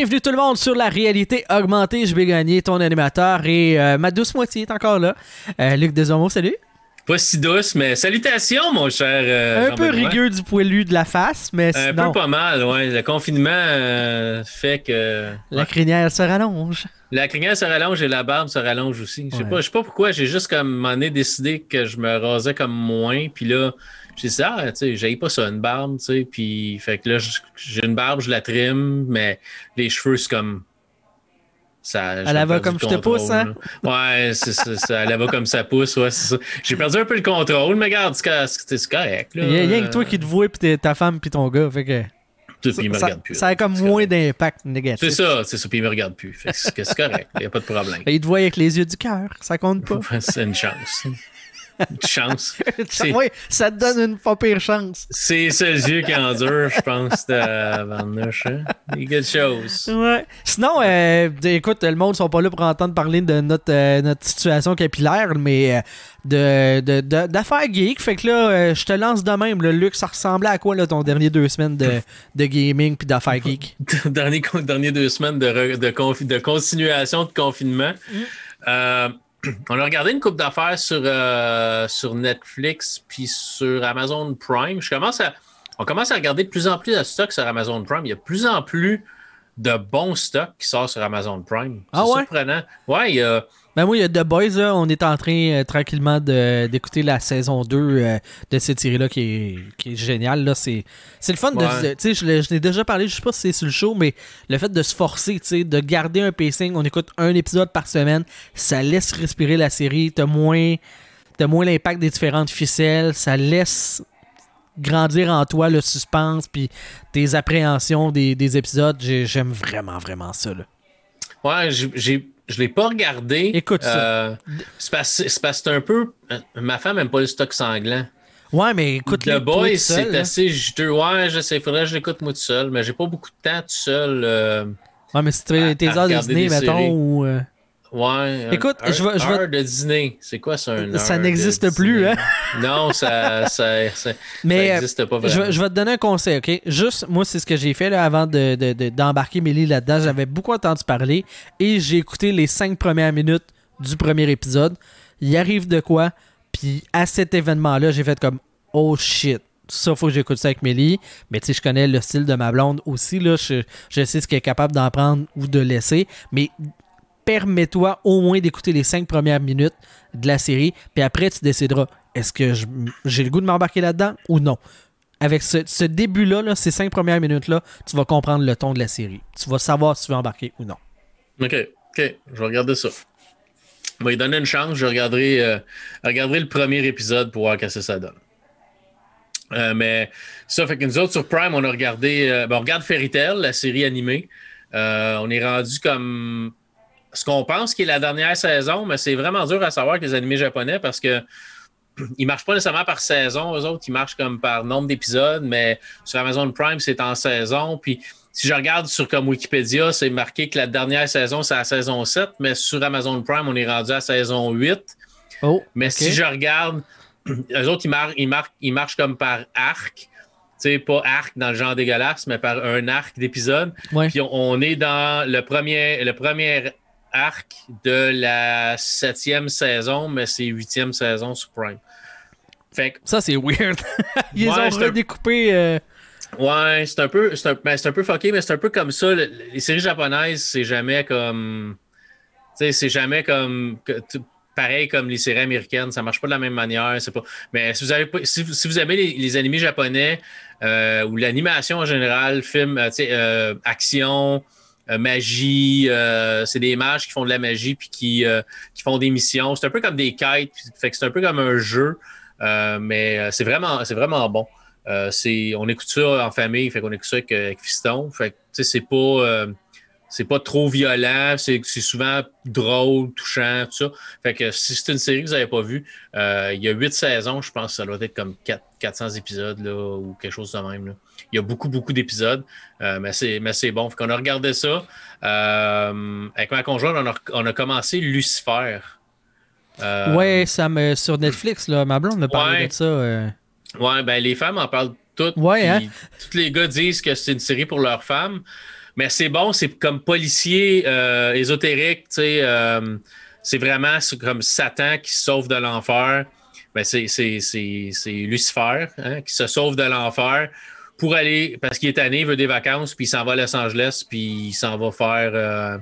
Bienvenue tout le monde sur la réalité augmentée. Je vais gagner ton animateur et euh, ma douce moitié est encore là. Euh, Luc Desormeaux, salut. Pas si douce, mais salutations, mon cher. euh, Un peu rigueux du poilu de la face, mais Un sinon, peu pas mal, ouais. Le confinement fait que la crinière se rallonge. la crinière se rallonge et la barbe se rallonge aussi. Je sais Ouais. pas, je sais pas pourquoi. J'ai juste comme m'en ai décidé que je me rasais comme moins. Puis là, j'ai dit, ah, tu sais, j'aille pas ça, une barbe, tu sais. Puis, fait que là, j'ai une barbe, je la trime, mais les cheveux, c'est comme. Ça, j'ai Elle va comme je te pousse, hein? là. Ouais, c'est ça, ça. Elle va comme ça pousse, ouais, c'est ça. J'ai perdu un peu le contrôle, mais regarde, c'est co- c'est c'est correct. là. Il y a rien que toi qui te vois, puis ta femme, puis ton gars. Fait que Puis il me ça, regarde plus. ça a comme moins d'impact négatif. C'est ça, c'est ça, puis il me regarde plus. Fait que c'est c'est correct, il n'y a pas de problème. Il te voit avec les yeux du cœur. Ça compte pas. C'est une chance. Une chance. Oui, ça te donne une pas pire chance. C'est ces yeux qui endurent, je pense, de Van Nusch, hein. Il y a quelque chose. Ouais. Sinon, euh, écoute, le monde sont pas là pour entendre parler de notre, euh, notre situation capillaire, mais euh, de, de, de- d'affaires geek. Fait que là, euh, je te lance de même. Le Luc, ça ressemblait à quoi là, ton dernier deux semaines de, de gaming puis d'affaires geek? Dernier, dernier deux semaines de, re- de, confi- de continuation de confinement. Euh, on a regardé une coupe d'affaires sur, euh, sur Netflix puis sur Amazon Prime. On commence à regarder de plus en plus de stocks sur Amazon Prime. Il y a de plus en plus de bons stocks qui sortent sur Amazon Prime. C'est Ah ouais? surprenant. Ouais, il y a. Ben moi, il y a The Boys, là, on est en train euh, tranquillement d'écouter la saison 2 euh, de cette série-là qui est, qui est géniale. C'est, le fun de... Ouais. de- Tu sais, je, l'ai- je l'ai déjà parlé, je sais pas si c'est sur le show, mais le fait de se forcer, tu sais, de garder un pacing, on écoute un épisode par semaine, ça laisse respirer la série, t'as moins, t'as moins l'impact des différentes ficelles, ça laisse grandir en toi le suspense puis tes appréhensions des, des épisodes. J'ai- j'aime vraiment, vraiment ça. Là. Ouais, j'ai-. Je l'ai pas regardé. Écoute ça. Euh, c'est parce parce que un peu. euh, Ma femme aime pas le stock sanglant. Ouais, mais écoute, The Boys, c'est assez juteux. Ouais, je sais, il faudrait que je l'écoute moi tout seul, mais j'ai pas beaucoup de temps tout seul. euh, Ouais, mais si tu tes heures de des mettons, ou. euh, ouais. Écoute, je vais- je heure de dîner. C'est quoi ça, un Ça n'existe plus, dîner? hein? Non, ça, ça, ça, Mais ça euh, pas je, vraiment. vais- je vais te donner un conseil, OK? Juste, moi, c'est ce que j'ai fait là, avant de- de- de- d'embarquer Mélie là-dedans. J'avais beaucoup entendu parler et j'ai écouté les cinq premières minutes du premier épisode. Il arrive de quoi? Puis à cet événement-là, j'ai fait comme Oh shit. Ça, faut que j'écoute ça avec Mélie. Mais tu sais, je connais le style de ma blonde aussi. Là. Je, je sais ce qu'elle est capable d'en prendre ou de laisser. Mais permets-toi au moins d'écouter les cinq premières minutes de la série, puis après tu décideras est-ce que j'ai le goût de m'embarquer là-dedans ou non. Avec ce, début-là, là, ces cinq premières minutes-là, tu vas comprendre le ton de la série. Tu vas savoir si tu veux embarquer ou non. Ok, ok, je vais regarder ça. On va lui donner une chance. Je regarderai, euh, regarderai le premier épisode pour voir qu'est-ce que ça donne. Euh, mais ça fait que nous sur Prime, on a regardé, euh, ben, on regarde Fairy Tail, la série animée. On est rendu comme ce qu'on pense qui est la dernière saison, mais c'est vraiment dur à savoir que les animés japonais parce que ils marchent pas nécessairement par saison, eux autres, ils marchent comme par nombre d'épisodes, mais sur Amazon Prime, c'est en saison. Puis si je regarde sur comme Wikipédia, c'est marqué que la dernière saison, c'est la saison 7, mais sur Amazon Prime, on est rendu à saison 8. Oh, Mais si je regarde, eux autres, ils, mar- ils, mar- ils marchent comme par arc. Tu sais, pas arc dans le genre dégueulasse, mais par un arc d'épisode. Ouais. Puis on, on est dans le premier, le premier arc de la septième saison, mais c'est huitième saison sur Prime. Fait que, Ça, c'est weird. Ils Ouais, ont redécoupé. euh, ouais, c'est un peu, c'est un, ben, c'est un peu fucké, mais c'est un peu comme ça. Le- les séries japonaises, c'est jamais comme, c'est jamais comme, que- pareil comme les séries américaines, ça marche pas de la même manière. C'est pas, mais si vous avez, si, vous- si vous aimez les, les animés japonais euh, ou l'animation en général, film, euh, euh, action. Euh, magie, euh, c'est des mages qui font de la magie puis qui, euh, font des missions. C'est un peu comme des quêtes, fait c'est un peu comme un jeu, mais c'est vraiment, bon. C'est, on écoute ça en famille, fait qu'on écoute ça avec, avec Fiston. Fait que, c'est pas, c'est pas trop violent, c'est, souvent drôle, touchant, tout ça. Fait que si c'est une série que vous n'avez pas vue, euh, il y a huit saisons, je pense que ça doit être comme 4, 400 épisodes là, ou quelque chose de même. là. Il y a beaucoup, beaucoup d'épisodes, euh, mais, c'est, bon. Fait qu'on a regardé ça. Euh, avec ma conjointe, on a, on a commencé Lucifer. Ouais, ça me, sur Netflix, là, ma blonde me parlait Ouais. de ça. Ouais, ben les femmes en parlent toutes. Ouais, hein? Tous les gars disent que c'est une série pour leurs femmes. Mais c'est bon, c'est comme policier euh, ésotérique, tu sais. Euh, c'est vraiment comme Satan qui se sauve de l'enfer. Ben c'est Lucifer hein, qui se sauve de l'enfer pour aller, parce qu'il est tanné, il veut des vacances, puis il s'en va à Los Angeles, puis il s'en va faire.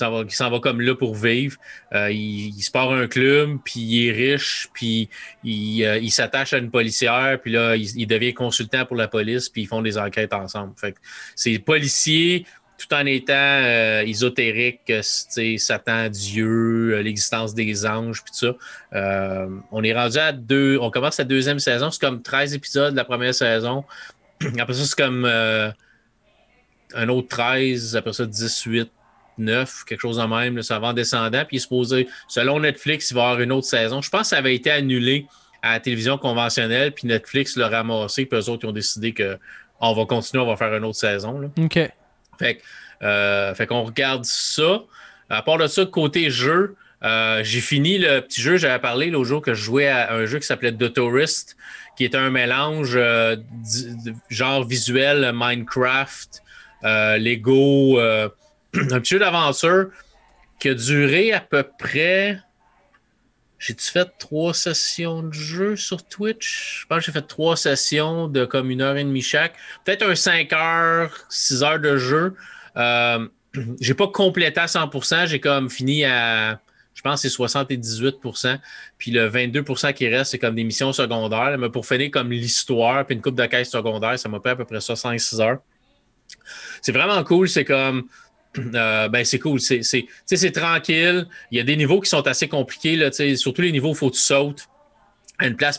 Euh, il s'en va, va, comme là pour vivre. Euh, il, se part un club, puis il est riche, puis il, euh, s'attache à une policière, puis là, il, devient consultant pour la police, puis ils font des enquêtes ensemble. Fait c'est policier tout en étant euh, ésotérique, Satan, Dieu, l'existence des anges, puis tout ça. on est rendu à deux, on commence la deuxième saison, c'est comme 13 épisodes de la première saison. Après ça, c'est comme un autre 13, après ça 18, 9, quelque chose de même, ça va en descendant. Puis il se posait, selon Netflix, il va y avoir une autre saison. Je pense que ça avait été annulé à la télévision conventionnelle, puis Netflix l'a ramassé, puis eux autres ils ont décidé que on va continuer, on va faire une autre saison. OK. Fait, euh, fait qu'on regarde ça. À part de ça, côté jeu, euh, j'ai fini le petit jeu, j'avais parlé l'autre jour que je jouais à un jeu qui s'appelait The Tourist, qui est un mélange euh, genre visuel Minecraft, Lego un petit jeu d'aventure qui a duré à peu près. J'ai-tu fait trois sessions de jeu sur Twitch? Je pense que j'ai fait trois sessions de comme une heure et demie chaque. Peut-être un 5 heures, 6 heures de jeu. Euh, j'ai pas complété à 100%. J'ai comme fini à, je pense, c'est 78% Puis le 22% qui reste, c'est comme des missions secondaires. Mais pour finir comme l'histoire, puis une coupe de caisse secondaire, ça m'a pris à peu près 66 heures. C'est vraiment cool. C'est comme euh, ben c'est cool. C'est tranquille. Il y a des niveaux qui sont assez compliqués. Là, surtout les niveaux où il faut que tu sautes à une place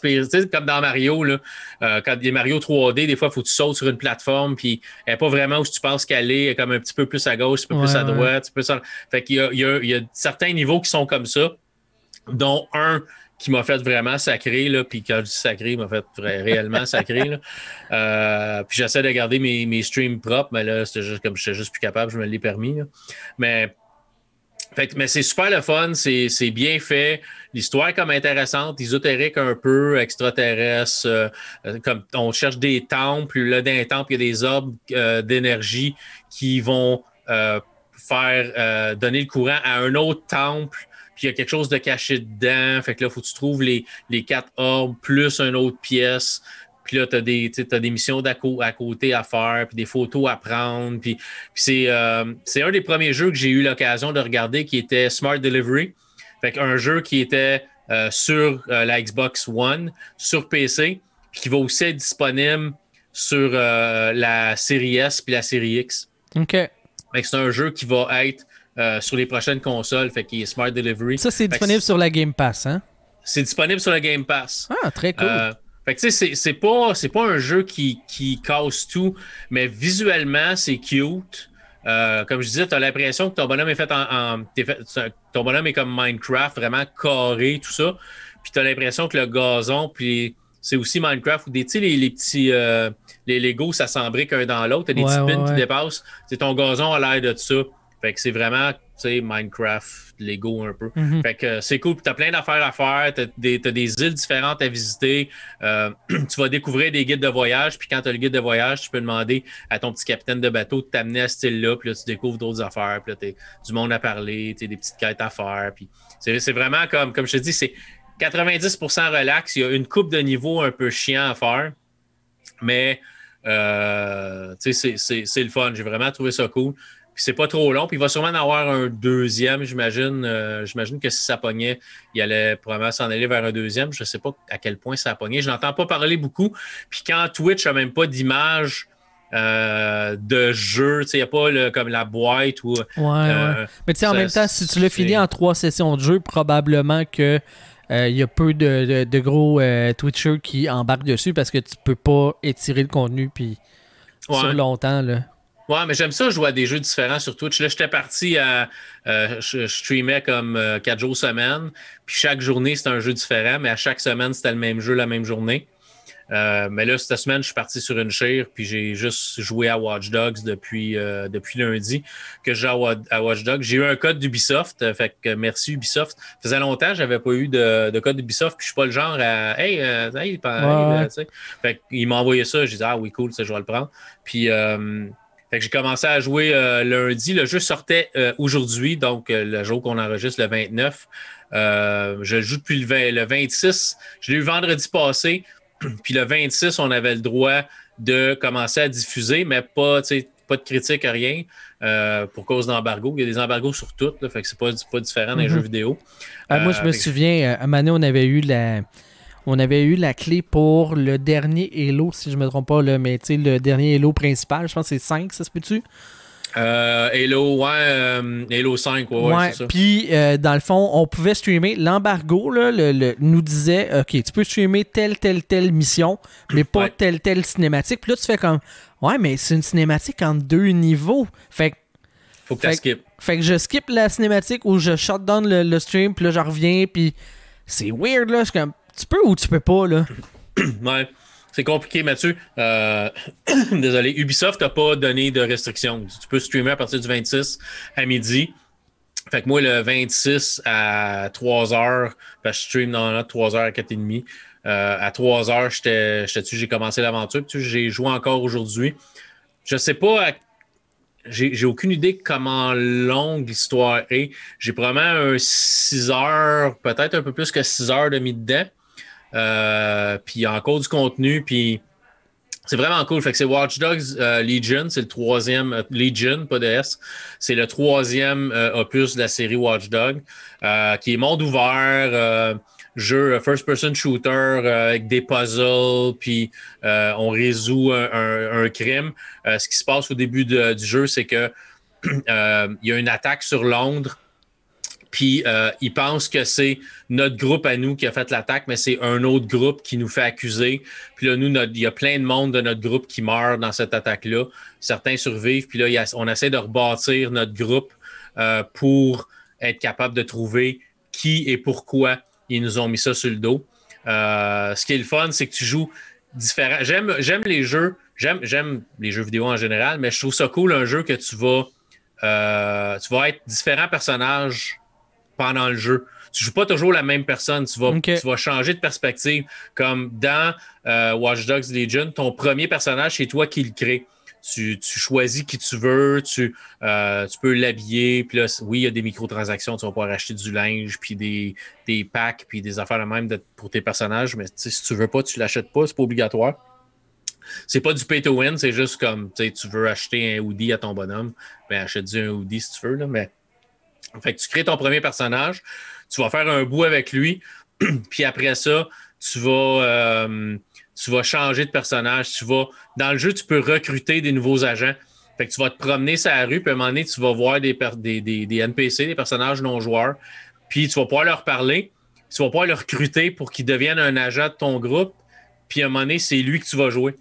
comme dans Mario, là, euh, quand il y a Mario 3D, des fois, il faut que tu sautes sur une plateforme, puis elle n'est pas vraiment où tu penses qu'elle est, comme un petit peu plus à gauche, un peu plus à droite. Fait qu'il y a, il y a certains niveaux qui sont comme ça, dont un qui m'a fait vraiment sacré, là, puis quand je dis sacré, il m'a fait réellement sacré. Là. Euh, puis j'essaie de garder mes, mes, streams propres, mais là, c'était juste comme je suis juste plus capable, je me l'ai permis. Mais, fait, mais c'est super le fun, c'est bien fait. L'histoire est comme intéressante, ésotérique un peu, extraterrestre. Euh, comme on cherche des temples, là, dans les temples, il y a des orbes euh, d'énergie qui vont faire donner le courant à un autre temple il y a quelque chose de caché dedans. Fait que là, il faut que tu trouves les, les quatre orbes plus une autre pièce. Puis là, tu as, des missions à, à côté à faire, puis des photos à prendre. Puis, c'est euh, un des premiers jeux que j'ai eu l'occasion de regarder qui était Smart Delivery. Fait un jeu qui était euh, sur euh, la Xbox One, sur PC, qui va aussi être disponible sur la série S puis la série X. OK. C'est un jeu qui va être euh, sur les prochaines consoles, fait qu'il est Smart Delivery. Ça, c'est disponible sur la Game Pass, hein? C'est disponible sur la Game Pass. Ah, très cool. Euh, fait que tu sais, c'est pas, pas un jeu qui, qui casse tout, mais visuellement, c'est cute. Euh, comme je disais, tu as l'impression que ton bonhomme est fait en. ton bonhomme est comme Minecraft, vraiment carré, tout ça. Puis tu as l'impression que le gazon, puis c'est aussi Minecraft où des, les, les petits. les Legos, ça s'embrique un dans l'autre. Tu as des petits pins qui dépassent. C'est ton gazon a l'air de ça. Fait que c'est vraiment, tu sais, Minecraft, Lego un peu. Mhm. Fait que c'est cool. Tu as plein d'affaires à faire. Tu as, des îles différentes à visiter. Euh, tu vas découvrir des guides de voyage. Puis quand tu as le guide de voyage, tu peux demander à ton petit capitaine de bateau de t'amener à ce île-là. Puis là, tu découvres d'autres affaires. Puis là, tu du monde à parler. Tu des petites quêtes à faire. Puis c'est vraiment comme, comme je te dis, c'est 90% relax. Il y a une coupe de niveau un peu chiant à faire. Mais euh, c'est le fun. J'ai vraiment trouvé ça cool. Puis c'est pas trop long. Puis il va sûrement en avoir un deuxième, j'imagine. Euh, j'imagine que si ça pognait, il allait probablement s'en aller vers un deuxième. Je sais pas à quel point ça a pogné. Je n'entends pas parler beaucoup. Puis quand Twitch n'a même pas d'image euh, de jeu, il n'y a pas comme la boîte ou. Ouais, euh, Mais tu sais, en même temps, si tu l'as fini en trois sessions de jeu, probablement que. Il y a peu de, gros Twitchers qui embarquent dessus parce que tu peux pas étirer le contenu puis sur longtemps. Là. Ouais, mais j'aime ça jouer à des jeux différents sur Twitch. Là, j'étais parti à. Euh, je, streamais comme euh, quatre jours semaine. Puis chaque journée, c'était un jeu différent, mais à chaque semaine, c'était le même jeu la même journée. Euh, mais là, cette semaine, je suis parti sur une chire, puis j'ai juste joué à Watch Dogs depuis, depuis lundi que je joue à, Watch Dogs. J'ai eu un code d'Ubisoft, fait que merci Ubisoft. Ça faisait longtemps que j'avais pas eu de, de code d'Ubisoft, puis je suis pas le genre à Hey, hey, Fait qu'il m'a envoyé ça, j'ai dit Ah oui, cool, je vais le prendre. Puis j'ai commencé à jouer lundi. Le jeu sortait aujourd'hui, donc le jour qu'on enregistre, le 29. je le joue depuis le, le 26. Je l'ai eu vendredi passé. Puis le 26, on avait le droit de commencer à diffuser, mais pas, pas de critique, rien, euh, pour cause d'embargo. Il y a des embargos sur tout, là, fait que c'est pas, pas différent dans les mhm. jeux vidéo. Ah, moi, je me euh, souviens, à Mané, on avait eu la. On avait eu la clé pour le dernier Halo, si je me trompe pas, là, mais le dernier Halo principal, je pense que c'est 5, ça se peut-tu? Euh, Halo, ouais, euh, Halo 5, ouais, ouais, c'est ça. Puis, euh, dans le fond, on pouvait streamer. L'embargo le, nous disait OK, tu peux streamer telle, telle, telle mission, mais pas telle, telle cinématique. Puis là, tu fais comme Ouais, mais c'est une cinématique en deux niveaux. Fait que. Faut que tu skip. Fait que je skip la cinématique ou je shutdown le, le stream, puis là, je reviens, puis c'est weird, là. comme Tu peux ou tu peux pas, là? ouais. C'est compliqué, Mathieu. Euh, désolé. Ubisoft n'a pas donné de restrictions. Tu peux streamer à partir du 26 à midi. Fait que moi, le 26 à 3 h parce que je stream dans la 3 h à 4h30. Euh, à 3 h j'étais dessus, j'ai commencé l'aventure. J'ai joué encore aujourd'hui. Je sais pas j'ai aucune idée comment longue l'histoire est. J'ai probablement un 6 heures, peut-être un peu plus que 6 heures de midi dedans. Euh, puis il encore du contenu, puis c'est vraiment cool. Fait que c'est Watch Dogs euh, Legion, c'est le troisième, euh, Legion, pas de S, c'est le troisième opus de la série Watch Dogs, qui est monde ouvert, jeu first-person shooter avec des puzzles, puis on résout un, crime. ce qui se passe au début du jeu, c'est que il y a une attaque sur Londres puis euh, ils pensent que c'est notre groupe à nous qui a fait l'attaque, mais c'est un autre groupe qui nous fait accuser. Puis là, nous, il y a plein de monde de notre groupe qui meurt dans cette attaque-là. Certains survivent. Puis là, on essaie de rebâtir notre groupe euh, pour être capable de trouver qui et pourquoi ils nous ont mis ça sur le dos. Euh, ce qui est le fun, c'est que tu joues différent. J'aime, j'aime les jeux, j'aime, j'aime les jeux vidéo en général, mais je trouve ça cool un jeu que tu vas, tu vas être différents personnages pendant le jeu. Tu joues pas toujours la même personne, tu vas, tu vas changer de perspective. Comme dans euh, Watch Dogs Legion, ton premier personnage, c'est toi qui le crée. Tu, choisis qui tu veux, tu, euh, tu peux l'habiller. Puis là, oui, il y a des microtransactions, tu vas pouvoir acheter du linge, puis des, des packs, puis des affaires de même pour tes personnages. Mais si tu veux pas, tu l'achètes pas, c'est pas obligatoire. C'est pas du pay to win, c'est juste comme tu veux acheter un hoodie à ton bonhomme. Ben achète-y un hoodie si tu veux, là, mais fait tu crées ton premier personnage, tu vas faire un bout avec lui, puis après ça, tu vas, euh, tu vas changer de personnage. Tu vas, dans le jeu, tu peux recruter des nouveaux agents. Fait tu vas te promener sur la rue, puis à un moment donné, tu vas voir des, des, des, NPC, des personnages non joueurs, puis tu vas pouvoir leur parler, tu vas pouvoir le recruter pour qu'il devienne un agent de ton groupe, puis à un moment donné, c'est lui que tu vas jouer.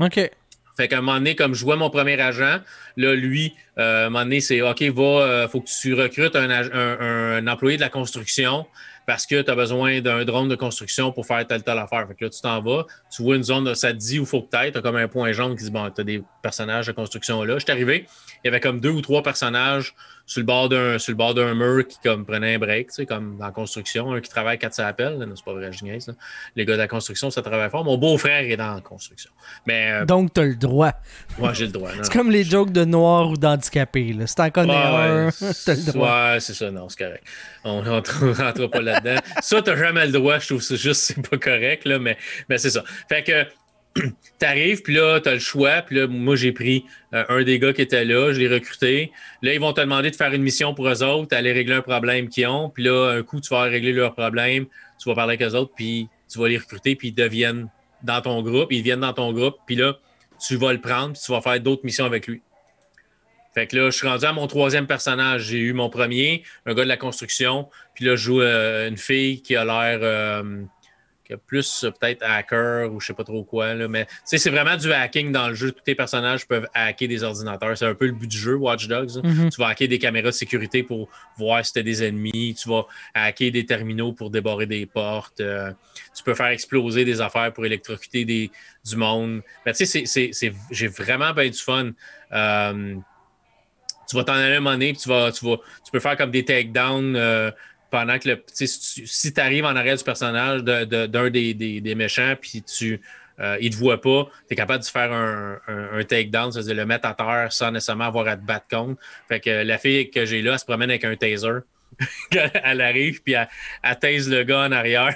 OK. Fait qu'à un moment donné, comme je vois mon premier agent, là, lui, euh, à un moment donné, c'est OK, va, euh, faut que tu recrutes un, employé de la construction parce que tu as besoin d'un drone de construction pour faire telle, telle affaire. Fait que là, tu t'en vas, tu vois une zone, ça te dit où faut que tu Tu as comme un point jaune qui dit Bon, tu as des personnages de construction là. Je suis arrivé, il y avait comme deux ou trois personnages sur le bord d'un sur le bord d'un mur qui comme prenait un break, tu sais, comme dans la construction, un qui travaille quand ça appelle. C'est pas vrai, je niaise, Les gars de la construction, ça travaille fort. Mon beau-frère est dans la construction. Mais, euh, Donc, tu as le droit. Moi, j'ai le droit. c'est comme les jokes de noir ou d'handicapé. C'est encore ouais, un, t'as le droit. Ouais, c'est ça, non, c'est correct. On rentre, rentre pas là-dedans. ça, t'as jamais le droit. Je trouve ça juste, c'est pas correct, là, mais, mais c'est ça. Fait que t'arrives, puis là, t'as le choix. Puis là, moi, j'ai pris euh, un des gars qui était là, je l'ai recruté. Là, ils vont te demander de faire une mission pour eux autres, aller régler un problème qu'ils ont. Puis là, un coup, tu vas régler leur problème, tu vas parler avec eux autres, puis tu vas les recruter, puis ils deviennent dans ton groupe, ils viennent dans ton groupe, puis là, tu vas le prendre, puis tu vas faire d'autres missions avec lui. Fait que là, je suis rendu à mon troisième personnage. J'ai eu mon premier, un gars de la construction, puis là, je joue euh, une fille qui a l'air. Euh, plus euh, peut-être hacker ou je sais pas trop quoi. Là, mais c'est vraiment du hacking dans le jeu. Tous tes personnages peuvent hacker des ordinateurs. C'est un peu le but du jeu, Watch Dogs. Mm-hmm. Tu vas hacker des caméras de sécurité pour voir si tu des ennemis. Tu vas hacker des terminaux pour débarrer des portes. Euh, tu peux faire exploser des affaires pour électrocuter des, du monde. Mais tu sais, j'ai vraiment bien du fun. Euh, tu vas t'en aller un moment donné, tu, vas, tu, vas, tu peux faire comme des takedowns pendant que le, si tu arrives en arrière du personnage d'un de, des, des, des, méchants, puis tu euh, il te voit pas, tu es capable de faire un, un, takedown, c'est-à-dire le mettre à terre sans nécessairement avoir à te battre contre. Fait que la fille que j'ai là, elle se promène avec un taser. elle arrive, puis elle, elle tase le gars en arrière.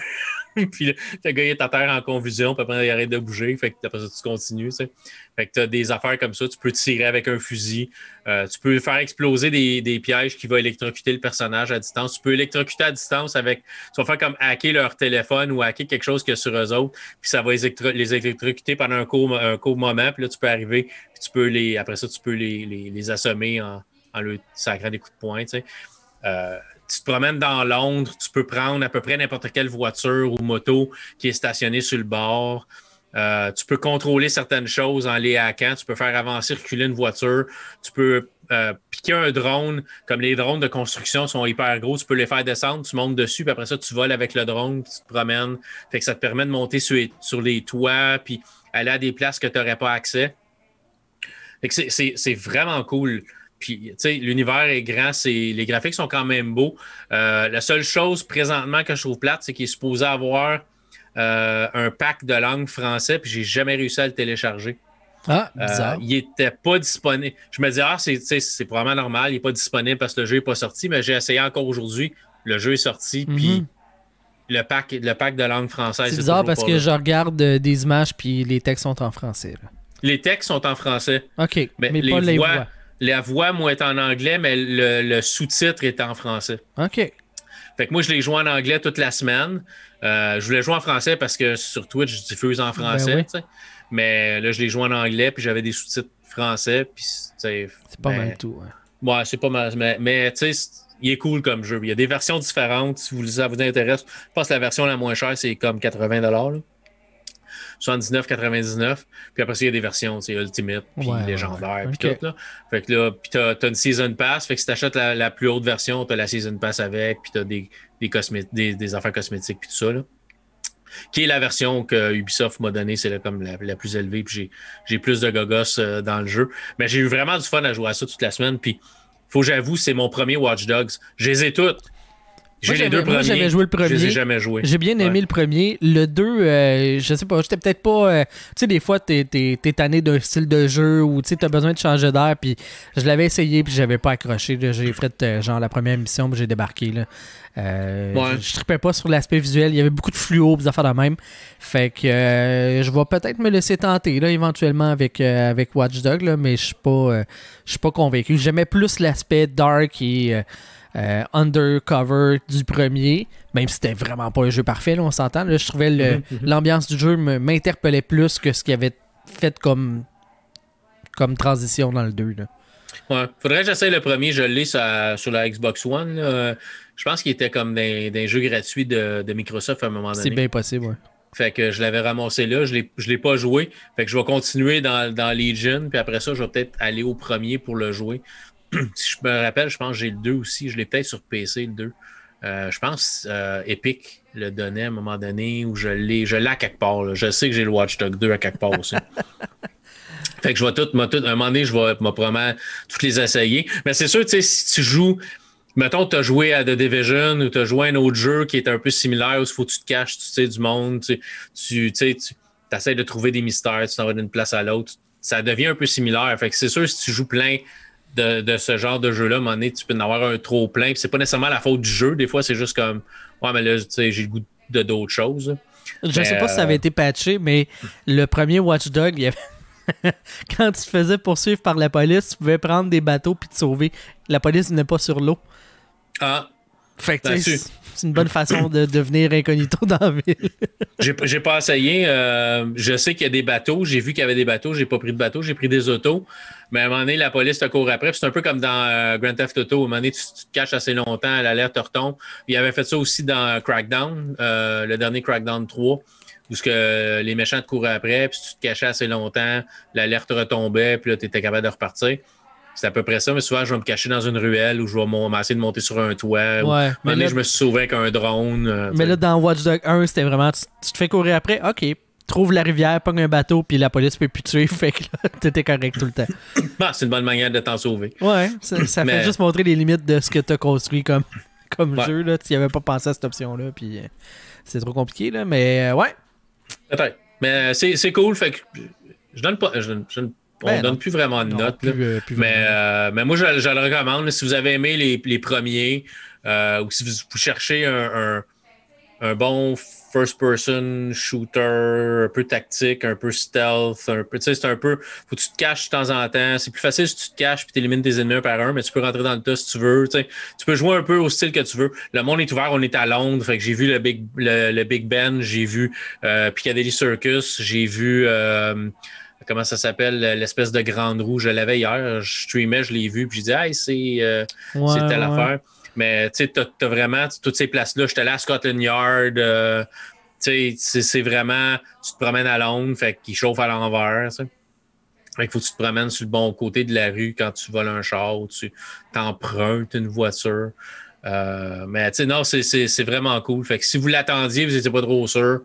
puis le, gars est à terre en confusion, puis après il arrête de bouger. Fait que après ça, tu continues. Fait que tu as des affaires comme ça. Tu peux tirer avec un fusil. Euh, tu peux faire exploser des, pièges qui vont électrocuter le personnage à distance. Tu peux électrocuter à distance avec. Tu vas faire comme hacker leur téléphone ou hacker quelque chose qu'il y a sur eux autres. Puis ça va les, électrocuter pendant un court, un moment. Puis là, tu peux arriver. Puis tu peux les. Après ça, tu peux les, les, assommer en, en leur sacrant des coups de poing. Euh, tu te promènes dans Londres, tu peux prendre à peu près n'importe quelle voiture ou moto qui est stationnée sur le bord. Euh, tu peux contrôler certaines choses en les hackant. Tu peux faire avancer, reculer une voiture. Tu peux euh, piquer un drone. Comme les drones de construction sont hyper gros, tu peux les faire descendre. Tu montes dessus, puis après ça, tu voles avec le drone, tu te promènes. Fait que ça te permet de monter sur les, sur les toits, puis aller à des places que tu n'aurais pas accès. Fait que c'est vraiment cool. Puis, tu sais, l'univers est grand, les graphiques sont quand même beaux. Euh, la seule chose présentement que je trouve plate, c'est qu'il est supposé avoir euh, un pack de langue français, puis j'ai jamais réussi à le télécharger. Ah, euh, bizarre. il était pas disponible. Je me dis, ah, c'est probablement normal, il n'est pas disponible parce que le jeu n'est pas sorti, mais j'ai essayé encore aujourd'hui. Le jeu est sorti, puis mhm. le, pack, le pack de langue française. C'est bizarre parce que je regarde des images, puis les textes sont en français. Les textes sont en français. OK, mais, pas les voix la voix, moi, est en anglais, mais le, sous-titre est en français. OK. Fait que moi, je l'ai joué en anglais toute la semaine. Euh, je voulais jouer en français parce que sur Twitch, je diffuse en français. Ben mais là, je l'ai joué en anglais, puis j'avais des sous-titres français. c'est pas ben, mal tout. Ouais, c'est pas mal. Mais, mais tu sais, il est cool comme jeu. Il y a des versions différentes. Si ça vous intéresse, je pense que la version la moins chère, c'est comme 80 79,99. Puis après ça, il y a des versions, c'est Ultimate, puis légendaire, puis tout. Là. Fait que là, puis t'as, as une Season Pass. Fait que si t'achètes la, la plus haute version, t'as la Season Pass avec, puis t'as des, des, des, affaires cosmétiques, puis tout ça. Là. Qui est la version que Ubisoft m'a donnée, c'est comme la, la, plus élevée, puis j'ai, plus de gogos euh, dans le jeu. Mais j'ai eu vraiment du fun à jouer à ça toute la semaine, puis faut que j'avoue, c'est mon premier Watch Dogs. Je les ai toutes. J'ai les deux premiers. j'avais joué le premier. Je les ai jamais joués. J'ai bien aimé le premier. Le 2, euh, je sais pas, j'étais peut-être pas. Euh, tu sais, des fois, t'es es, tanné d'un style de jeu ou tu as besoin de changer d'air. Puis je l'avais essayé, puis j'avais pas accroché. J'ai fait euh, genre la première mission, puis j'ai débarqué. Là. Je, je tripais pas sur l'aspect visuel. Il y avait beaucoup de fluo, des affaires de même. Fait que je vais peut-être me laisser tenter là, éventuellement avec, avec Watch Dog, là, mais je suis pas, je suis pas convaincu. J'aimais plus l'aspect dark et euh, undercover du premier, même si c'était vraiment pas un jeu parfait, on s'entend. Je trouvais mhm, mhm. l'ambiance du jeu m'interpellait plus que ce qu'il avait fait comme, comme transition dans le 2. Là. Ouais, faudrait que j'essaye le premier, je l'ai sur, la Xbox One. Je pense qu'il était comme d'un jeu gratuit de, Microsoft à un moment donné. C'est bien possible, ouais. Fait que je l'avais ramassé là, je ne l'ai pas joué. Fait que je vais continuer dans, dans Legion, puis après ça, je vais peut-être aller au premier pour le jouer. si je me rappelle, je pense que j'ai le 2 aussi. Je l'ai peut-être sur PC, le 2. Euh, je pense euh, Epic le donnait à un moment donné où je l'ai. Je l'ai à quelque part. Je sais que j'ai le Watchdog 2 à quelque part aussi. fait que je vais tout, tout, à un moment donné, je vais probablement toutes les essayer. Mais c'est sûr, tu sais, si tu joues. Mettons, tu as joué à The Division ou tu as joué à un autre jeu qui est un peu similaire où il faut que tu te caches, tu sais, du monde, tu, tu, tu essaies de trouver des mystères, tu t'en vas d'une place à l'autre. Ça devient un peu similaire. Fait que c'est sûr, si tu joues plein de, ce genre de jeu-là, à un moment donné, tu peux en avoir un trop plein. C'est pas nécessairement la faute du jeu. Des fois, c'est juste comme Ouais, mais là, j'ai le goût de d'autres choses. Je sais pas si ça avait euh, été patché, mais le premier Watch Dog, quand tu te faisais poursuivre par la police, tu pouvais prendre des bateaux puis te sauver. La police n'est pas sur l'eau. Ah. Fait que c'est une bonne façon de devenir incognito dans la ville. j'ai pas essayé. Euh, je sais qu'il y a des bateaux. J'ai vu qu'il y avait des bateaux. J'ai pas pris de bateau. J'ai pris des autos. Mais à un moment donné, la police te court après. C'est un peu comme dans euh, Grand Theft Auto. À un moment donné, tu, te caches assez longtemps, l'alerte te retombe. Il avait fait ça aussi dans Crackdown, euh, le dernier Crackdown 3 où ce que les méchants te couraient après, puis tu te cachais assez longtemps, l'alerte retombait, puis là, tu étais capable de repartir. C'est à peu près ça, mais souvent, je vais me cacher dans une ruelle ou je vais essayer de monter sur un toit. Ouais, mais là, je me suis sauvé avec un drone. Euh, mais là, dans Watch Dogs 1, c'était vraiment. Tu, te fais courir après, ok, trouve la rivière, pogne un bateau, puis la police peut plus tuer. Fait que là, t'étais correct tout le temps. Ah, c'est une bonne manière de t'en sauver. Ouais, ça, fait juste montrer les limites de ce que t'as construit comme, comme Ouais. jeu. Là. Tu n'y avais pas pensé à cette option-là. Puis euh, c'est trop compliqué. Là, mais euh, ouais. Peut-être. Mais c'est c'est cool. Fait que je donne pas. je je on Ben, donne non. plus vraiment de Non, notes. plus, là. euh, plus Mais, euh, mais moi, je, je le recommande. Si vous avez aimé les, les premiers, euh, ou si vous, vous cherchez un, un- un bon first-person shooter, un peu tactique, un peu stealth, un peu, tu sais, c'est un peu, faut que tu te caches de temps en temps. C'est plus facile si tu te caches puis tu élimines tes ennemis un par un, mais tu peux rentrer dans le tas si tu veux. tu sais. Tu peux jouer un peu au style que tu veux. Le monde est ouvert, on est à Londres, fait que j'ai vu le Big, le, le Big Ben, j'ai vu euh, Piccadilly Circus, j'ai vu euh, comment ça s'appelle, l'espèce de grande roue. Je l'avais hier, je streamais, je l'ai vu, puis j'ai dit, hey, c'est euh, Ouais, telle ouais. affaire. Mais tu sais, t'as t'as vraiment toutes ces places-là. J'étais allé à Scotland Yard. euh, tu sais, c'est vraiment, tu te promènes à Londres, fait qu'il chauffe à l'envers. tu. Fait qu'il faut que tu te promènes sur le bon côté de la rue quand tu voles un char ou tu t'empruntes une voiture. Euh, mais tu sais, non, c'est- c'est c'est vraiment cool. Fait que si vous l'attendiez, vous n'étiez pas trop sûr.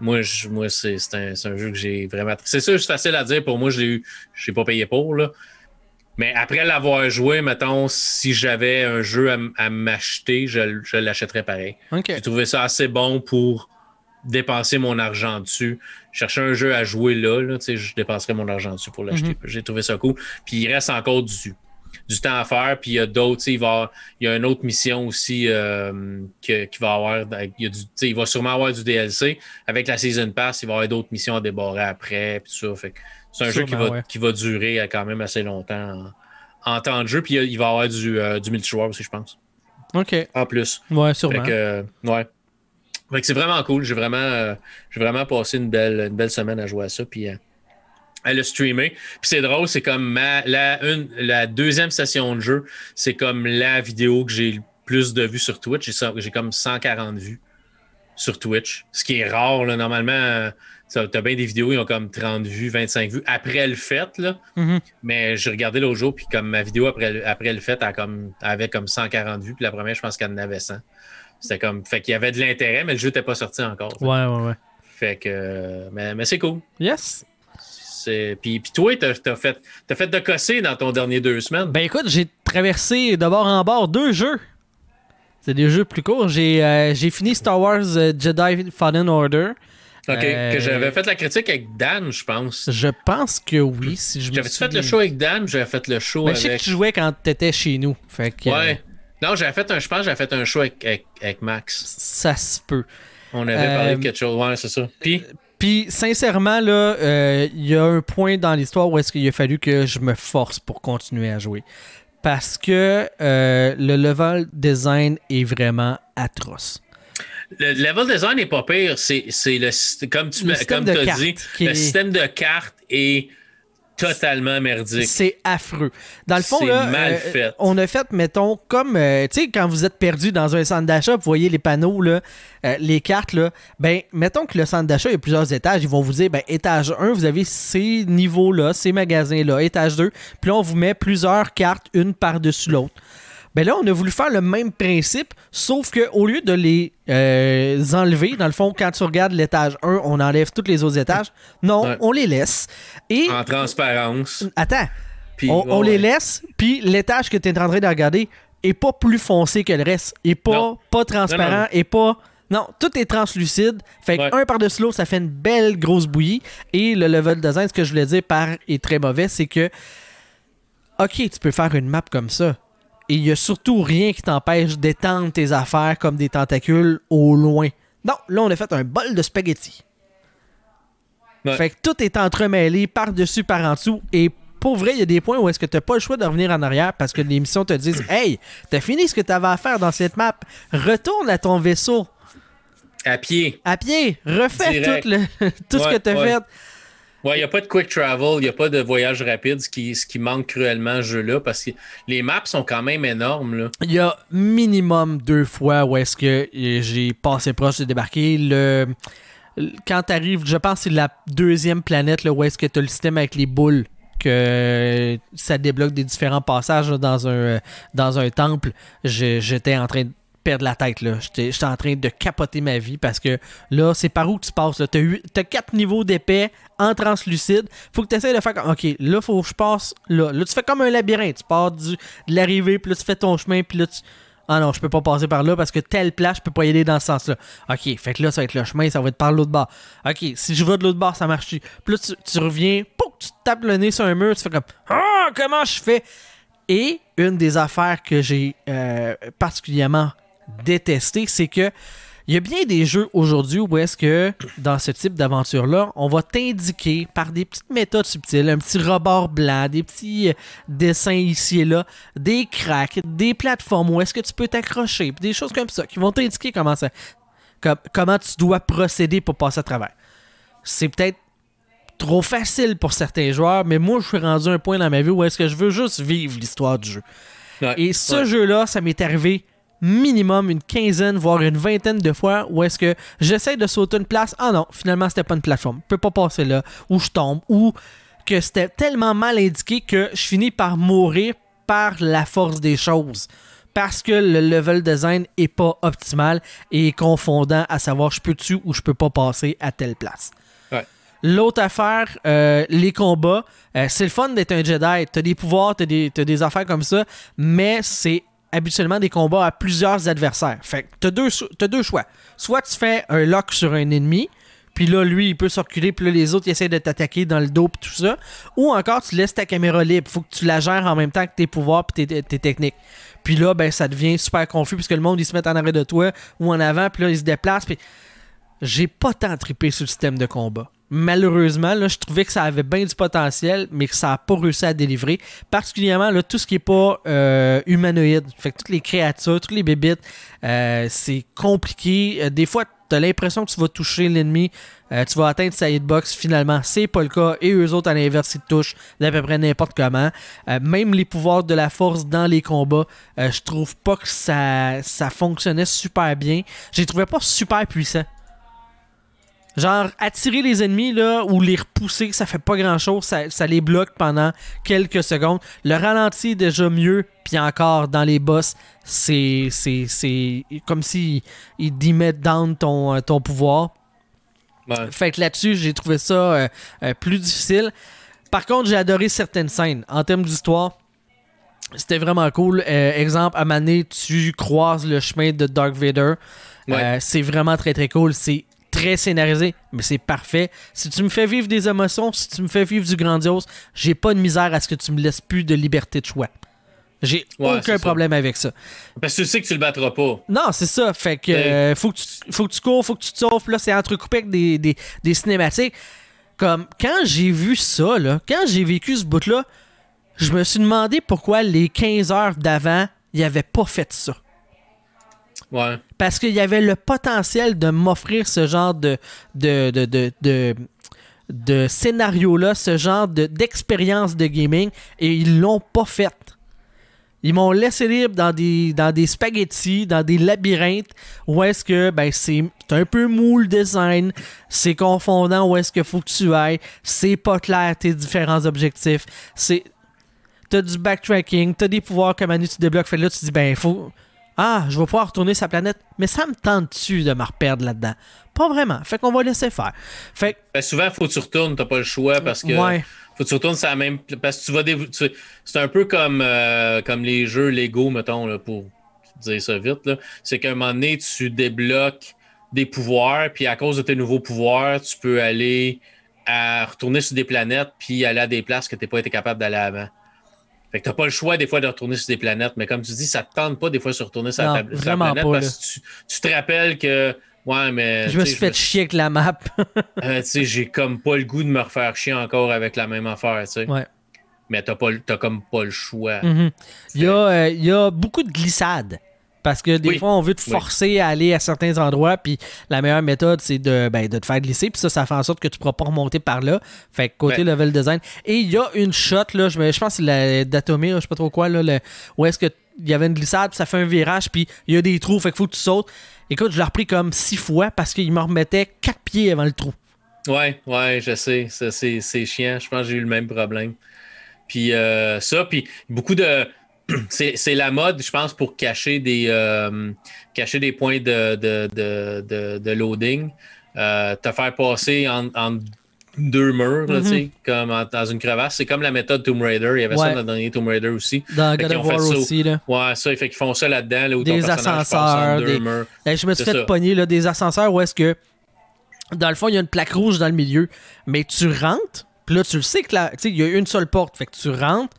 Moi, je- moi c'est c'est un, c'est un jeu que j'ai vraiment. C'est sûr, c'est facile à dire. Pour moi, je l'ai eu. Je n'ai pas payé pour. Là. Mais après l'avoir joué, mettons, si j'avais un jeu à, m'acheter, je, je l'achèterais pareil. J'ai trouvé ça assez bon pour dépenser mon argent dessus. Chercher un jeu à jouer là, là je dépenserais mon argent dessus pour l'acheter. J'ai trouvé ça cool. Puis il reste encore du, du temps à faire. Puis il y a d'autres, il va y avoir- il y a une autre mission aussi euh, qui va avoir. Il, y a du, il va sûrement avoir du DLC. Avec la Season Pass, il va y avoir d'autres missions à débarrer après. Puis tout ça. Fait c'est un jeu qui va, ouais. qui va durer quand même assez longtemps en, en temps de jeu. Puis il va y avoir du, euh, du multijoueur aussi, je pense. Ok. En plus. Ouais, Fait sûrement. que, euh, ouais. Fait que c'est vraiment cool. J'ai vraiment, euh, j'ai vraiment passé une belle, une belle semaine à jouer à ça. Puis euh, à le streamer. Puis c'est drôle, c'est comme ma, la, une, la deuxième session de jeu, c'est comme la vidéo que j'ai le plus de vues sur Twitch. J'ai, comme 140 vues sur Twitch. Ce qui est rare, là. Normalement, ça- t'as bien des vidéos, ils ont comme 30 vues, 25 vues après le fait, là. Mhm. Mais j'ai regardé l'autre jour, puis comme ma vidéo après, le- après le fait, elle, a comme, elle avait comme 140 vues, puis la première, je pense qu'elle en avait 100. C'était comme. Fait qu'il y avait de l'intérêt, mais le jeu n'était pas sorti encore. Ouais, ouais, ouais. Fait que. Mais, mais c'est cool. Yes. Puis, puis toi, t'as as fait, t'as fait de cosser dans ton dernier deux semaines. Ben écoute, j'ai traversé de bord en bord deux jeux. C'est des jeux plus courts. J'ai euh, j'ai fini Star Wars euh, Jedi Fallen Order. OK. euh, Que j'avais fait la critique avec Dan, je pense. Je pense que oui, si je me J'avais-tu fait le show avec Dan, j'avais fait le show Ben, je sais que avec. tu jouais quand t'étais chez nous. Fait que euh, Ouais. Non, j'avais fait un. Je pense j'avais fait un show avec, avec, avec Max. ça se peut. On avait Euh, parlé de quelque chose. Ouais, c'est ça. Puis? Puis, sincèrement, là, euh, il y a un point dans l'histoire où est-ce qu'il a fallu que je me force pour continuer à jouer. Parce que euh, le level design est vraiment atroce. Le level design n'est pas pire. C'est le comme tu Le comme as dit, le est- système de cartes est totalement merdique. C'est affreux. Dans le fond, C'est là, mal euh, fait. on a fait, mettons, comme, euh, tu sais, quand vous êtes perdu dans un centre d'achat, vous voyez les panneaux, là, euh, les cartes, là, ben, mettons que le centre d'achat, il y a plusieurs étages, ils vont vous dire, ben, étage 1, vous avez ces niveaux-là, ces magasins-là, étage 2, puis là, on vous met plusieurs cartes, une par-dessus l'autre. Ben là, on a voulu faire le même principe, sauf que au lieu de les euh, enlever, dans le fond, quand tu regardes l'étage 1, on enlève tous les autres étages. Non, Ouais. on les laisse. Et En transparence. attends, Puis, on, les laisse, puis l'étage que tu es en train de regarder est pas plus foncé que le reste, est pas, Non. pas transparent, Non, pas. Non, tout est translucide. Fait que Ouais. un par-dessus l'autre, ça fait une belle grosse bouillie. Et le level design, ce que je voulais dire par est très mauvais, c'est que. Ok, tu peux faire une map comme ça. Et il y a surtout rien qui t'empêche d'étendre tes affaires comme des tentacules au loin. Non, là, on a fait un bol de spaghettis. Ouais. Fait que tout est entremêlé par-dessus, par en dessous. Et pour vrai, il y a des points où est-ce que t'as pas le choix de revenir en arrière parce que les missions te disent Hey, t'as fini ce que t'avais à faire dans cette map. Retourne à ton vaisseau À pied. à pied. Refais Direct. tout, le- tout ce que t'as ouais. fait. Ouais, il n'y a pas de quick travel, il n'y a pas de voyage rapide, ce qui, ce qui manque cruellement ce jeu-là, parce que les maps sont quand même énormes. Il y a minimum deux fois où est-ce que euh, j'ai passé proche de débarquer. Le... Quand t'arrives, je pense que c'est la deuxième planète là, où est-ce que t'as le système avec les boules que ça débloque des différents passages dans un euh, dans un temple. J'étais en train de perdre la tête là. J'étais en train de capoter ma vie parce que là, c'est par où que tu passes. là? T'as quatre niveaux d'épais en translucide. Faut que tu essaies de faire comme OK, là, faut que je passe là. Là, tu fais comme un labyrinthe. Tu pars du, de l'arrivée, puis là, tu fais ton chemin, puis là, tu. Ah non, je peux pas passer par là parce que telle place, je peux pas y aller dans ce sens-là. OK, fait que là, ça va être le chemin, ça va être par l'autre bord. OK, si je vais de l'autre bord, ça marche. Puis là, tu, tu reviens, pouf, tu tapes le nez sur un mur, tu fais comme Ah, comment je fais? Et une des affaires que j'ai euh, particulièrement détesté, c'est que il y a bien des jeux aujourd'hui où est-ce que dans ce type d'aventure-là, on va t'indiquer par des petites méthodes subtiles, un petit rebord blanc, des petits euh, dessins ici et là, des cracks, des plateformes où est-ce que tu peux t'accrocher, des choses comme ça qui vont t'indiquer comment ça, comment tu dois procéder pour passer à travers. C'est peut-être trop facile pour certains joueurs, mais moi je suis rendu à un point dans ma vie où est-ce que je veux juste vivre l'histoire du jeu. et ce jeu-là, ça m'est arrivé minimum une quinzaine, voire une vingtaine de fois où est-ce que j'essaie de sauter une place. Ah non, finalement, c'était pas une plateforme. Je peux pas passer là. Ou je tombe. Ou que c'était tellement mal indiqué que je finis par mourir par la force des choses. Parce que le level design est pas optimal et confondant à savoir je peux-tu ou je peux pas passer à telle place. L'autre affaire, euh, les combats. Euh, c'est le fun d'être un Jedi. T'as des pouvoirs, t'as des, as des affaires comme ça, mais c'est habituellement des combats à plusieurs adversaires. Fait que t'as deux, deux choix. Soit tu fais un lock sur un ennemi, puis là, lui, il peut circuler, puis là, les autres, ils essaient de t'attaquer dans le dos, puis tout ça. Ou encore, tu laisses ta caméra libre. Faut que tu la gères en même temps que tes pouvoirs puis tes, techniques. Puis là, ben, ça devient super confus, puisque le monde, il se met en arrêt de toi ou en avant, puis là, il se déplace. J'ai pas tant trippé sur le système de combat malheureusement, là, je trouvais que ça avait bien du potentiel, mais que ça n'a pas réussi à délivrer. Particulièrement là, tout ce qui n'est pas euh, humanoïde. Fait que toutes les créatures, toutes les bébites, euh, c'est compliqué. Euh, des fois, tu as l'impression que tu vas toucher l'ennemi, tu vas atteindre sa hitbox. Finalement, c'est pas le cas. Et eux autres, à l'inverse, ils touchent d'à peu près n'importe comment. même les pouvoirs de la force dans les combats, je trouve pas que ça, ça fonctionnait super bien. Je les trouvais pas super puissants. Genre, attirer les ennemis là, ou les repousser, ça fait pas grand chose. Ça, les bloque pendant quelques secondes. Le ralenti est déjà mieux. Puis encore, dans les boss, c'est, c'est, comme si ils demettent down ton, euh, ton pouvoir. Fait que là-dessus, j'ai trouvé ça euh, euh, plus difficile. Par contre, j'ai adoré certaines scènes. En termes d'histoire, c'était vraiment cool. exemple, à Mané, tu croises le chemin de Dark Vader. c'est vraiment très très cool. C'est très scénarisé, mais c'est parfait. Si tu me fais vivre des émotions, si tu me fais vivre du grandiose, j'ai pas de misère à ce que tu me laisses plus de liberté de choix. J'ai aucun problème avec ça. Parce que tu sais que tu le battras pas. Non, c'est ça. Fait que euh, faut, que tu, faut que tu cours, faut que tu te sauves. Là, c'est entrecoupé avec des, des, des cinématiques. Comme quand j'ai vu ça, là, quand j'ai vécu ce bout-là, je me suis demandé pourquoi les 15 heures d'avant, il avait pas fait ça. Parce qu'il y avait le potentiel de m'offrir ce genre de, de, de, de, scénario-là, ce genre d'expérience de, gaming, et ils l'ont pas fait. Ils m'ont laissé libre dans des, dans des spaghettis, dans des labyrinthes, où est-ce que ben, c'est un peu mou le design, c'est confondant où est-ce qu'il faut que tu ailles, c'est pas clair tes différents objectifs, c'est t'as du backtracking, t'as des pouvoirs comme Manu tu débloques, fait là tu dis ben faut ah, je vais pouvoir retourner sa planète, mais ça me tente-tu de me reperdre là-dedans? Pas vraiment. Fait qu'on va laisser faire. Fait ben, souvent, faut que tu retournes, t'as pas le choix parce que. Ouais. Faut que tu retournes la même. Parce que tu vas. C'est un peu comme, euh, comme les jeux Lego, mettons, là, pour dire ça vite. C'est qu'à un moment donné, tu débloques des pouvoirs, puis à cause de tes nouveaux pouvoirs, tu peux aller à retourner sur des planètes, puis aller à des places que tu n'as pas été capable d'aller avant. Fait que t'as pas le choix des fois de retourner sur des planètes, mais comme tu dis, ça te tente pas des fois de se retourner sur, la, planète parce que tu, te rappelles que ouais, mais. Je me suis fait chier avec la map. euh, tu sais, j'ai comme pas le goût de me refaire chier encore avec la même affaire, tu sais. Ouais. Mais t'as pas t'as comme pas le choix. Mm-hmm. il, y a, euh, il y a beaucoup de glissades. Parce que des fois, on veut te forcer à aller à certains endroits, puis la meilleure méthode, c'est de, ben, de te faire glisser, puis ça, ça fait en sorte que tu ne pourras pas remonter par là. Fait que côté level design. Et il y a une shot, là, je, je pense que c'est la Datomir, je sais pas trop quoi, là, où est-ce qu'il y avait une glissade, puis ça fait un virage, puis il y a des trous, fait qu'il faut que tu sautes. Écoute, je l'ai repris comme six fois parce qu'il me remettait quatre pieds avant le trou. Ouais, ouais, je sais. C'est chiant. Je pense que j'ai eu le même problème. Puis euh, ça, puis beaucoup de c'est la mode, je pense, pour cacher des, euh, cacher des points de, de, de, de loading. Euh, te faire passer en, deux murs, là, Mhm. comme en- dans une crevasse. C'est comme la méthode Tomb Raider. Il y avait ça dans le dernier Tomb Raider aussi. Dans God of War aussi, là. Ouais, ça, fait qu'ils font ça là-dedans, là, Des ascenseurs, deux des- murs. Eh, je me suis fait ça. pogner là, des ascenseurs où est-ce que, dans le fond, il y a une plaque rouge dans le milieu, mais tu rentres, puis là, tu le sais que il y a une seule porte, fait que tu rentres,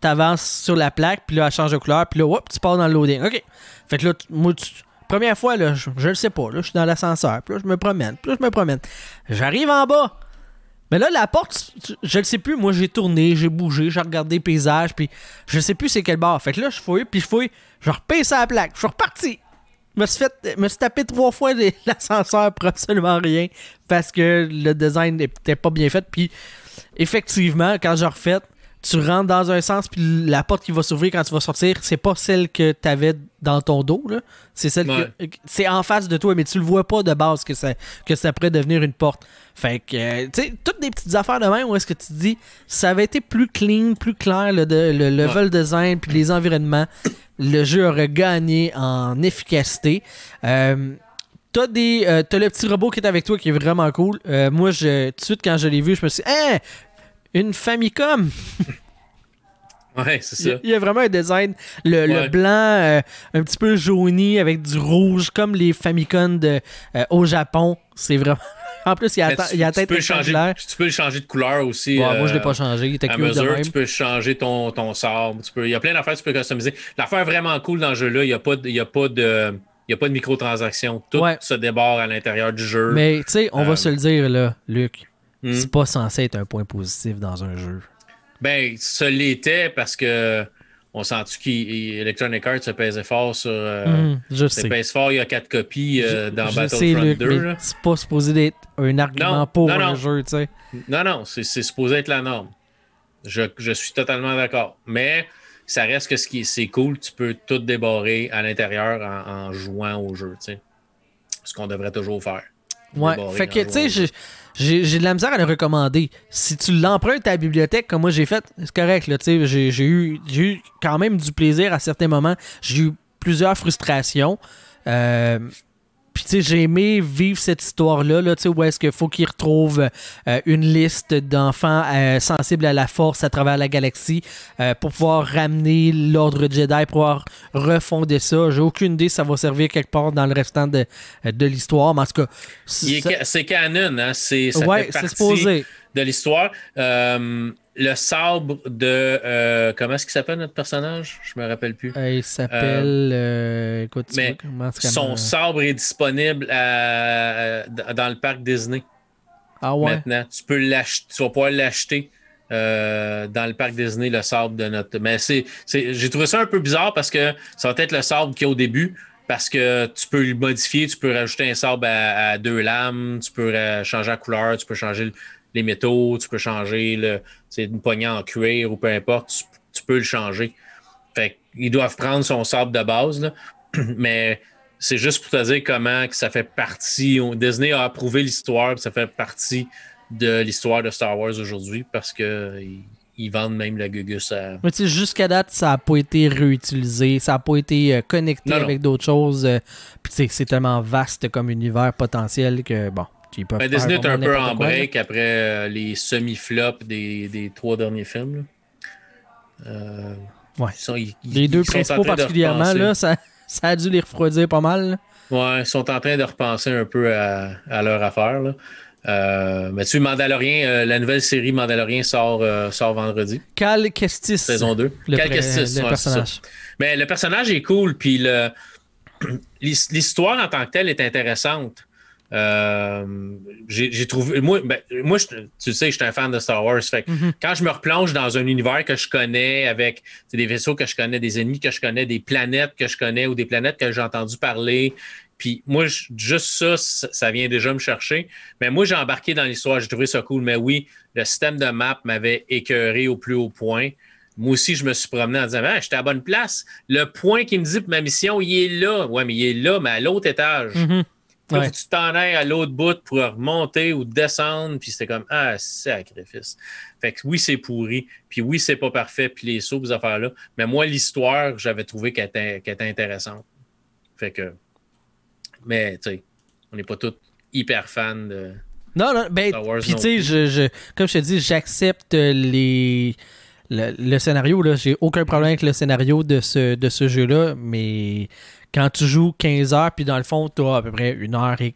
tu avances sur la plaque, puis là, elle change de couleur, puis là, hop, tu pars dans le loading. OK. Fait que là, moi, tu- première fois, là, je, je le sais pas, là, je suis dans l'ascenseur, puis là, je me promène, puis là, je me promène. J'arrive en bas. Mais là, la porte, je le sais plus. Moi, j'ai tourné, j'ai bougé, j'ai regardé les paysages, puis je sais plus c'est quel bar. Fait que là, je fouille, puis je fouille, je repèse à la plaque, je suis reparti. Je me suis fait, me suis tapé trois fois l'ascenseur pour absolument rien parce que le design n'était pas bien fait. Puis effectivement, quand je refais, tu rentres dans un sens, puis la porte qui va s'ouvrir quand tu vas sortir, c'est pas celle que tu avais dans ton dos. C'est celle Ouais. que. C'est en face de toi, mais tu le vois pas de base que ça, que ça pourrait devenir une porte. Fait que, euh, tu sais, toutes des petites affaires de même où est-ce que tu te dis, ça avait été plus clean, plus clair, le, de- le level design, puis les environnements, le jeu aurait gagné en efficacité. Euh, T'as des, euh, t'as le petit robot qui est avec toi qui est vraiment cool. Euh, moi, je, tout de suite, quand je l'ai vu, je me suis dit, Hein, une Famicom! Ouais, c'est ça. il y a vraiment un design, le, blanc euh, un petit peu jauni avec du rouge, comme les Famicom de, euh, au Japon. C'est vraiment. En plus, il y a, tu, il y a tu tête peux changer, tu peux le changer de couleur aussi. Ouais, moi, je l'ai euh, pas changé. Il était à de mesure, même. tu peux changer ton, ton sort. Tu peux, il y a plein d'affaires que tu peux customiser. L'affaire vraiment cool dans ce jeu-là, il n'y a pas de, il y a pas de, il a pas de microtransactions. Tout Ouais. se débarre à l'intérieur du jeu. Mais, tu sais, on va se le dire, là, Luc. Hmm. C'est pas censé être un point positif dans un jeu. Ben, ça l'était parce que on sent-tu qu'Electronic Arts se pesait fort sur. euh, Hum, je se sais. fort, il y a quatre copies euh, dans je Battlefront Luc, 2. mais là. c'est pas supposé d'être un argument Non, pour non, un non. jeu, tu sais. Non, non, c'est c'est supposé être la norme. Je, je suis totalement d'accord. Mais ça reste que ce qui c'est cool, tu peux tout débarrer à l'intérieur en, en jouant au jeu, tu sais. Ce qu'on devrait toujours faire. Ouais, fait que, tu sais, j'ai- de la misère à le recommander. Si tu l'empruntes à la bibliothèque, comme moi j'ai fait, c'est correct, là, tu sais, j'ai j'ai eu, j'ai eu quand même du plaisir à certains moments. J'ai eu plusieurs frustrations. Euh, puis, tu sais, j'ai aimé vivre cette histoire-là, là, tu sais, où est-ce qu'il faut qu'ils retrouvent euh, une liste d'enfants euh, sensibles à la force à travers la galaxie euh, pour pouvoir ramener l'ordre Jedi, pour pouvoir refonder ça. J'ai aucune idée si ça va servir quelque part dans le restant de, de l'histoire, mais en tout cas... Il est ça- ca- C'est canon, hein? C'est, ouais, c'est supposé. De l'histoire. Euh, le sabre de. euh, comment est-ce qu'il s'appelle notre personnage? Je me rappelle plus. Euh, il s'appelle. euh, écoute, mais vois Son sabre est disponible à- à- dans le parc Disney. Ah ouais? maintenant. Tu peux l'acheter, tu vas pouvoir l'acheter euh, dans le parc Disney, le sabre de notre. Mais c'est, c'est- j'ai trouvé ça un peu bizarre parce que ça va être le sabre qu'il y a au début. Parce que tu peux le modifier, tu peux rajouter un sabre à, à deux lames, tu peux changer la couleur, tu peux changer le- les métaux, tu peux changer le, c'est une poignée en cuir ou peu importe, tu, tu peux le changer. Fait qu'ils doivent prendre son sabre de base, là. mais c'est juste pour te dire comment que ça fait partie. on- Disney a approuvé l'histoire, ça fait partie de l'histoire de Star Wars aujourd'hui parce que ils, ils vendent même la Gugus à. Mais tu sais, jusqu'à date, ça n'a pas été réutilisé, ça n'a pas été euh, connecté Non, avec d'autres choses. euh, Puis c'est tellement vaste comme univers potentiel que, bon, ils Ben, Disney est un peu en là. break après euh, les semi-flops des, des trois derniers films. Euh, Ouais. ils sont- ils- Les deux principaux de particulièrement, là, ça, ça a dû les refroidir pas mal. Ouais, ils sont en train de repenser un peu à, à leur affaire. Là. Euh, mais tu Mandalorian, euh, la nouvelle série Mandalorian sort, euh, sort vendredi, Cal Kestis, saison 2. le, Cal Kestis, le ouais, personnage. Mais le personnage est cool, puis l'histoire en tant que telle est intéressante. Euh, j'ai trouvé. Moi, ben, moi je- tu sais, je suis un fan de Star Wars. Fait que Mhm. quand je me replonge dans un univers que je connais, avec des vaisseaux que je connais, des ennemis que je connais, des planètes que je connais ou des planètes que j'ai entendu parler, puis moi, je- juste ça, ça, vient déjà me chercher. Mais moi, j'ai embarqué dans l'histoire, j'ai trouvé ça cool. Mais oui, le système de map m'avait écœuré au plus haut point. Moi aussi, je me suis promené en disant, ah, j'étais à la bonne place. Le point qui me dit que ma mission, il est là. Ouais, mais il est là, mais à l'autre étage. Mhm. Là, Ouais. faut que tu t'en ailles à l'autre bout pour remonter ou descendre. Puis c'était comme, ah, sacrifice. Fait que oui, c'est pourri. Puis oui, c'est pas parfait. Puis les sauts, ces affaires-là. Mais moi, l'histoire, j'avais trouvé qu'elle était, était intéressante. Fait que. Mais, tu sais, on n'est pas tous hyper fans de, Non, non, ben, Star Wars puis non tu sais, plus. je, je- comme je te dis, j'accepte les. Le, le scénario, là, j'ai aucun problème avec le scénario de ce, de ce jeu-là, mais quand tu joues 15 heures, puis dans le fond, tu as à peu près 1 heure et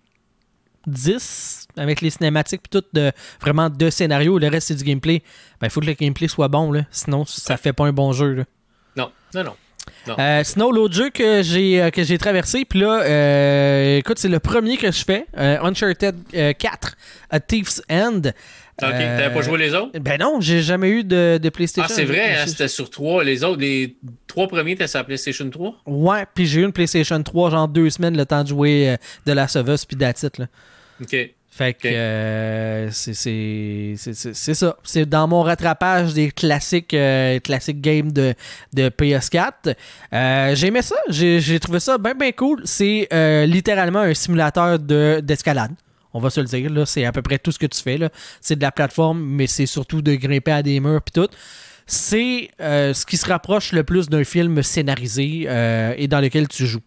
10 avec les cinématiques, puis tout, de, vraiment de scénario, le reste c'est du gameplay, ben il faut que le gameplay soit bon, là, sinon ça fait pas un bon jeu. Là. Non, non, non. Euh, sinon, l'autre jeu que j'ai euh, que j'ai traversé, puis là, euh, écoute, c'est le premier que je fais, euh, Uncharted euh, 4, A Thief's End. Ok, Euh, t'avais pas joué les autres? Ben non, j'ai jamais eu de, de PlayStation. Ah, c'est vrai, hein, c'était sur trois. Les autres, les trois premiers, étaient sur la PlayStation 3? Ouais, puis j'ai eu une PlayStation 3, genre deux semaines, le temps de jouer euh, de la Us puis that's it, là. Ok. Fait que euh, c'est- ça. C'est dans mon rattrapage des classiques euh, classiques games de, de PS4. Euh, j'ai aimé ça. J'ai trouvé ça bien, bien cool. C'est euh, littéralement un simulateur de- d'escalade. On va se le dire. là. C'est à peu près tout ce que tu fais. là. C'est de la plateforme, mais c'est surtout de grimper à des murs puis tout. C'est euh, ce qui se rapproche le plus d'un film scénarisé euh, et dans lequel tu joues.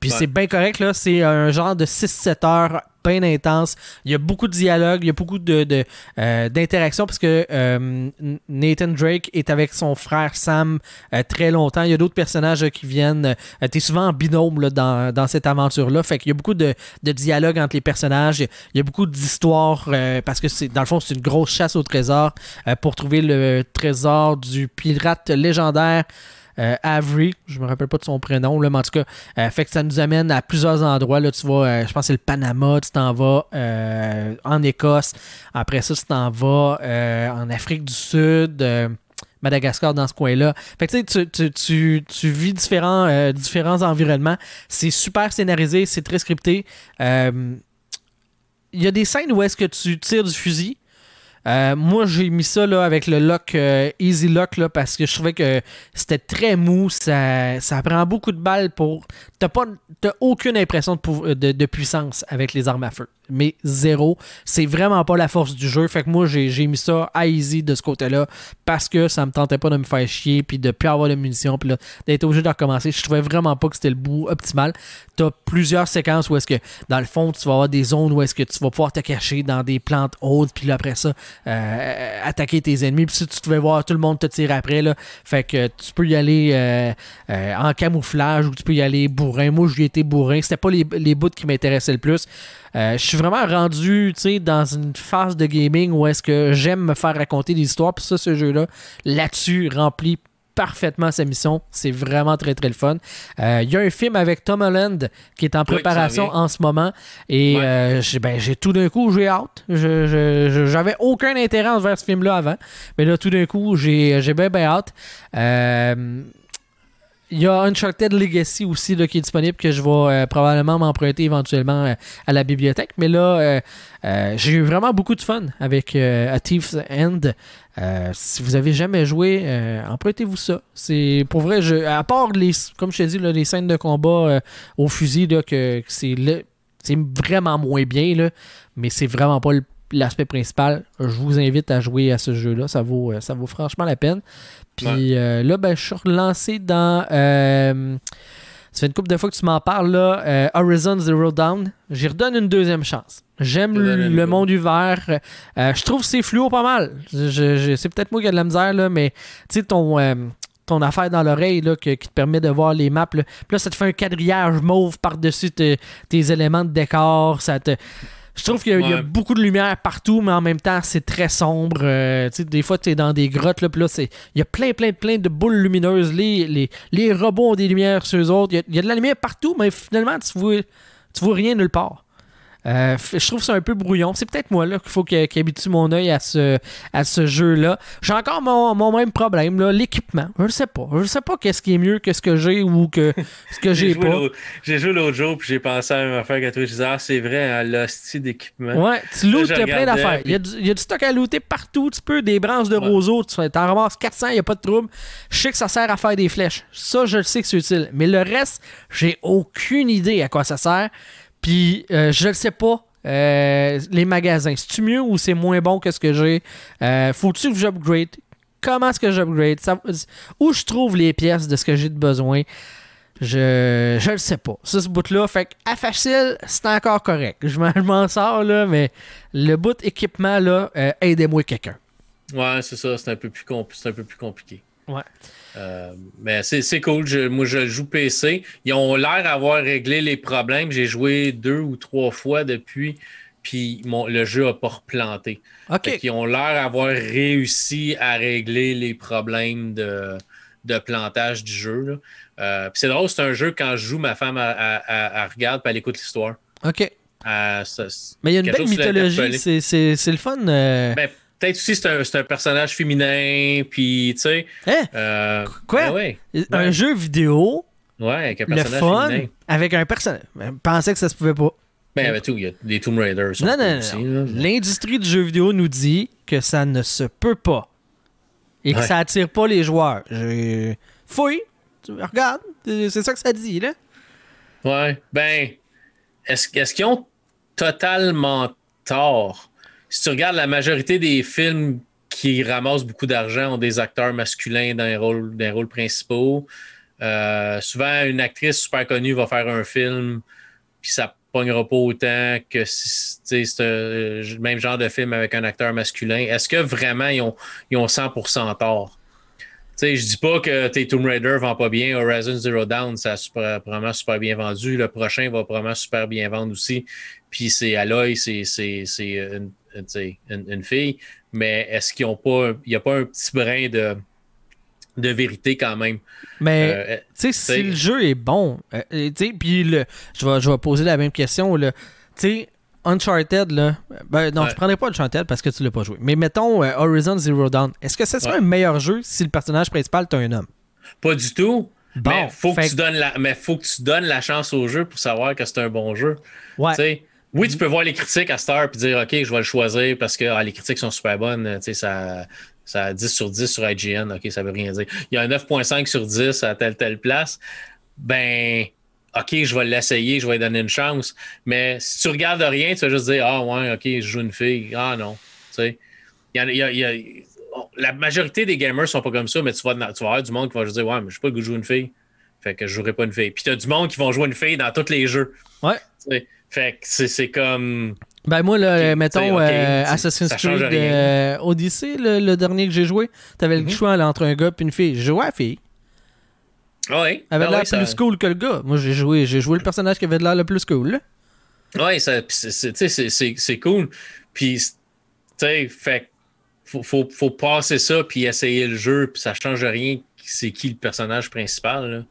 Puis Ouais. c'est bien correct, là. C'est un genre de 6-7 heures bien intense. Il y a beaucoup de dialogue, il y a beaucoup de, euh, d'interactions parce que euh, Nathan Drake est avec son frère Sam euh, très longtemps. Il y a d'autres personnages qui viennent. Euh, T'es souvent en binôme là, dans, dans cette aventure-là. Fait qu'il y a beaucoup de, de dialogue entre les personnages. Il y a, beaucoup d'histoires parce que dans le fond, c'est une grosse chasse au trésor pour trouver le trésor du pirate légendaire. Euh, Avery, je me rappelle pas de son prénom, mais en tout cas, euh, fait que ça nous amène à plusieurs endroits. Là, tu vas, euh, je pense que c'est le Panama, tu t'en vas en Écosse. Après ça, tu t'en vas en Afrique du Sud. Madagascar dans ce coin-là. Fait que tu, tu, vis différents, différents environnements. C'est super scénarisé, c'est très scripté. Il y a des scènes où est-ce que tu tires du fusil. Euh, moi, j'ai mis ça avec le lock euh, Easy Lock là, parce que je trouvais que c'était très mou. Ça, prend beaucoup de balles pour. T'as aucune impression de puissance avec les armes à feu. Mais zéro. C'est vraiment pas la force du jeu. Fait que moi, j'ai, mis ça à easy de ce côté-là parce que ça me tentait pas de me faire chier puis de plus avoir de munitions puis d'être obligé de recommencer. Je trouvais vraiment pas que c'était le bout optimal. T'as plusieurs séquences où est-ce que dans le fond, tu vas avoir des zones où est-ce que tu vas pouvoir te cacher dans des plantes hautes puis là après ça, euh, attaquer tes ennemis. Puis si tu pouvais voir tout le monde te tirer après, là, fait que tu peux y aller euh, euh, en camouflage ou tu peux y aller bourrin. Moi, j'y étais bourrin. C'était pas les, les bouts qui m'intéressaient le plus. Euh, je suis vraiment rendu dans une phase de gaming où est-ce que j'aime me faire raconter des histoires. Puis ça, ce jeu-là, là-dessus, remplit parfaitement sa mission. C'est vraiment très très le fun. Euh, Il y a un film avec Tom Holland qui est en préparation en ce moment. Et Ouais. euh, j'ai ben, j'ai tout d'un coup, j'ai hâte. J'avais aucun intérêt envers ce film-là avant. Mais là, tout d'un coup, j'ai j'ai bien bien hâte. Euh, il y a Uncharted Legacy aussi qui est disponible que je vais euh, probablement m'emprunter éventuellement euh, à la bibliothèque. Mais là, euh, j'ai eu vraiment beaucoup de fun avec A Thief's End. Si vous avez jamais joué, empruntez-vous ça. C'est pour vrai, à part les, comme je dit, là, les scènes de combat au fusil, que, c'est vraiment moins bien, là, mais c'est vraiment pas l'aspect principal. Je vous invite à jouer à ce jeu-là. Ça vaut, ça vaut franchement la peine. Puis euh, là, ben, je suis relancé dans. euh, ça fait une couple de fois que tu m'en parles, là. euh, Horizon Zero Dawn. J'y redonne une deuxième chance. J'aime le, monde ouvert. Je trouve que c'est fluo pas mal. Je, je- c'est peut-être moi qui ai de la misère, là, mais tu sais, ton. ton affaire dans l'oreille là, que- qui te permet de voir les maps. Là. Puis là, ça te fait un quadrillage mauve par-dessus te- tes éléments de décor. Ça te... Je trouve qu'il y, a- y beaucoup de lumière partout, mais en même temps, c'est très sombre. Euh, des fois, tu es dans des grottes, là, puis là, c'est- il y a plein, plein, plein de boules lumineuses. Les, les, les robots ont des lumières sur eux autres. Il y y a de la lumière partout, mais finalement, tu vois, tu vois rien nulle part. Euh, je trouve ça un peu brouillon. C'est peut-être moi là qu'il faut qu'habitue mon œil à ce, à ce jeu-là. J'ai encore mon, mon même problème, là, l'équipement. Je sais pas. Je sais pas qu'est-ce qui est mieux que ce que j'ai ou que ce que j'ai pas. J'ai joué l'autre jour, puis j'ai pensé à la même affaire que toi. Je disais, ah, c'est vrai, hein, l'hostie d'équipement. Ouais, tu lootes plein d'affaires. Il y, a du- il y a du stock à looter partout. Tu peux, des branches de Ouais. roseau, tu t'en ramasses 400, il n'y a pas de trouble. Je sais que ça sert à faire des flèches. Ça, je le sais que c'est utile. Mais le reste, j'ai aucune idée à quoi ça sert. Puis, euh, je ne sais pas. euh, les magasins, c'est-tu mieux ou c'est moins bon que ce que j'ai? Euh, Faut-tu que j'upgrade? Comment est-ce que j'upgrade? Où je trouve les pièces de ce que j'ai de besoin? Je, je le sais pas. Ça, ce bout-là, fait à facile, c'est encore correct. Je m'en, sors, là, mais le bout équipement, là, aidez-moi quelqu'un. Ouais, c'est ça, un peu plus, c'est un peu plus compliqué. Ouais. Euh, mais c'est cool. Je- moi, je joue PC. Ils ont l'air d'avoir réglé les problèmes. J'ai joué deux ou trois fois depuis, puis mon, le jeu n'a pas replanté. OK. Fait qu'ils ont l'air d'avoir réussi à régler les problèmes de, de plantage du jeu. Euh, c'est drôle, c'est un jeu, quand je joue, ma femme elle, regarde puis elle écoute l'histoire. OK. Euh, ça- Mais il y a une belle mythologie. c'est le fun. euh, Ben, peut-être aussi c'est un, personnage féminin, puis tu sais. hein? euh, Quoi? ben ouais, Un jeu vidéo, ouais, avec un le personnage fun, féminin. avec un personnage. Je pensais que ça se pouvait pas. Ben, ben, tout, il y a des Tomb Raiders. Non, non, non. L'industrie du jeu vidéo nous dit que ça ne se peut pas. Et que Ouais. ça attire pas les joueurs. Je... Fouille. Regarde. C'est ça que ça dit, là. Ouais. Ben, est-ce est-ce qu'ils ont totalement tort? Si tu regardes la majorité des films qui ramassent beaucoup d'argent ont des acteurs masculins dans les rôles, principaux. Euh, souvent, une actrice super connue va faire un film, puis ça pognera pas autant que si c'est le même genre de film avec un acteur masculin. Est-ce que vraiment ils ont, ils ont 100% tort? Sais, je dis pas que tes Tomb Raider vend pas bien. Horizon Zero Dawn, ça a probablement super bien vendu. Le prochain va probablement super bien vendre aussi. Puis c'est Aloy, c'est une, une- une fille. Mais est-ce qu'ils ont pas. Il n'y a pas un petit brin de, de vérité quand même? Mais, Euh, tu sais, si le jeu est bon, euh, puis le- je vais, je vais poser la même question, là. Tu sais, Uncharted, là. Ben, non, Ouais. je prendrais pas Uncharted parce que tu l'as pas joué. Mais mettons euh, Horizon Zero Dawn. Est-ce que ce serait Ouais. un meilleur jeu si le personnage principal est un homme? Pas du tout. Bon, mais faut fait que tu donnes la, mais faut que tu donnes la chance au jeu pour savoir que c'est un bon jeu. Ouais. Oui, tu peux voir les critiques à cette heure et dire OK, je vais le choisir parce que ah, les critiques sont super bonnes. Tu sais, ça, ça a 10 sur 10 sur IGN. OK, ça veut rien dire. Il y a un 9.5 sur 10 à telle telle place. Ben, OK, je vais l'essayer, je vais lui donner une chance. Mais si tu regardes rien, tu vas juste dire Ah, ouais, OK, je joue une fille. Ah, non. Tu sais, il y a- il y a- il y a- la majorité des gamers sont pas comme ça, mais tu vas, tu vas avoir du monde qui va juste dire Ouais, mais je sais pas le goût de jouer une fille. Fait que je jouerai pas une fille. Puis t'as du monde qui vont jouer une fille dans tous les jeux. Ouais. Fait que c'est c'est comme. Ben moi, là, mettons euh, Assassin's Creed euh, Odyssey, le, le dernier que j'ai joué, t'avais le Mhm. choix là, entre un gars et une fille. J'ai joué à la fille. Ah ouais? Elle avait Ah l'air ouais, ça- plus cool que le gars. Moi, j'ai joué, j'ai joué le personnage qui avait de l'air le plus cool. là. Ouais, ça- pis c'est- c'est- tu sais, c'est- c'est c'est cool. Puis, tu sais, fait faut, faut, faut passer ça puis essayer le jeu, puis ça change rien. C'est qui le personnage principal, là.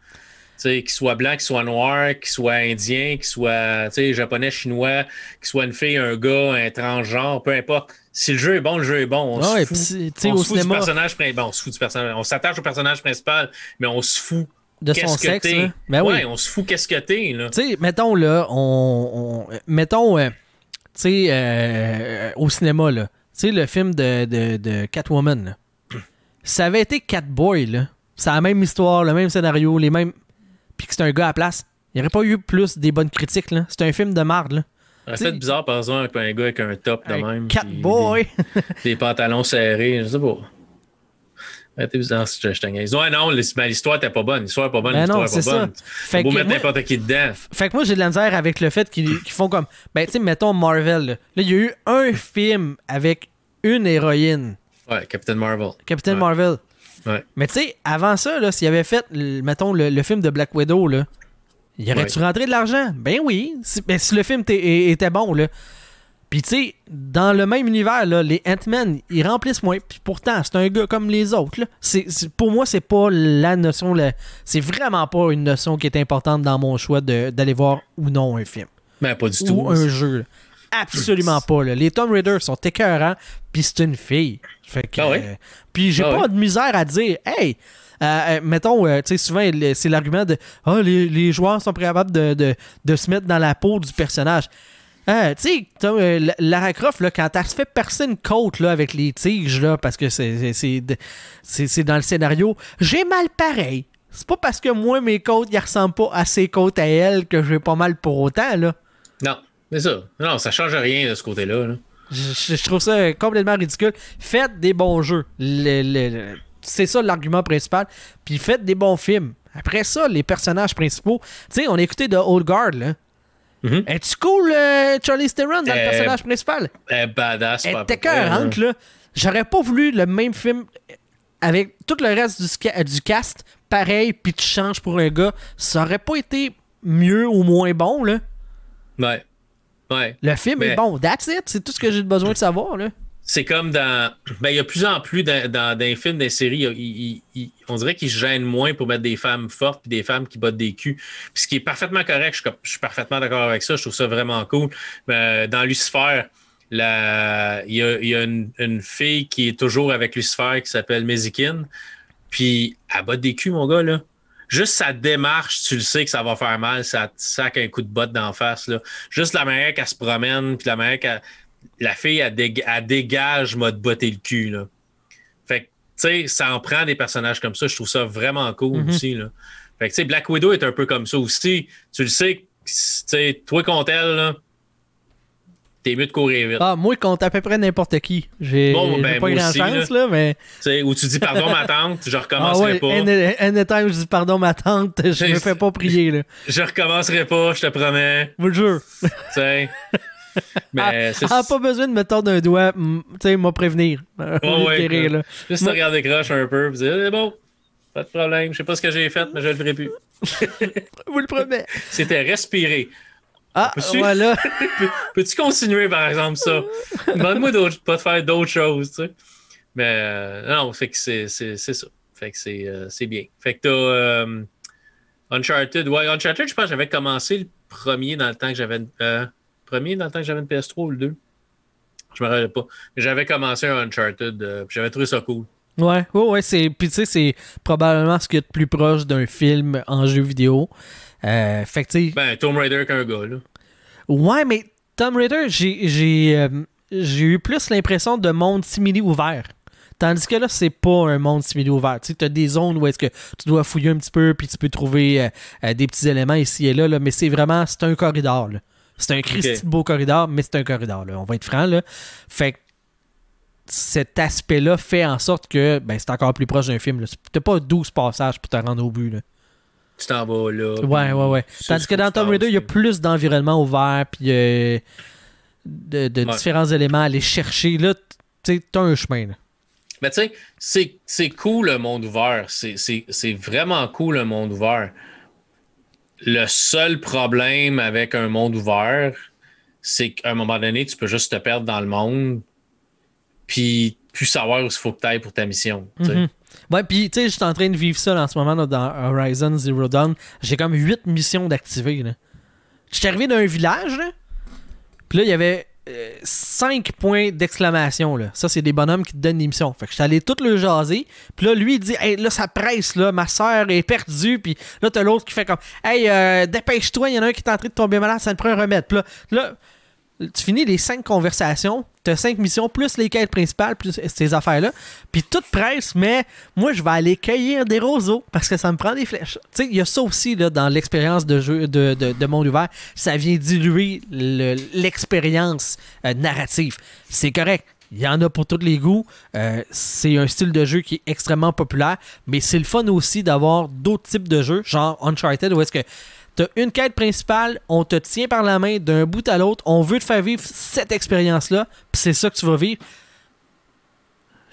Tu sais, qu'il soit blanc, qu'il soit noir, qu'il soit indien, qu'il soit japonais, chinois, qu'il soit une fille, un gars, un transgenre, peu importe. Si le jeu est bon, le jeu est bon. On Ah ouais, se fout. on au se fout du personnage bon, on se fout du personnage. On s'attache au personnage principal, mais on se fout de son que sexe. là. Ben oui. ouais, on se fout qu'est-ce que t'es, là. Tu sais, mettons là, on, on- mettons, euh, tu sais, euh, au cinéma là, tu sais le film de, de, de Catwoman. Là. Ça avait été Catboy là, c'est la même histoire, le même scénario, les mêmes, puis que c'est un gars à la place. Il n'y aurait pas eu plus des bonnes critiques là. C'est un film de marde là. Fait bizarre, par exemple, un gars avec un top de même. Catboy. Des, des pantalons serrés, je sais pas. Arrêtez bizarre si je te niaise. Ouais, non, l'histoire était pas bonne. L'histoire est pas bonne, Ben l'histoire c'est pas ça. bonne. Fait que mettre moi- n'importe qui dedans. Fait que moi, j'ai de la misère avec le fait qu'ils font comme. Ben, tu sais, mettons Marvel. Là, Là, il y a eu un film avec une héroïne, Ouais, Captain Marvel. Captain Ouais. Marvel. Ouais. Mais tu sais, avant ça, là, s'il avait fait, le- mettons, le, le film de Black Widow, là, y aurait-tu rentré de l'argent? Ben oui. Si, ben, si le film était bon, là. Puis tu sais, dans le même univers, là, les Ant-Man, ils remplissent moins. Puis pourtant, c'est un gars comme les autres. Là. C'est, c'est- pour moi, c'est pas la notion. c'est vraiment pas une notion qui est importante dans mon choix de- d'aller voir ou non un film Ben, pas du ou tout. un jeu. Absolument pas. là. Les Tomb Raider sont écœurants, puis c'est une fille. Fait que, Ah euh, puis j'ai Ah pas de misère à dire, hey, euh, euh, mettons, euh, tu sais, souvent, c'est l'argument de, ah, les, les joueurs sont capables de, de, de se mettre dans la peau du personnage. Euh, tu sais, Lara Croft, là, quand elle se fait percer une côte là, avec les tiges, là, parce que c'est dans le scénario, j'ai mal pareil. C'est pas parce que moi, mes côtes, ils ressemblent pas à ses côtes à elle que j'ai pas mal pour autant, là. Non, c'est ça. Non, ça change rien de ce côté-là. là. Je, je trouve ça complètement ridicule. Faites des bons jeux. Le- le- le- c'est ça l'argument principal. Puis faites des bons films. Après ça, les personnages principaux. Tu sais, on a écouté de Old Guard, là. Mhm. Es-tu cool, euh, Charlie Theron, dans le Euh, personnage principal? Eh, badass. Elle était près, là. J'aurais pas voulu le même film avec tout le reste du, ska- du cast, pareil, puis tu changes pour un gars. Ça aurait pas été mieux ou moins bon, là. Ouais. Ouais. Le film Mais- est bon. That's it. C'est tout ce que j'ai besoin de savoir, là. C'est comme dans. Ben, il y a plus en plus dans, dans, dans les films, dans les séries, il il- il- on dirait qu'ils se gênent moins pour mettre des femmes fortes puis des femmes qui battent des culs. Puis ce qui est parfaitement correct, je, suis comme- je suis parfaitement d'accord avec ça, je trouve ça vraiment cool. Mais dans Lucifer, la- il y a, il y a une, une fille qui est toujours avec Lucifer qui s'appelle Mezikin. Puis elle bat des culs, mon gars, là. Juste sa démarche, tu le sais que ça va faire mal, ça te sac un coup de botte d'en face. Là. Juste la manière qu'elle se promène, puis la manière qu'elle. La fille, elle, dég- elle dégage mode botter le cul. Là. Fait que, tu sais, ça en prend des personnages comme ça. Je trouve ça vraiment cool Mhm. aussi. Là. Fait que, tu sais, Black Widow est un peu comme ça aussi. Tu le sais, tu sais, toi contre elle, là, t'es mieux de courir vite. Ah, moi, contre à peu près n'importe qui. J'ai Bon, ben, pas grand aussi, chance, là, mais. Tu sais, où tu dis pardon, ma tante, je Ah recommencerai ouais, pas. anytime je dis pardon, ma tante, je me fais pas prier, là. Je recommencerai pas, je te promets. Vous le jure. Tu sais. Mais c'est Ah, pas besoin de me tordre un doigt, tu sais, m'a prévenir. de ouais, là. juste te regarder croche un peu, puis dire, c'est bon, pas de problème. Je sais pas ce que j'ai fait, mais je le ferai plus. Je vous le promets. C'était respirer. Ah, Peux-tu- voilà. Peux- Peux-tu continuer, par exemple, ça? Demande-moi d'autres- pas de faire d'autres choses, tu sais. Mais euh, non, fait que c'est c'est- c'est ça. Fait que c'est euh, c'est bien. Fait que t'as euh, Uncharted. Ouais, Uncharted, je pense que j'avais commencé le premier dans le temps que j'avais une- premier dans le temps que j'avais une PS3 ou le 2. Je me rappelle pas. Mais j'avais commencé un Uncharted, j'avais trouvé ça cool. Ouais, ouais, ouais, c'est. Puis tu sais, c'est probablement ce qui est le plus proche d'un film en jeu vidéo. Euh, fait que tu sais. Ben, Tomb Raider qu'un gars, là. Ouais, mais Tomb Raider, j'ai euh, eu plus l'impression de monde simili ouvert. Tandis que là, c'est pas un monde simili ouvert. Tu sais, as des zones où est-ce que tu dois fouiller un petit peu puis tu peux trouver euh, euh, des petits éléments ici et là, là mais c'est vraiment c'est un corridor. là. C'est un Christy beau corridor, mais c'est un corridor. Là. On va être franc. Là. Fait que cet aspect-là fait en sorte que ben, c'est encore plus proche d'un film. là. T'as pas 12 passages pour te rendre au but. Là. Tu t'en vas là. Ouais, ouais, ouais. Tandis que dans Tomb Raider, il y a plus d'environnement ouvert, puis euh, de, de Ouais. différents éléments à aller chercher. Là, tu t'as un chemin. Là. Mais tu sais, c'est- cool le monde ouvert. C'est- vraiment cool le monde ouvert. Le seul problème avec un monde ouvert, c'est qu'à un moment donné, tu peux juste te perdre dans le monde, puis plus savoir où il faut que tu ailles pour ta mission. sais. Ouais, puis tu sais, je suis en train de vivre ça en ce moment là, dans Horizon Zero Dawn. J'ai comme 8 missions d'activer. Je suis arrivé dans un village, là, puis là, il y avait 5 points d'exclamation. là. Ça, c'est des bonhommes qui te donnent des missions. Fait que je suis allé tout le jaser. Puis là, lui, il dit Hey, là, ça presse, là, ma soeur est perdue. Puis là, t'as l'autre qui fait comme Hey, euh, dépêche-toi, il y en a un qui est en train de tomber malade, ça te prend un remède. Puis là, là, tu finis les 5 conversations, t'as 5 missions, plus les quêtes principales, plus ces affaires-là. Puis tout presse, mais moi, je vais aller cueillir des roseaux parce que ça me prend des flèches. Tu sais, il y a ça aussi là, dans l'expérience de jeu de, de, de monde ouvert. Ça vient diluer le- l'expérience euh, narrative. C'est correct. Il y en a pour tous les goûts. Euh, c'est un style de jeu qui est extrêmement populaire, mais c'est le fun aussi d'avoir d'autres types de jeux, genre Uncharted, où est-ce que T'as une quête principale, on te tient par la main d'un bout à l'autre, on veut te faire vivre cette expérience-là, puis c'est ça que tu vas vivre.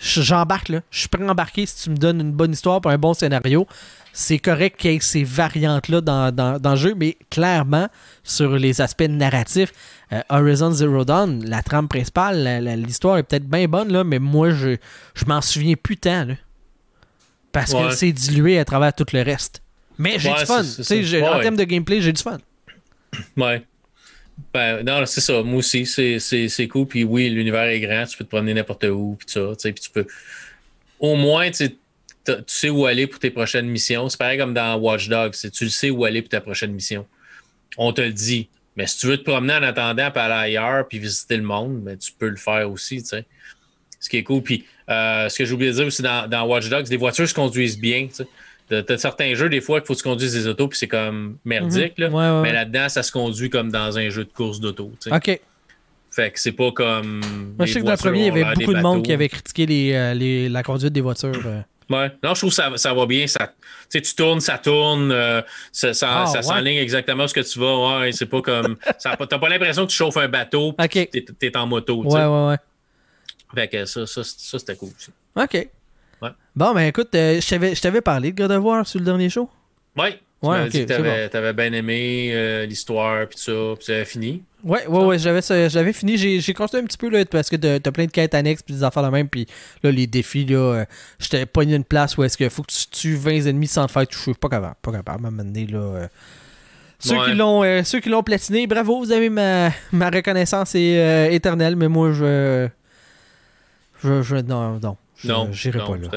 J'embarque là, je suis prêt à embarquer si tu me donnes une bonne histoire pour un bon scénario. C'est correct qu'il y ait ces variantes-là dans, dans, dans le jeu, mais clairement, sur les aspects narratifs, euh, Horizon Zero Dawn, la trame principale, l'histoire est peut-être bien bonne, là, mais moi, je, je m'en souviens plus tant. là. parce que c'est dilué à travers tout le reste. Mais j'ai Ouais, du fun. Ouais, en ouais. termes de gameplay, j'ai du fun. Ouais. Ben, non, c'est ça. Moi aussi, c'est- c'est c'est cool. Puis oui, l'univers est grand. Tu peux te promener n'importe où. Puis ça. tu sais, Puis tu peux. Au moins, tu sais, où aller pour tes prochaines missions. C'est pareil comme dans Watch Dogs. Tu le sais où aller pour ta prochaine mission. On te le dit. Mais si tu veux te promener en attendant, puis aller ailleurs, puis visiter le monde, ben, tu peux le faire aussi. tu sais. Ce qui est cool. Puis euh, ce que j'ai oublié de dire aussi dans, dans Watch Dogs, les voitures se conduisent bien. tu sais. T'as certains jeux, des fois, qu'il faut que tu conduises des autos, puis c'est comme merdique. là. Mhm. Ouais, ouais, Mais là-dedans, ça se conduit comme dans un jeu de course d'auto. Ok. Fait que c'est pas comme. Moi, je sais que dans le premier, il y avait beaucoup de monde qui avait critiqué les, euh, les- la conduite des voitures. euh. Ouais. Non, je trouve que ça, ça va bien. Ça, tu tournes, ça tourne, euh, ça, ça, Ah, ça ouais. s'enligne exactement ce que tu vas. Ouais, c'est pas comme. T'as pas l'impression que tu chauffes un bateau Ok. tu t'es, t'es en moto. tu sais. Ouais, ouais, ouais. Fait que ça, ça, ça c'était cool. OK. Ouais. Bon, ben écoute, euh, je t'avais- parlé de God of War sur le dernier show. Ouais. Tu Ouais, dit que t'avais, bien aimé euh, l'histoire, puis tout ça, puis ça fini. Ouais, ouais, ouais, j'avais, ça- j'avais fini. J'ai, j'ai continué un petit peu là, parce que t'as, plein de quêtes annexes puis des affaires de même. Puis là, les défis, là, euh, j'étais pogné une place où est-ce qu'il faut que tu tues 20 ennemis sans te faire toucher. Pas capable, pas capable. À un moment donné, là. euh, Ceux, Ouais. qui l'ont, euh, ceux qui l'ont platiné, bravo, vous avez ma, ma reconnaissance est, éternelle, mais moi, je. Je. je non, non. Je- Non. J'irai pas là.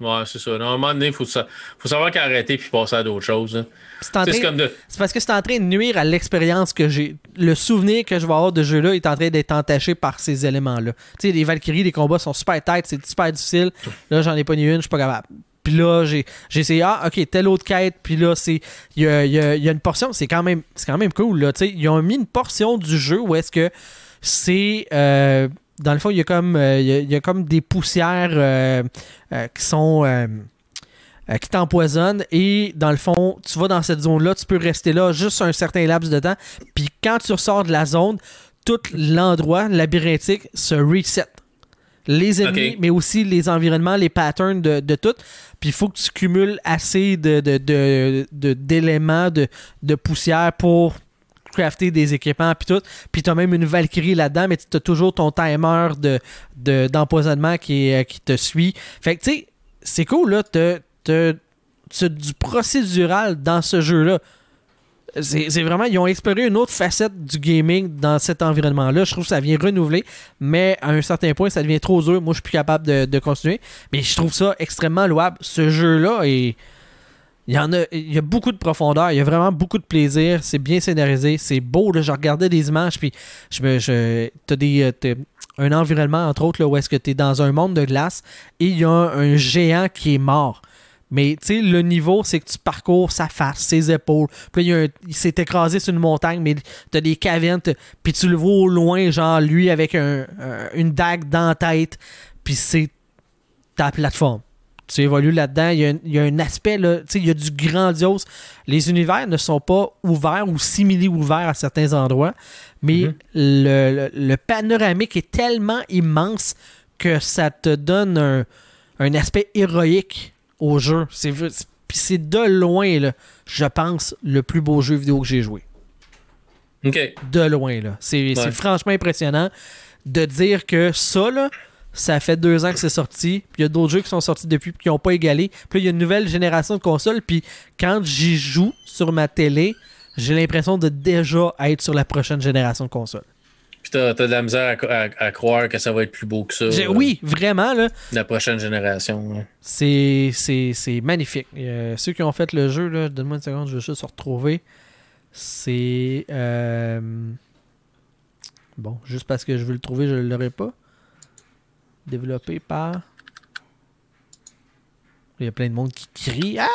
Ouais, c'est ça. Non, à un moment donné, il faut, sa- faut savoir qu'arrêter puis passer à d'autres choses. hein. C'est en Tu sais, train- C'est comme de. C'est parce que c'est en train de nuire à l'expérience que j'ai. Le souvenir que je vais avoir de ce jeu-là est en train d'être entaché par ces éléments-là. Tu sais, les Valkyries, les combats sont super tight, c'est super difficile. Là, j'en ai pas ni une, je suis pas capable. Puis là, j'ai j'ai essayé, ah, ok, telle autre quête. Puis là, c'est. Il y a, il y a- il y a une portion, c'est quand même c'est quand même cool, là. Tu sais, ils ont mis une portion du jeu où est-ce que c'est. euh, dans le fond, il y a comme, euh, il y a, il y a comme des poussières euh, euh, qui sont. euh, qui t'empoisonnent et dans le fond, tu vas dans cette zone-là, tu peux rester là juste un certain laps de temps. Puis quand tu ressors de la zone, tout l'endroit labyrinthique se reset. Les ennemis, mais aussi les environnements, les patterns de, de tout. Puis il faut que tu cumules assez de, de- de- d'éléments de, de poussière pour crafter des équipements puis tout. Puis tu as même une Valkyrie là-dedans, mais tu as toujours ton timer de, de- d'empoisonnement qui, est- qui te suit. Fait que tu sais, c'est cool là, t'as, t'as- t'as du procédural dans ce jeu-là. C'est, c'est vraiment, ils ont exploré une autre facette du gaming dans cet environnement-là. Je trouve que ça vient renouveler, mais à un certain point, ça devient trop dur. Moi, je suis plus capable de, de continuer. Mais je trouve ça extrêmement louable. Ce jeu-là est. Il y en a, il y a beaucoup de profondeur, il y a vraiment beaucoup de plaisir, c'est bien scénarisé, c'est beau. Je regardais des images, puis je me, je, t'as des, euh, un environnement entre autres là, où est-ce que tu es dans un monde de glace et il y a un, géant qui est mort. Mais tu sais, le niveau, c'est que tu parcours sa face, ses épaules. Puis là, il, il s'est écrasé sur une montagne, mais t'as des cavernes, puis tu le vois au loin, genre lui avec un- un- une dague dans la tête, puis c'est ta plateforme. Tu évolues là-dedans, il y, a un- il y a un aspect, là, tu sais, il y a du grandiose. Les univers ne sont pas ouverts ou simili-ouverts à certains endroits, mais Mhm. le, le- le panoramique est tellement immense que ça te donne un, un aspect héroïque au jeu. C'est de loin, là, je pense, le plus beau jeu vidéo que j'ai joué. De loin, là. C'est c'est franchement impressionnant de dire que ça, là, ça fait deux ans que c'est sorti. Puis il y a d'autres jeux qui sont sortis depuis puis qui n'ont pas égalé. Puis il y a une nouvelle génération de consoles. Puis quand j'y joue sur ma télé, j'ai l'impression de déjà être sur la prochaine génération de consoles. Puis t'as, t'as de la misère à, à- à croire que ça va être plus beau que ça. Euh, Oui, vraiment, là. La prochaine génération. C'est, c'est, c'est magnifique. Euh, ceux qui ont fait le jeu, là, donne-moi une seconde, je vais juste se retrouver. C'est. euh, Bon, juste parce que je veux le trouver, je ne l'aurai pas. Développé par. Il y a plein de monde qui crie. Ah!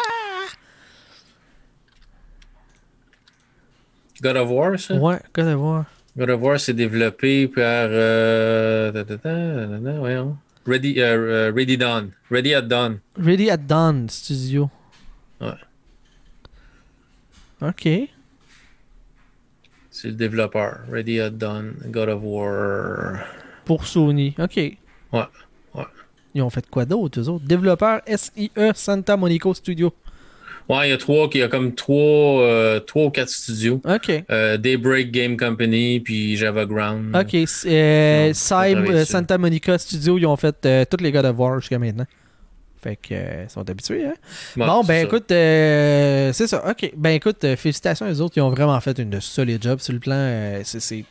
God of War, ça? Ouais, qu'est-ce que voir. God of War, c'est développé par. Euh. Ready, euh, euh, Ready Dawn. Ready at Dawn. Ready at Dawn Studio. Ouais. Ok. C'est le développeur. Ready at Dawn. God of War. Pour Sony. Ok. Ouais. Ouais. Ils ont fait quoi d'autre, eux autres? Développeur SIE Santa Monica Studio. Ouais, il y a trois, il y a comme trois, euh, trois ou quatre studios. Ok. Euh, Daybreak Game Company, puis Java Ground. Ok, c'est, euh, Non. Santa Monica Studio, ils ont fait tous les God of War jusqu'à maintenant. Fait que ils sont habitués, hein? Ouais, bon, ben ça. écoute, euh, c'est ça. Ok, ben écoute, félicitations aux autres, ils ont vraiment fait une solide job sur le plan. c'est,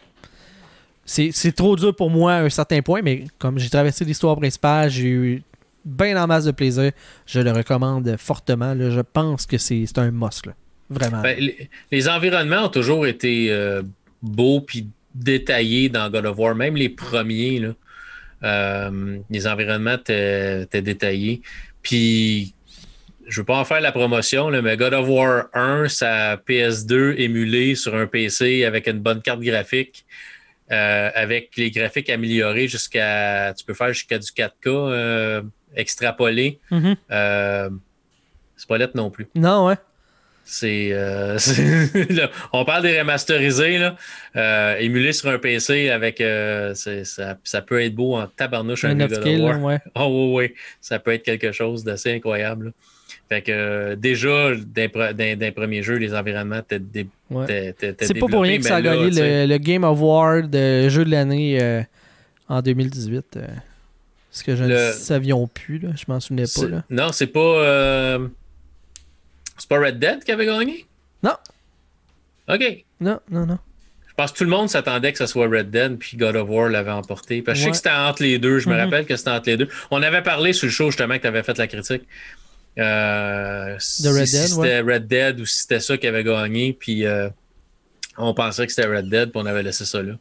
c'est, trop dur pour moi à un certain point, mais comme j'ai traversé l'histoire principale, j'ai eu bien en masse de plaisir. Je le recommande fortement. Je pense que c'est, un must. Vraiment. Ben, les, environnements ont toujours été euh, beaux puis détaillés dans God of War, même les premiers. Euh, les environnements étaient détaillés. Puis, je veux pas en faire la promotion, mais God of War 1, sa PS2 émulée sur un PC avec une bonne carte graphique, euh, avec les graphiques améliorés jusqu'à. Tu peux faire jusqu'à du 4K. euh, extrapolé. Mhm. Euh, c'est pas lettre non plus. Non, ouais. C'est, on parle des remasterisés, là, émulés sur un PC avec. ça, ça peut être beau en tabarnouche un Un upscale, ouais. Oh oui, oui, ça peut être quelque chose d'assez incroyable. là. Fait que euh, déjà, d'un pre- d'un- d'un premier jeu, les environnements étaient Ouais. C'est pas pour rien que ça a gagné le, le Game Award de jeu de l'année euh, en 2018. euh, ce que je ne savions plus, là. je m'en souvenais pas. Là. Non, c'est pas. euh, C'est pas Red Dead qui avait gagné? Non. OK. Non, non, non. Je pense que tout le monde s'attendait que ce soit Red Dead, puis God of War l'avait emporté. Parce que je sais que c'était entre les deux. Je me Mhm. rappelle que c'était entre les deux. On avait parlé sur le show justement que tu avais fait la critique. Euh, si, Red si Dead, c'était Red Dead ou si c'était ça qui avait gagné, puis euh, on pensait que c'était Red Dead, puis on avait laissé ça là.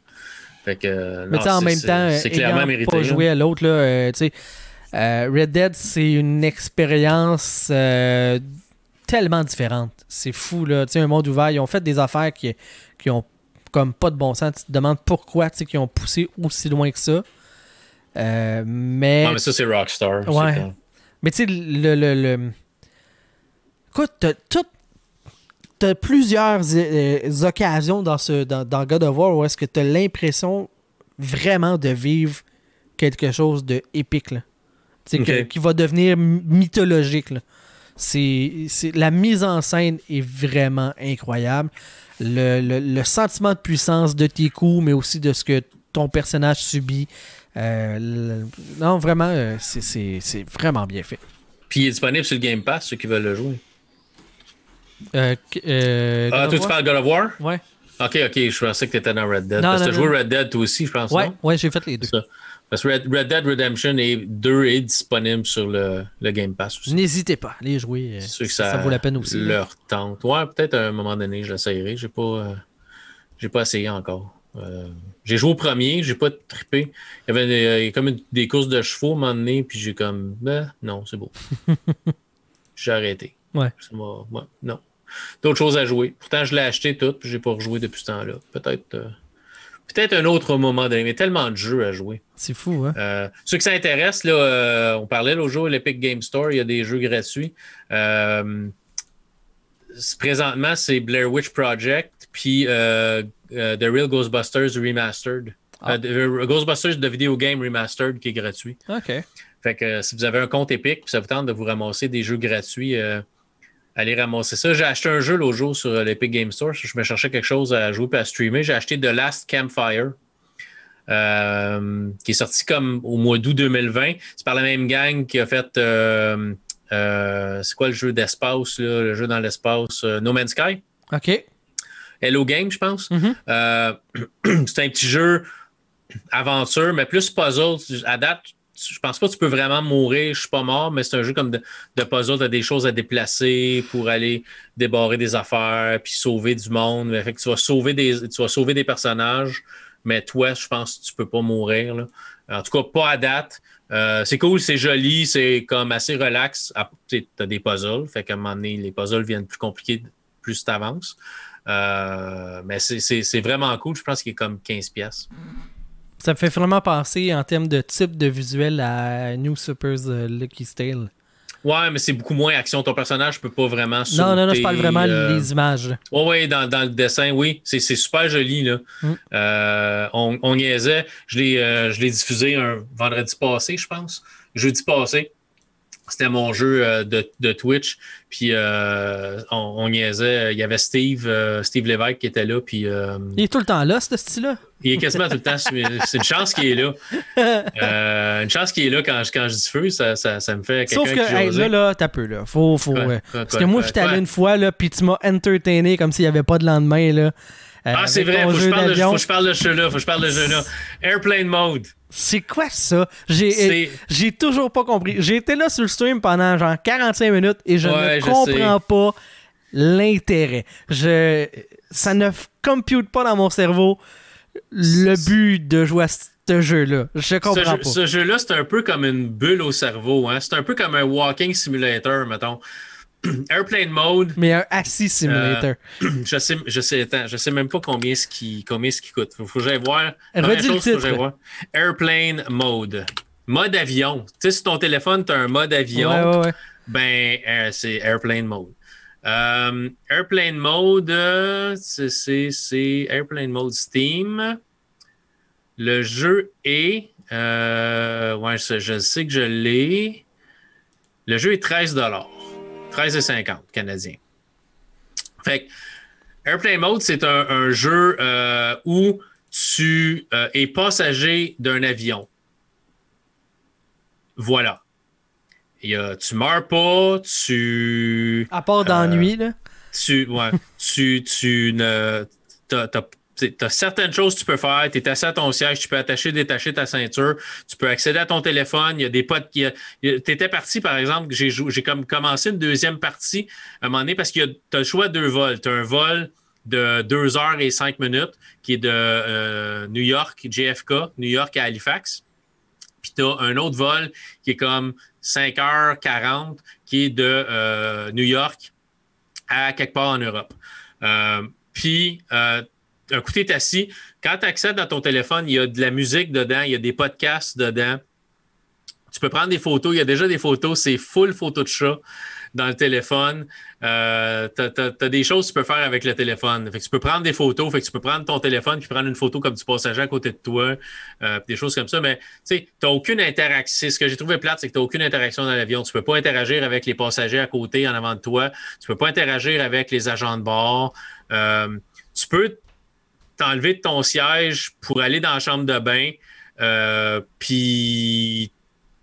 Fait que, euh, Mais non, en même temps, c'est clairement mérité. pas joué à l'autre, là, euh, tu sais, Red Dead, c'est une expérience tellement différente. C'est fou, là. Tu sais, un monde ouvert, ils ont fait des affaires qui, qui ont comme pas de bon sens. Tu te demandes pourquoi, tu sais, qu'ils ont poussé aussi loin que ça. Euh, mais, ça, c'est Rockstar. c'est Ouais. Mais tu sais, le, le, le- Écoute, t'as tout- t'as plusieurs euh, occasions dans, ce, dans, dans God of War où est-ce que t'as l'impression vraiment de vivre quelque chose de épique, là. Que- qui va devenir mythologique, là. C'est, c'est- la mise en scène est vraiment incroyable. Le, le- le sentiment de puissance de tes coups, mais aussi de ce que ton personnage subit. Euh, non, vraiment, euh, c'est, vraiment bien fait. Puis il est disponible sur le Game Pass, ceux qui veulent le jouer. Euh, euh, Ah, toi, tu parles de God of War? Ouais, Ok, ok, je pensais que tu étais dans Red Dead. Non, Parce que tu as joué. Red Dead toi aussi, je pense. ouais, non? ouais j'ai fait les deux. Ça. Parce que Red, Red Dead Redemption est, 2 est disponible sur le, le Game Pass aussi. N'hésitez pas, allez jouer. C'est sûr que ça, ça, vaut la peine aussi. Leur tente. Ouais, peut-être à un moment donné, je l'essayerai. J'ai pas, euh, j'ai pas essayé encore. J'ai joué au premier, j'ai pas trippé. Il y avait des, euh, comme des courses de chevaux à un moment donné, puis j'ai comme, ben, non, c'est beau. j'ai arrêté. Ouais. Non. D'autres choses à jouer. Pourtant, je l'ai acheté tout, puis j'ai pas rejoué depuis ce temps-là. Peut-être. euh, Peut-être un autre moment donné, mais tellement de jeux à jouer. C'est fou, hein? Euh, ceux qui s'intéressent, là, euh, on parlait l'autre jour, l'Epic Game Store, il y a des jeux gratuits. Euh, présentement, c'est Blair Witch Project, puis euh, The Real Ghostbusters Remastered. Ah. Euh, The- Ghostbusters de Video Game Remastered qui est gratuit. OK. Fait que euh, si vous avez un compte Epic, puis ça vous tente de vous ramasser des jeux gratuits, allez ramasser ça. J'ai acheté un jeu l'autre jour sur l'Epic Game Store. Je me cherchais quelque chose à jouer et à streamer. J'ai acheté The Last Campfire. euh, qui est sorti comme au mois d'août 2020. C'est par la même gang qui a fait euh, euh, c'est quoi le jeu d'espace, le jeu dans l'espace, No Man's Sky? OK. Hello Game, je pense. Mhm. Euh, c'est un petit jeu aventure, mais plus puzzle. À date, je pense pas que tu peux vraiment mourir. Je suis pas mort, mais c'est un jeu comme de, de puzzle. Tu as des choses à déplacer pour aller débarrer des affaires puis sauver du monde. Fait que tu vas sauver des, tu vas sauver des personnages, mais toi, je pense que tu peux pas mourir. là. En tout cas, pas à date. Euh, c'est cool, c'est joli, c'est comme assez relax. Ah, Tu as des puzzles, fait qu'à un moment donné, les puzzles viennent plus compliqués plus tu avances. Euh, mais c'est- vraiment cool. Je pense qu'il est comme 15 pièces. Ça me fait vraiment penser en termes de type de visuel à New Super's euh, Lucky Tale. Ouais, mais c'est beaucoup moins action. Ton personnage peut pas vraiment Non, non, non, je parle vraiment euh, les images. Ouais, ouais, dans, dans le dessin, oui. C'est super joli, là. Mm. Euh, on, on niaisait. Je l'ai euh, je l'ai diffusé un vendredi passé, je pense. Jeudi passé. C'était mon jeu euh, de, de Twitch. Puis euh, on, on niaisait. Il y avait Steve, euh, Steve Lévesque qui était là. Puis euh, Il est tout le temps là, ce style-là? il est quasiment tout le temps. C'est une chance qu'il est là. Une chance qu'il est là quand, je- quand je diffuse. Ça, ça, ça me fait Sauf que, qui hey, là, là, t'as peu, là. Faut, faut. Parce quoi, que moi, j'étais allé quoi? une fois, là, puis tu m'as entertainé comme s'il n'y avait pas de lendemain, là. Ah, c'est vrai, faut que, je parle de, faut que je parle de jeu-là, faut que je parle de ce jeu-là. Airplane Mode. C'est quoi ça? J'ai C'est- j'ai toujours pas compris. J'ai été là sur le stream pendant genre 45 minutes et je Ouais, ne je comprends pas l'intérêt. Je ça ne compute pas dans mon cerveau le but de jouer à ce jeu-là. Je Ce, comprends jeu- pas. ce jeu-là, c'est un peu comme une bulle au cerveau. Hein? C'est un peu comme un walking simulator, mettons. Airplane Mode, Mais un assis simulator. je sais, je sais, attends, je sais même pas combien ce qui, combien ce qui coûte. Faut, faut que j'aille voir. Redis le titre. voir. Airplane Mode. mode avion. Tu sais, sur ton téléphone, tu as un mode avion. Ouais, ouais, ouais. Ben, euh, c'est Airplane Mode. Euh, airplane Mode, euh, c'est- Airplane Mode Steam. Le jeu est. euh, ouais, je, je sais que je l'ai. Le jeu est 13 13,50 canadien. Fait que Airplane Mode, c'est un, un jeu euh, où tu euh, es passager d'un avion. Voilà. Tu meurs pas, tu À part d'ennui, là. tu, ouais, tu, tu ne. T'as, t'sais, t'as certaines choses que tu peux faire. Tu es assis à ton siège, tu peux attacher, détacher ta ceinture, tu peux accéder à ton téléphone. Il y a des potes qui. Tu étais parti, par exemple, j'ai, j'ai comme commencé une deuxième partie à un moment donné parce que tu as le choix de deux vols. Tu as un vol de 2 heures et 5 minutes qui est de euh, New York, JFK, New York à Halifax. Puis tu as un autre vol qui est comme 5h40 qui est de euh, New York à quelque part en Europe. Euh, puis, euh, un coup, tu es assis. Quand tu accèdes à ton téléphone, il y a de la musique dedans, il y a des podcasts dedans. Tu peux prendre des photos. Il y a déjà des photos. C'est full photo de chat dans le téléphone. Euh, tu as, des choses que tu peux faire avec le téléphone. Tu peux prendre des photos. Tu peux prendre ton téléphone puis prendre une photo comme du passager à côté de toi. euh, des choses comme ça. Mais tu sais, tu n'as aucune interaction. Ce que j'ai trouvé plate, c'est que tu n'as aucune interaction dans l'avion. Tu ne peux pas interagir avec les passagers à côté, en avant de toi. Tu ne peux pas interagir avec les agents de bord. Euh, tu peux t'enlever de ton siège pour aller dans la chambre de bain. Euh, puis,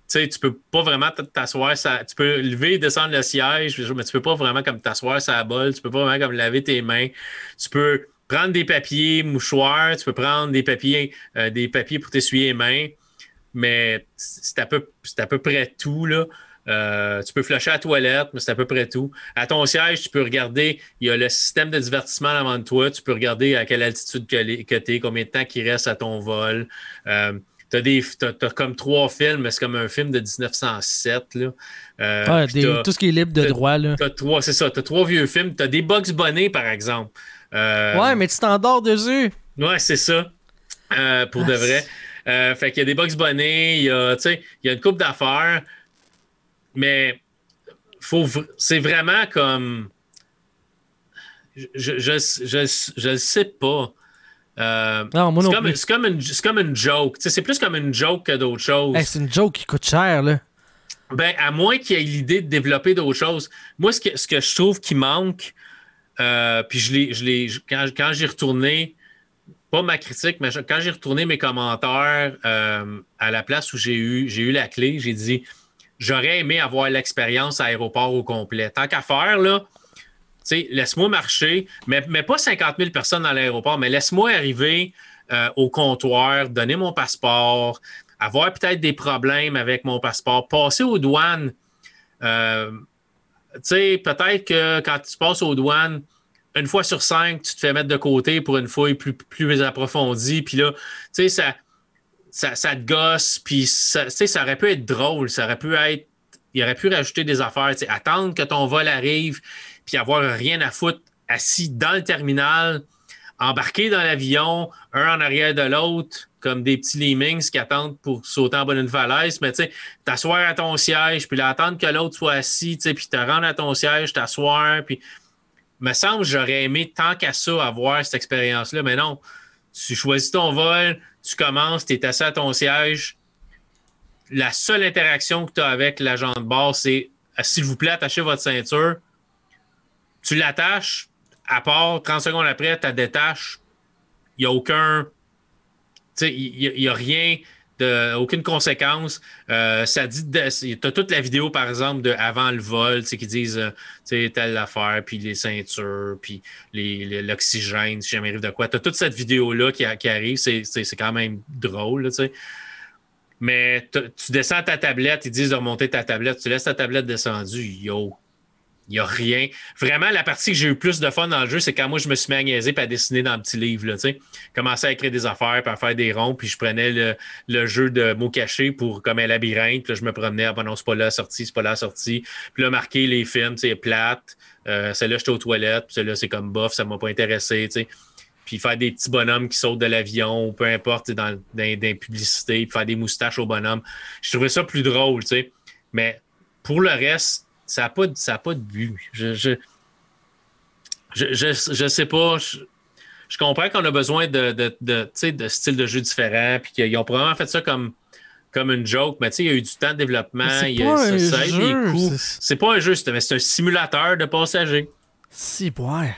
tu sais, tu peux pas vraiment t'asseoir. Ça, tu peux lever et descendre le siège, mais tu peux pas vraiment comme t'asseoir la bol. Tu peux pas vraiment comme laver tes mains. Tu peux prendre des papiers mouchoirs. Tu peux prendre des papiers, euh, des papiers pour t'essuyer les mains. Mais c'est à peu, c'est à peu près tout, là. Euh, tu peux flusher à la toilette, mais c'est à peu près tout. À ton siège, tu peux regarder, il y a le système de divertissement avant de toi. Tu peux regarder à quelle altitude que tu es, combien de temps il reste à ton vol. Euh, tu as, comme trois films, mais c'est comme un film de 1907. Là. Euh, des, tout ce qui est libre de droit. C'est ça. Tu as trois vieux films. Tu as des Bugs Bunny, par exemple. Euh, ouais, mais tu t'endors dessus. Ouais, c'est ça. Pour ah, de vrai. Euh, fait qu'il y a des Bugs Bunny, il y a, il y a une coupe d'affaires. Mais faut, c'est vraiment comme. Je je, je, je, sais pas. Euh, c'est, comme, comme une, c'est comme une joke. c'est plus comme une joke que d'autres choses. Hey, c'est une joke qui coûte cher, là. Ben, à moins qu'il y ait l'idée de développer d'autres choses. Moi, ce que, ce que je trouve qui manque, euh, puis je l'ai, je l'ai, quand, quand j'ai retourné, pas ma critique, mais quand j'ai retourné mes commentaires euh, à la place où j'ai eu, j'ai eu la clé, j'ai dit j'aurais aimé avoir l'expérience à aéroport au complet. Tant qu'à faire, là, laisse-moi marcher, mais, mais pas 50 000 personnes dans l'aéroport, mais laisse-moi arriver euh, au comptoir, donner mon passeport, avoir peut-être des problèmes avec mon passeport, passer aux douanes. Euh, peut-être que quand tu passes aux douanes, une fois sur cinq, tu te fais mettre de côté pour une fouille plus, plus approfondie. Puis là, ça, ça, te gosse, puis ça, ça aurait pu être drôle, ça aurait pu être. Il aurait pu rajouter des affaires, attendre que ton vol arrive, puis avoir rien à foutre assis dans le terminal, embarqué dans l'avion, un en arrière de l'autre, comme des petits lemmings qui attendent pour sauter en bas d'une falaise, mais tu sais, t'asseoir à ton siège, puis attendre que l'autre soit assis, puis te rendre à ton siège, t'asseoir, puis me semble j'aurais aimé tant qu'à ça avoir cette expérience-là, mais non. Tu choisis ton vol, tu commences, tu es assis à ton siège. La seule interaction que tu as avec l'agent de bord, c'est s'il vous plaît, attachez votre ceinture. Tu l'attaches, à part 30 secondes après, tu la détaches. Il n'y a aucun. Il n'y a, rien aucune conséquence. Euh, ça dit, tu as toute la vidéo, par exemple, de avant le vol, qui disent euh, telle affaire, puis les ceintures, puis l'oxygène, si jamais arrive de quoi. Tu as toute cette vidéo-là qui, arrive, c'est quand même drôle, sais. Mais tu descends ta tablette, ils disent de remonter ta tablette, tu laisses ta tablette descendue, yo, il n'y a rien. Vraiment, la partie que j'ai eu plus de fun dans le jeu, c'est quand moi, je me suis mis à et à dessiner dans le petit livre. Là, Commencer à écrire des affaires, puis à faire des ronds, puis je prenais le, le jeu de mots cachés pour comme un labyrinthe. Puis je me promenais, ah ben non, c'est pas là sortie, c'est pas là sortie. Puis là, marquer les films, c'est plate. Euh, celle-là, j'étais aux toilettes, puis celle-là, c'est comme bof, ça m'a pas intéressé. sais. puis faire des petits bonhommes qui sautent de l'avion, peu importe, dans, dans, dans publicités, puis faire des moustaches aux bonhommes. Je trouvais ça plus drôle, tu sais. Mais pour le reste, ça n'a pas, pas de but. Je, je, je, sais pas. Je, comprends qu'on a besoin de, de, de, de style de jeu différent, puis qu'ils ont probablement fait ça comme comme une joke, mais il y a eu du temps de développement, il y a ça. C'est pas un jeu, c'est un simulateur de passagers. Si, ouais.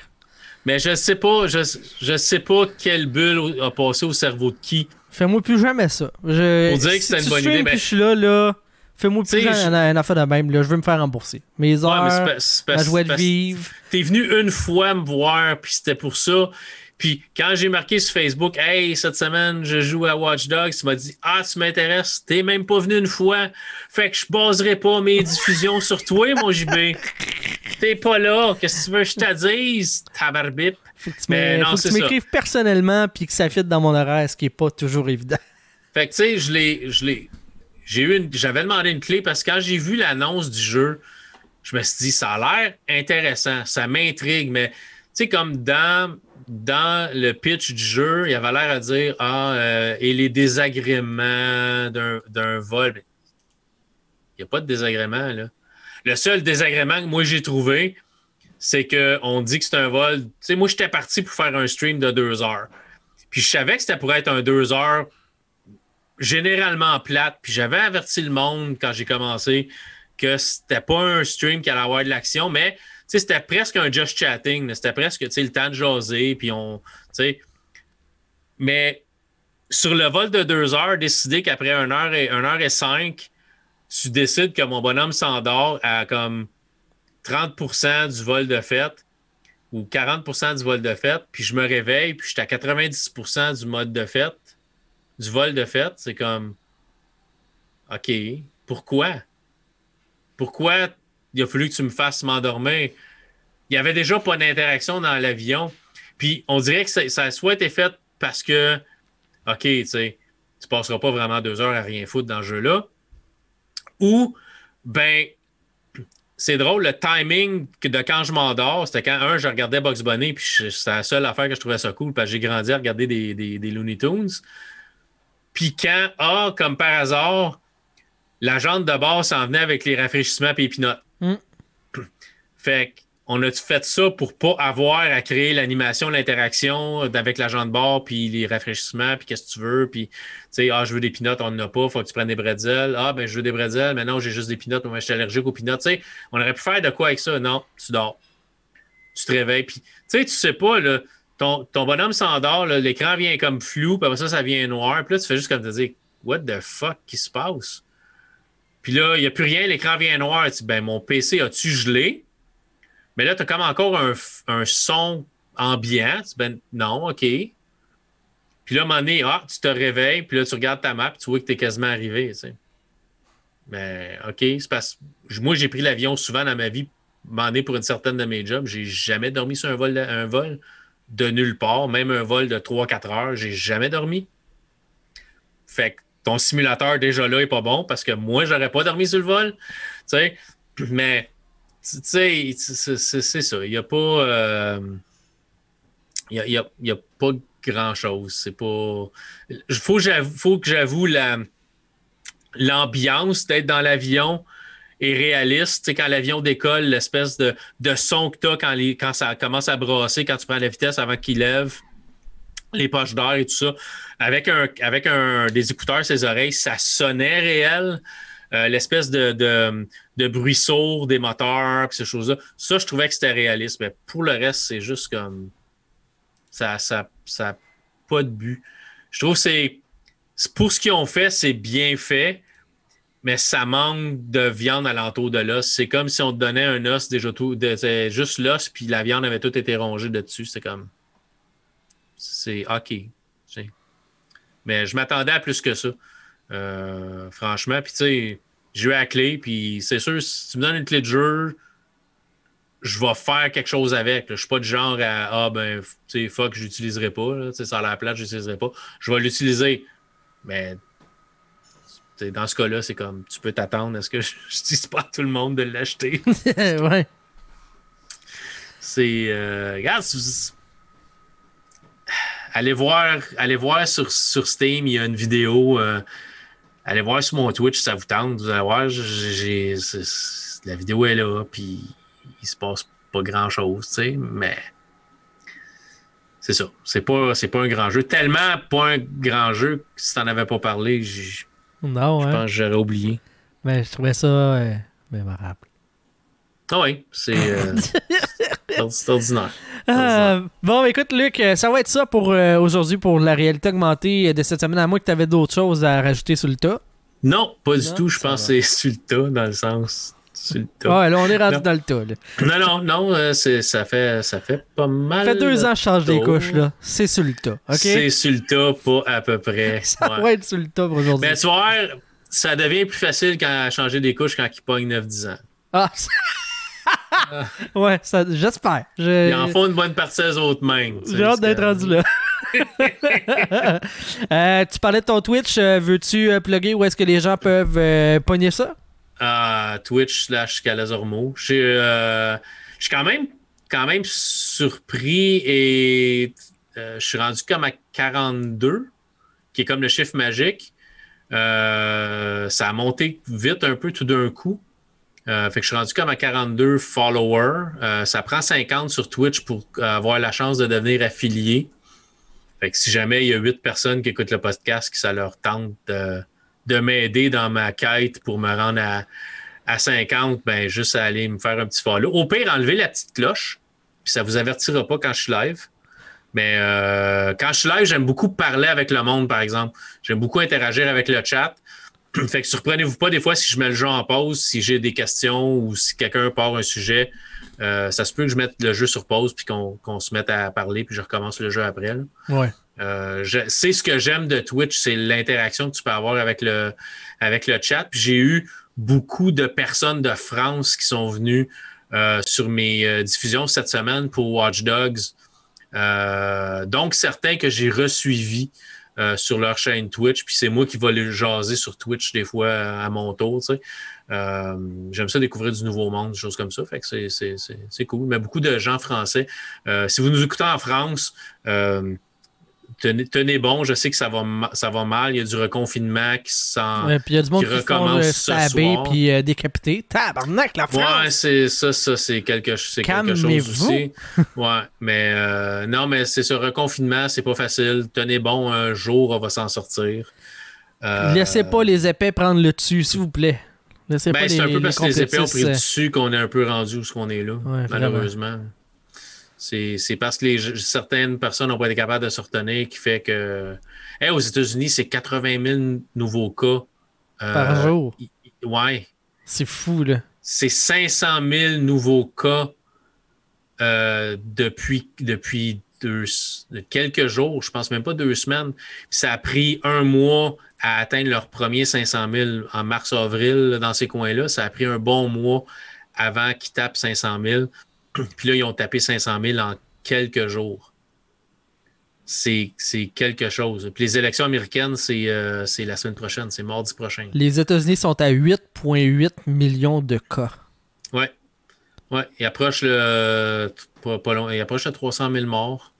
Mais je sais pas, je, je sais pas quelle bulle a passé au cerveau de qui. Fais-moi plus jamais ça. Je, Pour dire que c'est une bonne idée. Mais... je suis là, là. Fais-moi plus je... une, affaire de même, là. Je veux me faire rembourser. Mes heures, ouais, ma joie de vivre. T'es venu une fois me voir, puis c'était pour ça. Puis quand j'ai marqué sur Facebook, hey, cette semaine, je joue à Watch Dogs, tu m'as dit, ah, tu m'intéresses, t'es même pas venu une fois. Fait que je baserai pas mes diffusions sur toi, mon JB. T'es pas là. Qu'est-ce que tu veux que je te dise, tabarbip? Faut que tu m'écrives personnellement puis que ça fitte dans mon horaire, ce qui est pas toujours évident. Fait que tu sais, je l'ai. J'ai eu J'avais demandé une clé parce que quand j'ai vu l'annonce du jeu, je me suis dit, ça a l'air intéressant, ça m'intrigue, mais tu sais, comme dans dans le pitch du jeu, il avait l'air à dire Ah, euh, et les désagréments d'un vol. Il n'y a pas de désagrément, là. Le seul désagrément que moi j'ai trouvé, c'est qu'on dit que c'est un vol. Tu sais, moi, j'étais parti pour faire un stream de deux heures. Puis je savais que c'était pour être un deux heures généralement plate. Puis j'avais averti le monde quand j'ai commencé que c'était pas un stream qui allait avoir de l'action, mais c'était presque un just chatting. C'était presque le temps de jaser. Puis on. Mais sur le vol de deux heures, décider qu'après une heure et, une heure et cinq, tu décides que mon bonhomme s'endort à comme 30% du vol de fête ou 40% du vol de fête, puis je me réveille, puis je suis à 90% du mode de fête, du vol de fête. C'est comme. OK, pourquoi? Pourquoi il a fallu que tu me fasses m'endormir? Il n'y avait déjà pas d'interaction dans l'avion. Puis on dirait que ça, a soit été fait parce que, OK, tu sais, tu passeras pas vraiment deux heures à rien foutre dans ce jeu-là. Ou, ben, c'est drôle, le timing de quand je m'endors, c'était quand, un, je regardais Box Bunny, puis c'était la seule affaire que je trouvais ça cool, parce que j'ai grandi à regarder des, des Looney Tunes. Puis quand, ah, comme par hasard, la jante de bord s'en venait avec les rafraîchissements pépinotes. Mm. Fait qu'on a fait ça pour pas avoir à créer l'animation, l'interaction avec l'agent de bord, puis les rafraîchissements, puis qu'est-ce que tu veux, puis tu sais, ah, je veux des pinottes, on n'en a pas, faut que tu prennes des bretzels. Ah, ben, je veux des bretzels, mais non, j'ai juste des pinottes, moi, je suis allergique aux pinottes. Tu sais, on aurait pu faire de quoi avec ça? Non, tu dors. Tu te réveilles, puis tu sais, tu sais pas, là, ton, ton bonhomme s'endort, l'écran vient comme flou, puis après ça, ça vient noir, puis là, tu fais juste comme te dire, what the fuck qui se passe? Puis là, il n'y a plus rien, l'écran vient noir. Tu dis, ben, mon PC a-tu gelé? Mais là, tu as comme encore un, son ambiant. Tu dis, ben, non, OK. Puis là, à un moment donné, ah, tu te réveilles, puis là, tu regardes ta map, tu vois que tu es quasiment arrivé. Tu sais. Mais OK, c'est parce moi, j'ai pris l'avion souvent dans ma vie, m'en pour une certaine de mes jobs. J'ai jamais dormi sur un vol, un vol de nulle part, même un vol de 3-4 heures, j'ai jamais dormi. Fait que ton simulateur déjà là est pas bon parce que moi, j'aurais pas dormi sur le vol. mais tu sais, c'est ça. Il n'y a pas. Euh, il y a, pas grand-chose. C'est pas. Il faut, faut, que j'avoue la l'ambiance d'être dans l'avion est réaliste. Tu sais, quand l'avion décolle, l'espèce de, de, son que tu as quand, quand ça commence à brasser, quand tu prends la vitesse avant qu'il lève, les poches d'air et tout ça. Avec, un, avec un, des écouteurs ses oreilles, ça sonnait réel. Euh, l'espèce de, de, bruit sourd des moteurs, ces choses-là. Ça, je trouvais que c'était réaliste. Mais pour le reste, c'est juste comme. Ça ça, ça pas de but. Je trouve que c'est. Pour ce qu'ils ont fait, c'est bien fait, mais ça manque de viande alentour de l'os. C'est comme si on te donnait un os déjà tout. juste l'os, puis la viande avait tout été rongée dessus. C'est comme c'est OK. Mais je m'attendais à plus que ça. Euh, franchement, puis tu sais, j'ai eu la clé, puis c'est sûr, si tu me donnes une clé de jeu, je vais faire quelque chose avec. Je ne suis pas du genre à Ah ben, tu sais, fuck, je l'utiliserai pas. sais, ça a la plate, je l'utiliserai pas. Je vais l'utiliser. Mais dans ce cas-là, c'est comme tu peux t'attendre à ce que je, ne dise pas à tout le monde de l'acheter. ouais. C'est. Euh, regarde, allez voir, allez voir sur, sur Steam, il y a une vidéo. euh, allez voir sur mon Twitch si ça vous tente. Vous allez voir, j'ai, la vidéo est là, puis il se passe pas grand chose, tu sais, mais c'est ça. C'est pas, c'est pas un grand jeu. Tellement pas un grand jeu que si t'en avais pas parlé, je je Non, ouais. pense que j'aurais oublié. Mais je trouvais ça euh, mémorable. Ah oui, c'est, euh, c'est ordinaire. Euh, bon, écoute, Luc, euh, ça va être ça pour euh, aujourd'hui pour la réalité augmentée de cette semaine, à moins que tu avais d'autres choses à rajouter sur le tas. Non, pas du tout. Je pense que c'est sur le tas, dans le sens. Sur le tas. Ouais, là, on est rendu Non. dans le tas. Là. Non, non, non, euh, c'est, ça, fait, ça fait pas mal. Ça fait deux ans que je change des couches, là. C'est sur le tas? C'est sur le tas, pas à peu près. Ça Ouais. va être sur le tas pour aujourd'hui. Ben, tu voir, ça devient plus facile quand changer des couches quand il pogne 9-10 ans. Ah, ça- ouais, ça, j'espère. Je- Ils en font une bonne partie eux autres mêmes. J'ai hâte d'être que- rendu là. Euh, tu parlais de ton Twitch. euh, Veux-tu plugger où est-ce que les gens peuvent euh, pogner ça? À Twitch slash Calazormo. Je suis, euh, je suis quand même, quand même surpris et euh, je suis rendu comme à 42, qui est comme le chiffre magique. Euh, ça a monté vite un peu tout d'un coup. Fait que je suis rendu comme à 42 followers. Ça prend 50 sur Twitch pour avoir la chance de devenir affilié. Fait que si jamais il y a 8 personnes qui écoutent le podcast, qui ça leur tente de, de m'aider dans ma quête pour me rendre à, à 50, ben juste à aller me faire un petit follow. Au pire, enlever la petite cloche, puis ça vous avertira pas quand je suis live. Mais euh, quand je suis live, j'aime beaucoup parler avec le monde, par exemple. J'aime beaucoup interagir avec le chat. fait que surprenez-vous pas des fois si je mets le jeu en pause, si j'ai des questions ou si quelqu'un part un sujet. euh, ça se peut que je mette le jeu sur pause puis qu'on se mette à parler puis je recommence le jeu après. là. Ouais. Euh, c'est ce que j'aime de Twitch, c'est l'interaction que tu peux avoir avec le, avec le chat. J'ai eu beaucoup de personnes de France qui sont venues euh, sur mes euh, diffusions cette semaine pour Watch Dogs. Euh, donc, certains que j'ai resuivis euh, sur leur chaîne Twitch, puis c'est moi qui vais les jaser sur Twitch des fois euh, à mon tour. tu sais. J'aime ça découvrir du nouveau monde, des choses comme ça. Fait que c'est- cool. Mais beaucoup de gens français. Si vous nous écoutez en France, tenez, tenez bon. Je sais que ça va, ma- ça va mal. Il y a du reconfinement qui s'en. Ouais, puis il y a du monde qui qui, font recommence euh, ce soir. puis euh, décapiter. Tabarnak, la Ouais, France! c'est ça, ça, c'est quelque, quelque chose aussi. Ouais, mais euh, non, mais c'est ce reconfinement, c'est pas facile. Tenez bon, un jour, on va s'en sortir. Laissez pas les épais prendre le dessus, s'il vous plaît. Ben, c'est un peu parce que les épées ont pris le dessus qu'on est un peu rendu où ce qu'on est là, Ouais, malheureusement. C'est parce que les, certaines personnes n'ont pas été capables de se retenir qui fait que. Hey, aux États-Unis, c'est 80 000 nouveaux cas. euh, Par jour. y- Ouais. C'est fou, là. c'est 500 000 nouveaux cas euh, depuis, depuis deux, de quelques jours, je pense même pas deux semaines. Ça a pris un mois à atteindre leur premier 500 000 en mars-avril dans ces coins-là. Ça a pris un bon mois avant qu'ils tapent 500 000. Puis là, ils ont tapé 500 000 en quelques jours. C'est c'est quelque chose. Puis les élections américaines, c'est euh, c'est la semaine prochaine, c'est mardi prochain. Les États-Unis sont à 8,8 millions de cas. Ouais. Ouais, il approche le. Pas, pas long, il approche le 300 000 morts.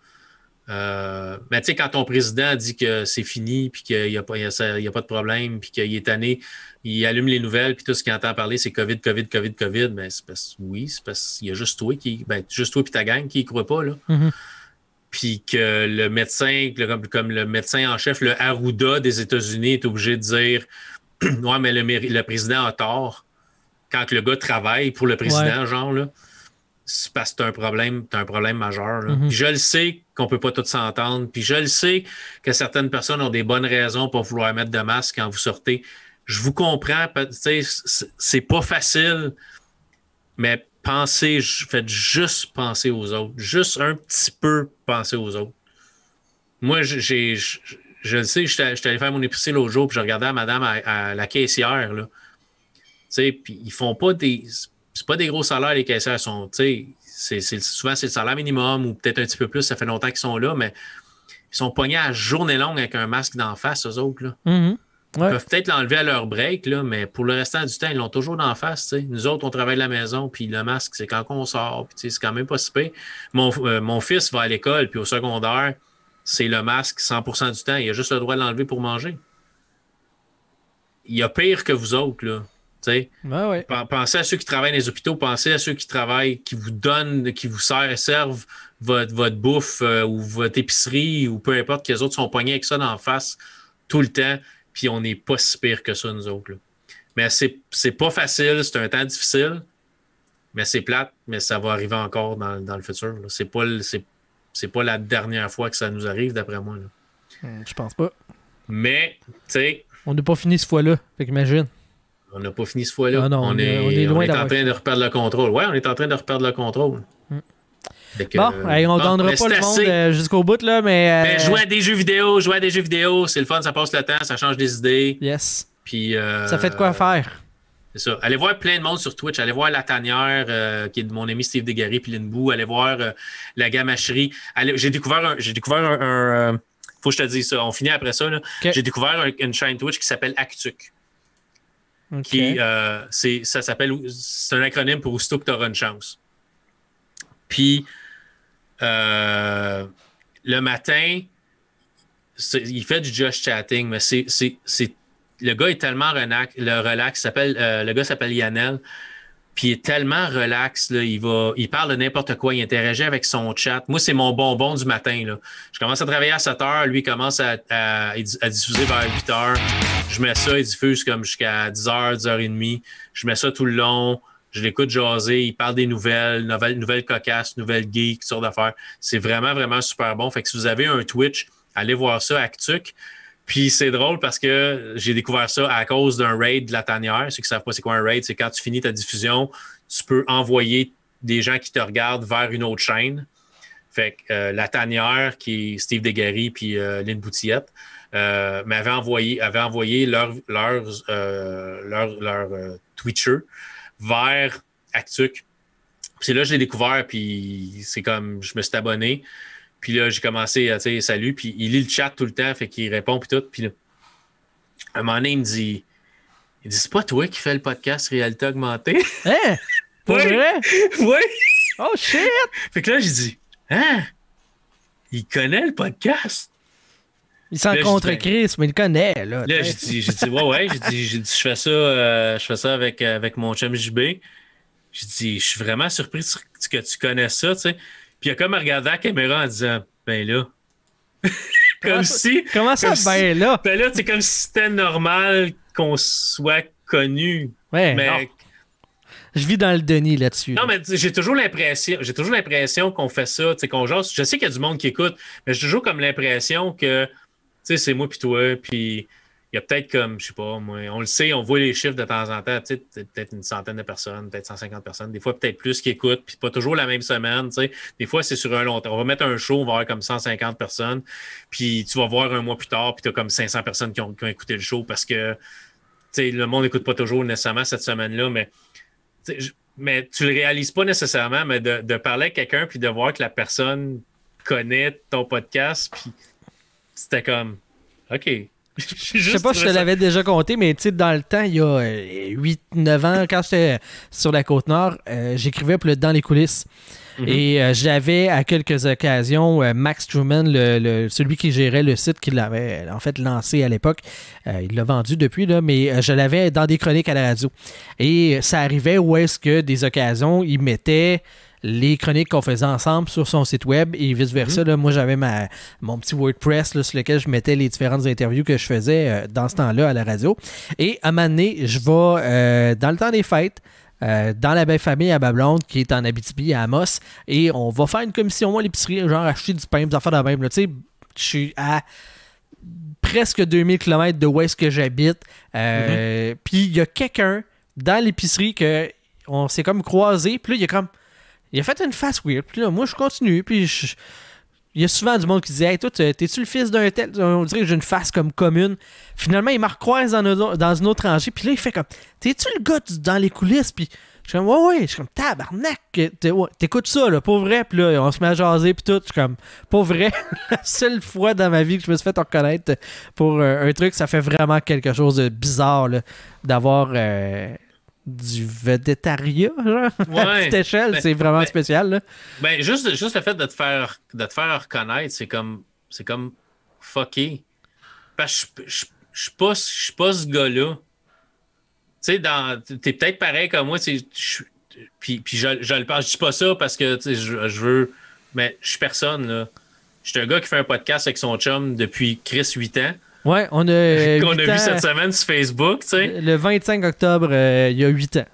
Euh, mais tu sais, quand ton président dit que c'est fini, puis qu'il n'y a, pas- il y a ça- il y a pas de problème, puis qu'il est tanné, il allume les nouvelles, puis tout ce qu'il entend parler, c'est COVID, COVID, COVID, COVID. Ben, c'est parce oui, c'est parce qu'il y a juste toi qui. Ben, juste toi et ta gang qui y croit pas, là. Mhm. Puis que le médecin, comme, comme le médecin en chef, le Arruda des États-Unis, est obligé de dire Ouais, mais le, président a tort quand le gars travaille pour le président, genre, là, c'est parce que t'as un problème, t'as un problème majeur. là. Mhm. Puis je le sais qu'on peut pas tous s'entendre. Puis je le sais que certaines personnes ont des bonnes raisons pour vouloir mettre de masque quand vous sortez. Je vous comprends, c'est- pas facile, mais pensez, faites juste penser aux autres. Juste un petit peu penser aux autres. Moi, je, le sais, j'étais allé faire mon épicerie l'autre jour, puis je regardais madame à, la caissière, là. Tu sais, puis ils font pas des. C'est pas des gros salaires, les caissières sont. Tu sais, c'est- souvent c'est le salaire minimum ou peut-être un petit peu plus, ça fait longtemps qu'ils sont là, mais ils sont pognés à journée longue avec un masque d'en face, eux autres, là. Mhm. Ils Ouais. peuvent peut-être l'enlever à leur break, là, mais pour le restant du temps, ils l'ont toujours d'en face. Nous autres, on travaille de la maison, puis le masque, c'est quand on sort. puis C'est quand même pas si pire. Mon, euh, mon fils va à l'école, puis au secondaire, c'est le masque 100% du temps. Il a juste le droit de l'enlever pour manger. Il y a pire que vous autres, là. Ouais. Pensez à ceux qui travaillent dans les hôpitaux, pensez à ceux qui travaillent, qui vous donnent, qui vous servent, votre, votre bouffe euh, ou votre épicerie ou peu importe, que les autres sont poignés avec ça d'en face tout le temps, puis on n'est pas si pire que ça, nous autres. Là. Mais c'est pas facile, c'est un temps difficile, mais c'est plate, mais ça va arriver encore dans, dans le futur. C'est pas, pas la dernière fois que ça nous arrive, d'après moi. Hmm, je pense pas. Mais, tu sais. On n'a pas fini ce fois-là, fait qu'imagine. On n'a pas fini ce fois-là. Ah on, est, on, est, en train de reperdre le contrôle. Ouais, on est en train de reperdre le contrôle. Hmm. bon, on ne donnera pas le monde euh, jusqu'au bout, là, mais. mais jouer à des jeux vidéo, jouer à des jeux vidéo, c'est le fun, ça passe le temps, ça change des idées. Yes. Puis. Euh, ça fait de quoi faire. C'est ça. Allez voir plein de monde sur Twitch. Allez voir La Tanière, euh, qui est de mon ami Steve Desgaris, puis Linbou. Allez voir La Gamacherie. J'ai découvert un. J'ai découvert un, faut que je te dise ça. On finit après ça. J'ai découvert une chaîne Twitch qui s'appelle Actuc. Qui, euh, ça s'appelle, c'est un acronyme pour aussitôt que tu auras une chance. Puis, euh, le matin, il fait du just chatting, mais c'est, le gars est tellement relax, le relax, euh, le gars s'appelle Yannel. Puis il est tellement relax, là, il va, il parle de n'importe quoi, il interagit avec son chat. Moi, c'est mon bonbon du matin. Là. Je commence à travailler à 7 heures, lui commence à, à, diffuser vers 8 heures. Je mets ça, il diffuse comme jusqu'à 10 heures, 10 heures et demie. Je mets ça tout le long. Je l'écoute jaser, il parle des nouvelles, nouvelles, nouvelles cocasses, nouvelles geeks, sortes d'affaires. C'est vraiment, vraiment super bon. Fait que si vous avez un Twitch, allez voir ça, Actuc. Puis c'est drôle parce que j'ai découvert ça à cause d'un raid de la tanière. Ceux qui ne savent pas c'est quoi un raid, c'est quand tu finis ta diffusion, tu peux envoyer des gens qui te regardent vers une autre chaîne. Fait que euh, la tanière, qui est Steve Desgaris puis euh, Lynn Boutillette, euh, m'avait envoyé, avait envoyé leur, leur, leur, leur Twitcher vers Actuc. C'est là que je l'ai découvert, puis c'est comme je me suis abonné. Puis là, j'ai commencé à dire salut, puis il lit le chat tout le temps, fait qu'il répond, puis tout. Puis là, à un moment donné, il me dit Il dit C'est pas toi qui fais le podcast Réalité Augmentée? Hein? Pour oui. vrai? Oui Oh shit Fait que là, j'ai dit Hein? Il connaît le podcast? Il s'en contre Chris, mais il connaît. Là, là j'ai dit, j'ai dit, ouais, ouais, j'ai dit, j'ai dit, je fais ça, euh, je fais ça avec, euh, avec mon chum JB. J'ai dit, je suis vraiment surpris que tu connais ça, tu sais. Puis il a comme regardé la caméra en disant Ben là. comme si. Comment ça, ben là? Ben là, c'est comme si c'était normal qu'on soit connu. Ouais. Mais. Je vis dans le déni là-dessus. Non, mais j'ai toujours l'impression, j'ai toujours l'impression qu'on fait ça, qu'on genre, je sais qu'il y a du monde qui écoute, mais j'ai toujours comme l'impression que, tu sais, c'est moi puis toi, puis il y a peut-être comme, je sais pas, moi, on le sait, on voit les chiffres de temps en temps, peut-être une centaine de personnes, peut-être 150 personnes, des fois peut-être plus qui écoutent, puis pas toujours la même semaine, tu sais. Des fois, c'est sur un long terme. On va mettre un show, on va avoir comme 150 personnes, puis tu vas voir un mois plus tard, puis tu as comme 500 personnes qui ont, écouté le show parce que, le monde n'écoute pas toujours nécessairement cette semaine-là, mais, mais tu le réalises pas nécessairement, mais de, de parler avec quelqu'un, puis de voir que la personne connaît ton podcast, puis c'était comme, OK, je sais pas si je te l'avais déjà compté, mais dans le temps, il y a 8-9 euh, ans, quand j'étais sur la côte nord, euh, j'écrivais pour le Dans les coulisses. Mhm. Et euh, j'avais à quelques occasions Max Truman, le, celui qui gérait le site, qui l'avait en fait lancé à l'époque. il l'a vendu depuis, là, mais je l'avais dans des chroniques à la radio. Et ça arrivait où est-ce que des occasions, il mettait les chroniques qu'on faisait ensemble sur son site web et vice-versa. Mhm. Moi, j'avais mon petit WordPress sur lequel je mettais les différentes interviews que je faisais euh, dans ce temps-là à la radio. Et à un moment donné, je vais euh, dans le temps des fêtes. Euh, dans la belle famille à Bablonde qui est en Abitibi à Amos et on va faire une commission à l'épicerie genre acheter du pain des affaires de même tu sais je suis à presque 2000 km de où est-ce que j'habite mhm. puis il y a quelqu'un dans l'épicerie que on s'est comme croisé puis là il y a comme il a fait une face weird. Puis là, moi, je continue. Puis il y a souvent du monde qui dit Hey, toi, t'es-tu le fils d'un tel On dirait que j'ai une face comme commune. Finalement, il me recroise dans, une autre rangée. Puis là, il fait comme T'es-tu le gars dans les coulisses? Puis je suis comme Ouais, ouais. Je suis comme Tabarnak. T'écoutes ça, là, pour vrai. Puis là, on se met à jaser. Puis tout. Je suis comme Pour vrai, la seule fois dans ma vie que je me suis fait reconnaître pour euh, un truc, ça fait vraiment quelque chose de bizarre d'avoir. Euh, du vedettariat, genre, à petite échelle, ben, c'est vraiment ben, spécial. Là. Ben, juste, juste le fait de te faire, de te faire reconnaître, c'est comme c'est comme fucké. Parce que je suis pas, ce gars-là. Tu sais, dans, t'es peut-être pareil comme moi, je- puis, puis je, je le pense, je dis pas ça parce que, tu sais, je, je veux, mais je suis personne, là. Je suis un gars qui fait un podcast avec son chum depuis Chris 8 ans, Ouais, on a. qu'on a vu ans, cette semaine sur Facebook, tu sais. Le 25 octobre, euh, il y a 8 ans.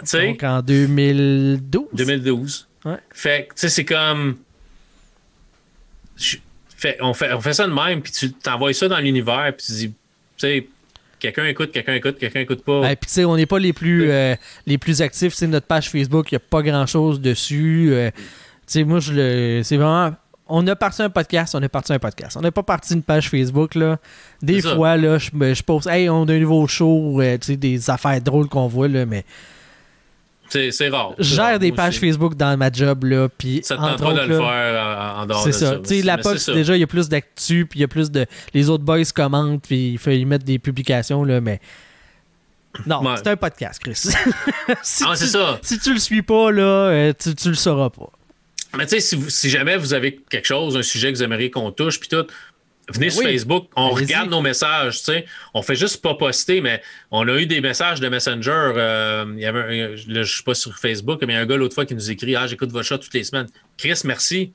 Tu sais, Donc en 2012. 2012. Ouais. Fait que, tu sais, c'est comme. je- fait- on, fait, on fait ça de même, puis tu t'envoies ça dans l'univers, puis tu dis, tu sais, quelqu'un écoute, quelqu'un écoute, quelqu'un écoute pas. Et puis tu sais, on n'est pas les plus euh, les plus actifs. C'est notre page Facebook, il n'y a pas grand chose dessus. Euh, tu sais, moi je le. C'est vraiment. On a parti un podcast, on est parti un podcast. On n'est pas parti une page Facebook là. Des fois là, je, je pose Hey, on a un nouveau show, euh, tu sais, des affaires drôles qu'on voit là, mais C'est rare. je gère des pages aussi. Facebook dans ma job là, puis Ça te entre pas de autres, le là, faire en, en dehors de ça. ça. Tu sais, la déjà, il y a plus d'actu, puis il y a plus de. Les autres boys commentent, puis il faut y mettre des publications, là, mais. Non, Ouais. c'est un podcast, Chris. si, Ah, tu, c'est ça. si tu le suis pas, là, euh, tu, tu le sauras pas. Mais tu sais, si, jamais vous avez quelque chose, un sujet que vous aimeriez qu'on touche, puis tout, venez sur Oui. Facebook, on regarde nos messages, tu sais. On fait juste pas poster, mais on a eu des messages de Messenger. euh, il y avait je suis pas sur Facebook, mais il y a un gars l'autre fois qui nous écrit Ah, j'écoute votre chat toutes les semaines. Chris, merci.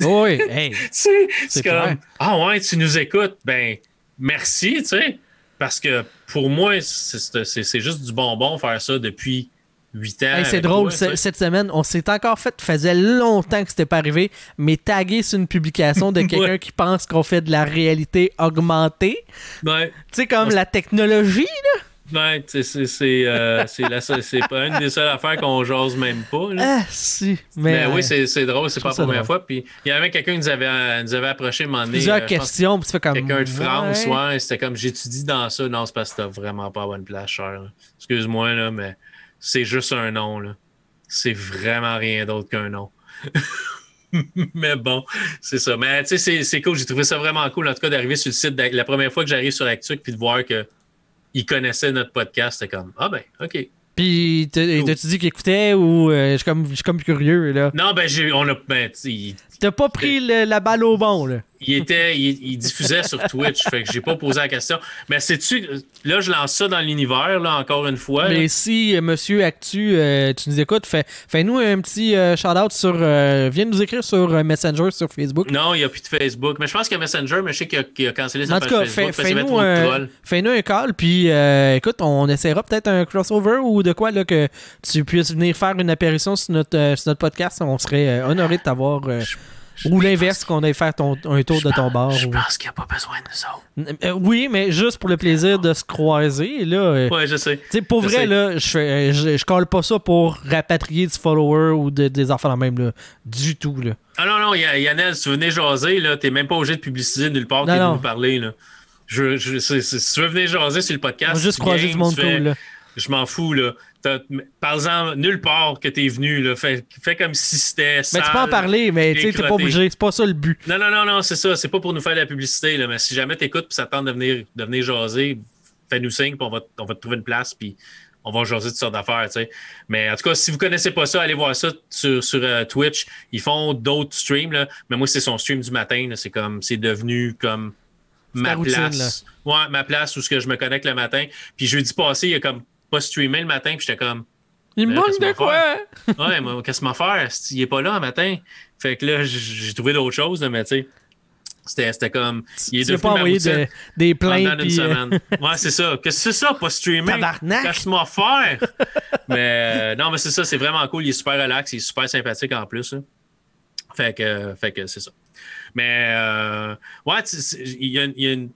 Oui, hey. C'est comme Ah ouais, tu nous écoutes. Ben, merci, tu sais. Parce que pour moi, c'est juste du bonbon faire ça depuis huit ans. Hey, c'est drôle, toi, cette semaine, on s'est encore fait, faisait longtemps que c'était pas arrivé, mais tagué sur une publication de quelqu'un Ouais. qui pense qu'on fait de la réalité augmentée. Ouais. Tu sais, comme la technologie, là. Ouais, c'est euh, pas une des seules affaires qu'on jase même pas. Là. Ah, si. Mais, Mais, euh, oui, c'est c'est drôle, c'est pas la première drôle. fois. Puis il y avait quelqu'un qui nous avait, euh, nous avait approché un moment donné, plusieurs euh, questions, puis tu fais comme. Quelqu'un de France, ouais. ouais, c'était comme j'étudie dans ça. Non, c'est parce que t'as vraiment pas la bonne place, cher. Excuse-moi, là, mais c'est juste un nom, là. C'est vraiment rien d'autre qu'un nom. mais bon, c'est ça. Mais tu sais, c'est- c'est cool. J'ai trouvé ça vraiment cool, en tout cas, d'arriver sur le site. La première fois que j'arrive sur Actuc, puis de voir que ils connaissaient notre podcast, c'était comme Ah ben, OK. Puis, Cool. t'as-tu dit qu'il écoutait ou euh, je suis comme, je suis comme curieux, là? Non, ben, j'ai, on a. Ben, T'as pas pris le- la balle au bon, là. il était, il, il diffusait sur Twitch, fait que j'ai pas posé la question. Mais sais-tu, là, je lance ça dans l'univers, là, encore une fois. là. Mais si, euh, monsieur Actu, euh, tu nous écoutes, fais, fais-nous un petit euh, shout-out sur. euh, viens nous écrire sur Messenger sur Facebook. Non, il n'y a plus de Facebook. Mais je pense qu'il y a Messenger, mais je sais qu'il a, qu'il a cancellé sa En tout cas, Facebook fais, fais-nous un, trolls. fais-nous un call, puis écoute, on essaiera peut-être un crossover ou de quoi là, que tu puisses venir faire une apparition sur notre, sur notre podcast. On serait honoré de t'avoir. Ou l'inverse, qu'on aille faire ton, un tour de ton bar. Je ou- pense qu'il n'y a pas besoin de nous autres. Euh, oui, mais juste pour le plaisir de se croiser. Là, euh, Ouais, je sais. Pour Je vrai, sais. là, je, euh, je, je colle pas ça pour rapatrier du follower ou de- des enfants la même, là. Du tout, là. Ah non, non, Ya- Yannel, si tu venais jaser, t'es même pas obligé de publiciser nulle part que nous parler, là. Je, je, si tu veux venir jaser sur le podcast, juste croiser du monde tu fais- cool, là. Je m'en fous, là. T'as- Parle-en nulle part que t'es venu, là. Fais, fais comme si c'était Mais tu peux en parler, mais tu t'es pas obligé. C'est pas ça le but. Non, non, non, non, c'est ça. C'est pas pour nous faire de la publicité, là, mais si jamais t'écoutes et ça te tente de venir, de venir jaser, fais-nous signe, puis on va, on va te trouver une place, puis on va jaser toutes sortes d'affaires. Mais en tout cas, si vous connaissez pas ça, allez voir ça sur, sur euh, Twitch. Ils font d'autres streams, là, mais moi, c'est son stream du matin. là. C'est comme, c'est devenu comme ma routine, place. Ouais, ma place où ce que je me connecte le matin. Puis jeudi passé, il a comme pas streamé le matin, puis j'étais comme, Il me Mais manque de quoi? Ouais, moi, qu'est-ce que m'en faire? Il est pas là un matin? Fait que là, j'ai trouvé d'autres choses, mais tu sais, c'était c'était comme. Il est Tu pas de- des plaintes. puis, euh, semaine. Ouais, c'est ça. Qu'est-ce que c'est ça, pas streamer? M'en faire? mais euh, non, mais c'est ça, c'est vraiment cool. Il est super relax, il est super sympathique en plus. là. Fait que, fait que c'est ça. Mais euh, ouais, il, y a une- il y a une-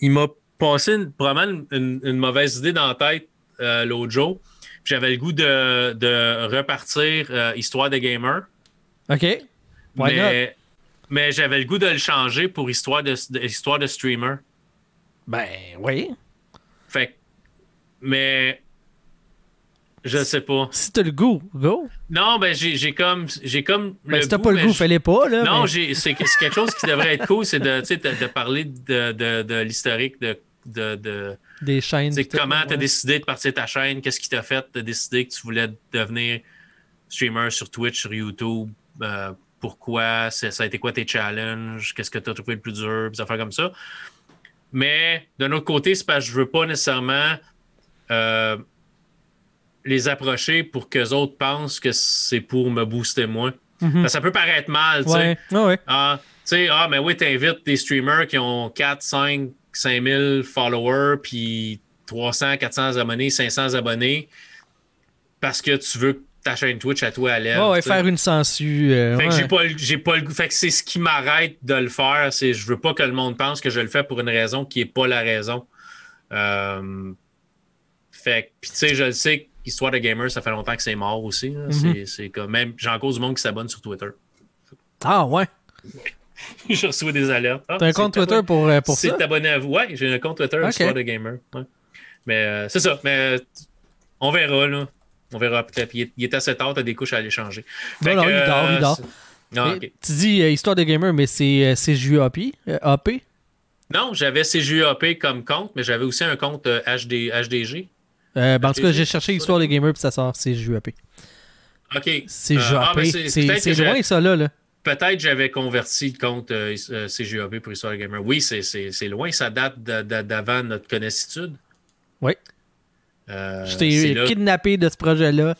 il m'a passé une, probablement une mauvaise idée dans la tête euh, l'autre jour. J'avais le goût de, de repartir euh, Histoire de Gamer. OK. Why mais mais j'avais le goût de le changer pour Histoire de, de- histoire de Streamer. Ben, oui. Fait mais je sais pas. Si t'as le goût, go. Non, ben j'ai j'ai comme j'ai comme Ben, si t'as pas le goût, fais-les pas, là. Non, mais- c'est quelque chose qui devrait être cool, c'est de, de, de parler de, de, l'historique de, de Des chaînes. tu comment tu as ouais. décidé de partir ta chaîne, qu'est-ce qui t'a fait de décider que tu voulais devenir streamer sur Twitch, sur YouTube, euh, pourquoi, ça a été quoi tes challenges, qu'est-ce que tu as trouvé le plus dur, des affaires comme ça. Mais d'un autre côté, c'est parce que je veux pas nécessairement euh, les approcher pour qu'eux autres pensent que c'est pour me booster moi. Mhm. Ça peut paraître mal, tu sais. Ouais, ouais, ouais. Ah, tu sais, ah, mais oui, t'invites des streamers qui ont 4, 5, 5000 followers, puis 300, 400 abonnés, 500 abonnés, parce que tu veux que ta chaîne Twitch à toi à l'aide. Ouais, faire une sensu. euh, Fait que j'ai pas, le- j'ai pas le goût. Fait que c'est ce qui m'arrête de le faire. C'est je veux pas que le monde pense que je le fais pour une raison qui est pas la raison. Euh, fait que, puis tu sais, je le sais, Histoire de Gamer, ça fait longtemps que c'est mort aussi. Mhm. C'est- C'est comme même, j'en cause du monde qui s'abonne sur Twitter. Ah, ouais. je reçois des alertes. Ah, T'as un c'est compte Twitter pour, euh, pour C'est ça? abonné à vous. Ouais, j'ai un compte Twitter, Ok. Histoire de Gamer. Ouais. Mais euh, c'est ça. Mais euh, on verra, là. On verra peut-être. Il, est- il est assez tard, t'as des couches à aller changer. Non, non, il dort, il dort. c'est- Ah, ok. Tu dis euh, Histoire de Gamer, mais c'est euh, c'est JUAP? euh, AP? Non, j'avais CJAP comme compte, mais j'avais aussi un compte euh, HD, HDG. Euh, ben, en tout cas, j'ai cherché Histoire de Gamer, puis ça sort, c'est JUAP. OK. C'est Euh, ah, JUAP. mais c'est c'est loin, ça, là. là. Peut-être j'avais converti le compte euh, euh, CJAP pour Histoire Gamer. Oui, c'est- loin. Ça date d'avant notre connaissitude. Oui. Euh, Je t'ai kidnappé de ce projet-là.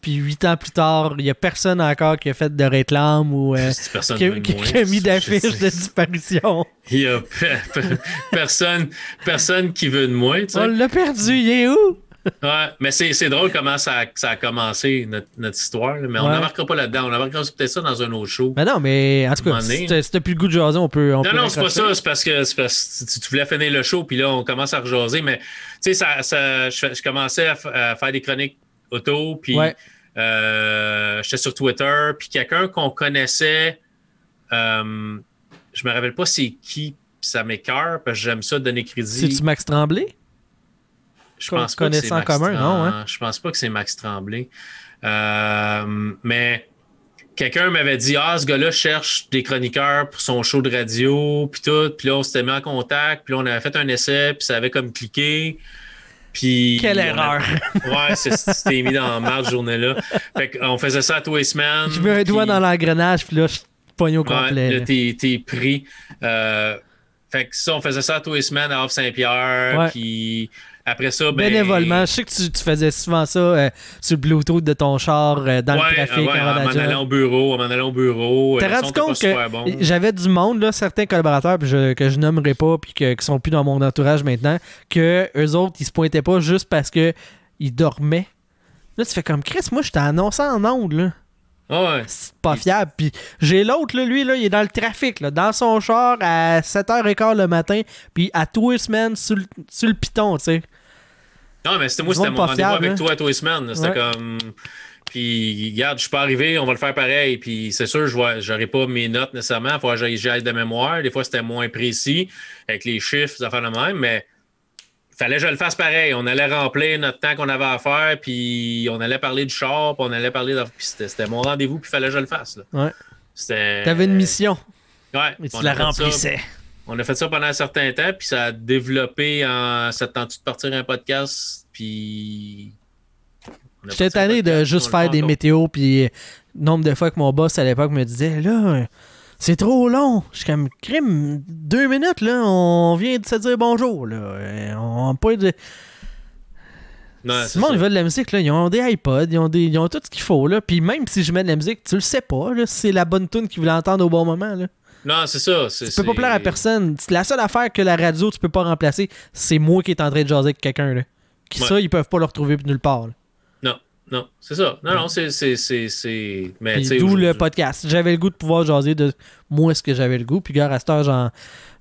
Puis huit ans plus tard, il n'y a personne encore qui a fait de réclame ou euh, qui, a, qui- qui mis d'affiches de disparition. Il y a pe- pe- personne, personne qui veut de moi. On l'a perdu, il est où? Ouais, mais c'est c'est drôle comment ça a, ça a commencé, notre, notre histoire. Mais on Ouais. n'embarquera pas là-dedans. On embarquera peut-être ça dans un autre show. Mais non, mais en tout cas, si t'as plus le goût de jaser, on peut. On Non, peut non, c'est pas ça. C'est parce que, c'est parce que tu, tu voulais finir le show, puis là, on commence à rejaser. Mais, tu sais, ça, ça, je, commençais à, faire des chroniques auto, puis Ouais. euh, j'étais sur Twitter, puis quelqu'un qu'on connaissait, euh, je me rappelle pas c'est qui, puis ça m'écœure, parce que j'aime ça donner crédit. C'est-tu Max Tremblay? Je pense pas que c'est connaissant Max commun, non, hein? Je pense pas que c'est Max Tremblay. Euh, mais quelqu'un m'avait dit Ah, ce gars-là cherche des chroniqueurs pour son show de radio, puis tout. Puis là, on s'était mis en contact, puis là, on avait fait un essai, puis ça avait comme cliqué. Puis. Quelle a- erreur! Ouais, c'était mis dans marge cette journée-là. Fait qu'on faisait ça à tous les semaines. Je mets un doigt dans l'engrenage, puis là, je pogne au complet. là, là. t'es, pris. Euh, fait que ça, on faisait ça tous les semaines à Off Saint-Pierre. Puis après ça, ben. Bénévolement, je sais que tu, tu faisais souvent ça euh, sur le Bluetooth de ton char euh, dans ouais, le trafic ouais, en m'en allant au bureau, en m'en allant au bureau. T'as rendu compte que bon. j'avais du monde, là, certains collaborateurs puis je- que je nommerai pas puis que, qui sont plus dans mon entourage maintenant, que eux autres, ils se pointaient pas juste parce que ils dormaient. Là, tu fais comme Chris, moi, je t'ai annoncé en ondes, là. Ah ouais. C'est pas fiable. Puis j'ai l'autre, là, lui, là, il est dans le trafic, là, dans son char à 7h15 le matin, puis à tous les semaines sur le, sur le piton, tu sais. Non, mais c'était moi, c'était mon rendez-vous avec hein. toi à tous les semaines. C'était Ouais. comme. Puis, regarde, je suis pas arrivé, on va le faire pareil. Puis, c'est sûr, je j'aurais pas mes notes nécessairement. Il faut que j'aille- de mémoire. Des fois, c'était moins précis avec les chiffres, ça fait le même, mais fallait que je le fasse pareil. On allait remplir notre temps qu'on avait à faire, puis on allait parler du char, puis on allait parler de. C'était mon rendez-vous, puis il fallait que je le fasse. là. Ouais. C'était. T'avais une mission, Ouais. tu la ça. On a fait ça pendant un certain temps, puis ça a développé en. Ça te tente de partir un podcast, puis. J'étais tanné de juste faire des météos, puis nombre de fois que mon boss à l'époque me disait là, c'est trop long. Je suis comme crime, deux minutes là, on vient de se dire bonjour là. On pas de. Ouais, Si le monde veut de la musique là, ils ont des iPods, ils ont des, ils ont tout ce qu'il faut là. Puis même si je mets de la musique, tu le sais pas là, si c'est la bonne tune qu'ils voulaient entendre au bon moment là. Non, c'est ça. Tu peux pas plaire à personne. La seule affaire que la radio tu peux pas remplacer, c'est moi qui est en train de jaser avec quelqu'un là. Qui Ouais. ça, ils peuvent pas le retrouver nulle part. là. Non, non, c'est ça. Non, non, c'est. D'où le podcast. J'avais le goût de pouvoir jaser de moi ce que j'avais le goût. Puis, gars, à cette heure,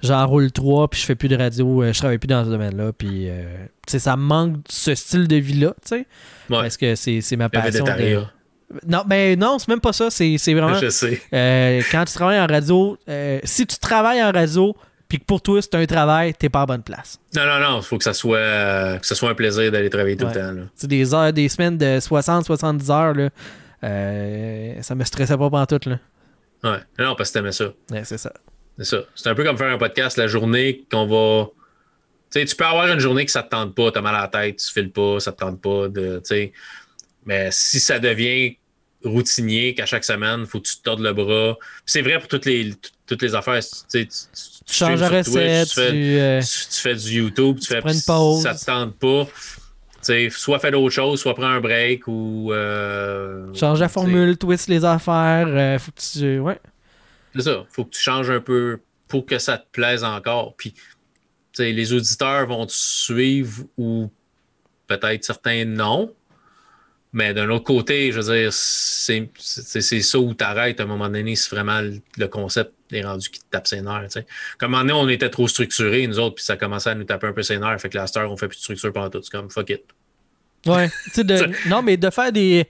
j'en, roule trois, puis je fais plus de radio, euh, je travaille plus dans ce domaine-là. Puis, euh, tu sais, ça me manque ce style de vie-là, tu sais. Ouais. Parce que c'est, ma passion. Non, ben non, c'est même pas ça. C'est, vraiment. Je sais. euh, quand tu travailles en radio, euh, si tu travailles en radio, puis que pour toi c'est un travail, t'es pas à bonne place. Non, non, non. Il faut que ça soit, euh, que ça soit un plaisir d'aller travailler tout Ouais. le temps. C'est des heures, des semaines de 60-70 heures, là. Euh, ça me stressait pas pantoute, là. Ouais. Non, parce que t'aimais ça. Ouais, c'est ça. C'est ça. C'est un peu comme faire un podcast la journée qu'on va. Tu sais, tu peux avoir une journée que ça te tente pas, t'as mal à la tête, tu files pas, ça te tente pas de. Tu sais. Mais si ça devient routinier qu'à chaque semaine, il faut que tu te tordes le bras. C'est vrai pour toutes les, toutes les affaires. Tu, tu, changes Twitch, recette, tu fais, tu, euh, tu- fais du YouTube, tu, fais, prends une pause. ça te tente pas. Soit fais d'autres choses, soit prends un break ou. euh, change la formule, twist les affaires. euh, faut que tu. Ouais. C'est ça. faut que tu changes un peu pour que ça te plaise encore. Puis, les auditeurs vont te suivre ou peut-être certains non. Mais d'un autre côté, je veux dire, c'est ça où tu arrêtes à un moment donné si vraiment le- concept est rendu qui te tape ses nerfs. Comme un moment donné, on était trop structurés, nous autres, puis ça commençait à nous taper un peu ses nerfs. Fait que la star, on fait plus de structure pendant tout. C'est comme fuck it. Ouais. de, non, mais de faire des,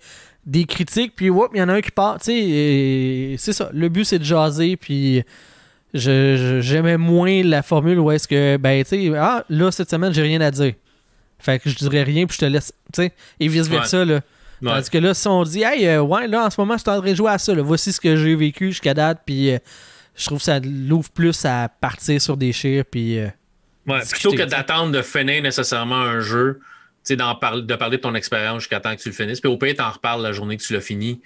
des critiques, puis il y en a un qui part. Tu sais, et c'est ça. Le but, c'est de jaser, puis je- je- j'aimais moins la formule où est-ce que, ben, tu sais, ah, là, cette semaine, j'ai rien à dire. Fait que je dirais rien, puis je te laisse. Tu sais, et vice-versa, là. Ouais. Tandis que là, si on dit, hey, euh, ouais, là, en ce moment, je suis en train de jouer à ça, là. voici ce que j'ai vécu jusqu'à date, puis euh, je trouve que ça l'ouvre plus à partir sur des chires, puis. euh, Ouais, plutôt que d'attendre de finir nécessairement un jeu, tu sais, de parler de ton expérience jusqu'à temps que tu le finisses. Puis au pire, t'en reparles la journée que tu l'as fini. Tu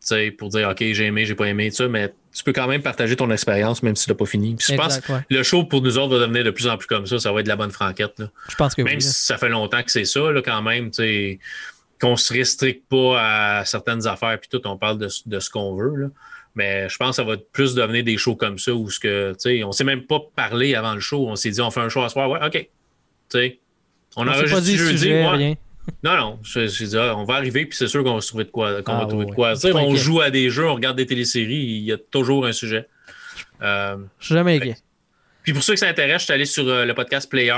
sais, pour dire OK, j'ai aimé, j'ai pas aimé, ça, mais tu peux quand même partager ton expérience même si tu l'as pas fini. Puis je pense ouais. que le show pour nous autres va devenir de plus en plus comme ça. Ça va être de la bonne franquette. Là. Je pense que oui. Même si ça fait longtemps que c'est ça, là, quand même, tu sais, qu'on se restricte pas à certaines affaires, puis tout, on parle de, de ce qu'on veut. Là. Mais je pense que ça va plus devenir des shows comme ça où ce que, on s'est même pas parlé avant le show. On s'est dit, on fait un show à soir, ouais, OK. Tu sais, on, On pas dit jeudi, sujet, ouais. rien. Non, non, je- dit, ah, on va arriver, puis c'est sûr qu'on va se trouver de quoi, qu'on Ah, va trouver de quoi. Je dire. on joue à des jeux, on regarde des téléséries, il y a toujours un sujet. Euh, Je suis jamais inquiet. puis pour ceux que ça intéresse, je suis allé sur euh, le podcast Player.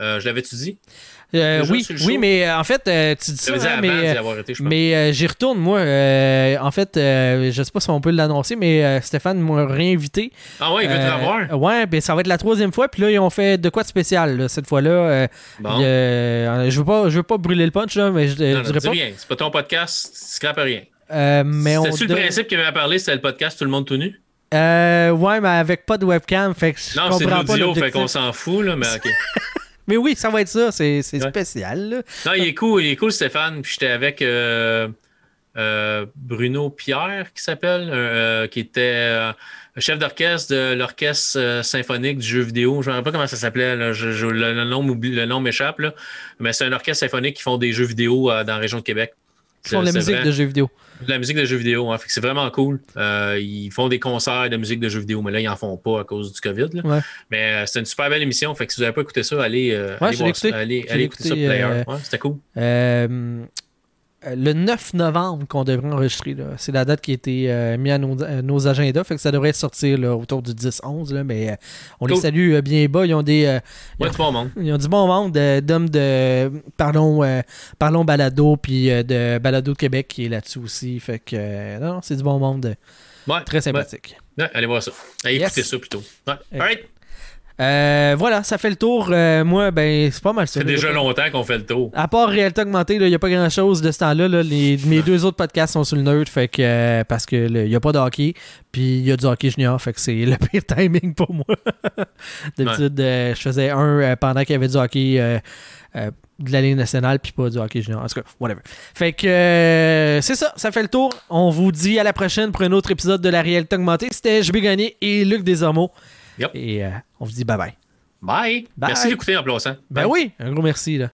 Euh, je l'avais-tu dit? Euh, oui, oui, mais euh, en fait, euh, tu dis ça, hein, mais, été, j'y retourne, moi. en fait, je sais pas si on peut l'annoncer, mais Stéphane m'a réinvité. Ah ouais, il veut te revoir? Ouais, ben ça va être la troisième fois, puis là, ils ont fait de quoi de spécial, là, cette fois-là. Bon. je veux pas, je veux pas brûler le punch, là, mais je, non, non, dirais dis pas. rien. C'est pas ton podcast, tu scrapes rien. Mais on C'était-tu le principe qu'il m'avait parlé, c'était le podcast Tout le monde tout nu? Euh, ouais, mais avec pas de webcam, fait que je Non, comprends pas l'audio, fait qu'on s'en fout, là, mais OK. Mais oui, ça va être ça, c'est spécial. là. Non, il est cool, il est cool, Stéphane. Puis j'étais avec euh, euh, Bruno Pierre, qui s'appelle, euh, qui était chef d'orchestre de l'orchestre symphonique du jeu vidéo. Je ne me rappelle pas comment ça s'appelait. Je- je- le, nom le nom m'échappe. là. Mais c'est un orchestre symphonique qui font des jeux vidéo dans la région de Québec. Ils font de la C'est- c'est musique de jeux vidéo. De la musique de jeux vidéo, hein. C'est vraiment cool. Euh, ils font des concerts de musique de jeux vidéo, mais là, ils en font pas à cause du COVID. là. Ouais. Mais euh, c'était une super belle émission. Fait que si vous n'avez pas écouté ça, allez, euh, Ouais, allez, voir allez, allez écouter ça, Player. euh, Ouais, c'était cool. Euh, le 9 novembre qu'on devrait enregistrer. là. C'est la date qui a été euh, mise à nos, à nos agendas. Fait que ça devrait sortir là, autour du 10-11. là, Mais euh, on les salue euh, bien bas. Ils ont des. euh, Ouais, du bon monde. ils ont du bon monde d'hommes de. Parlons, parlons Balado, puis de Balado de Québec qui est là-dessus aussi. Fait que. non, c'est du bon monde. Ouais, Très sympathique. ouais. Allez voir ça. Allez Yes. écouter ça plutôt. All right. Euh, voilà, ça fait le tour. Euh, moi, ben, c'est pas mal ça. Ça fait là. déjà longtemps qu'on fait le tour. À part réalité augmentée, il n'y a pas grand chose de ce temps-là. là. Les- mes deux autres podcasts sont sur le nerd, fait que, euh, parce qu'il n'y a pas de hockey. Puis il y a du hockey junior, fait que c'est le pire timing pour moi. D'habitude, euh, je faisais un pendant qu'il y avait du hockey de la Ligue nationale, puis pas du hockey junior. En tout cas, whatever. Fait que euh, c'est ça, ça fait le tour. On vous dit à la prochaine pour un autre épisode de la réalité augmentée. C'était JB Gagné et Luc Desormeaux. Yep. Et euh, on vous dit bye bye. Merci d'écouter en plaçant. Ben oui, un gros merci. Là.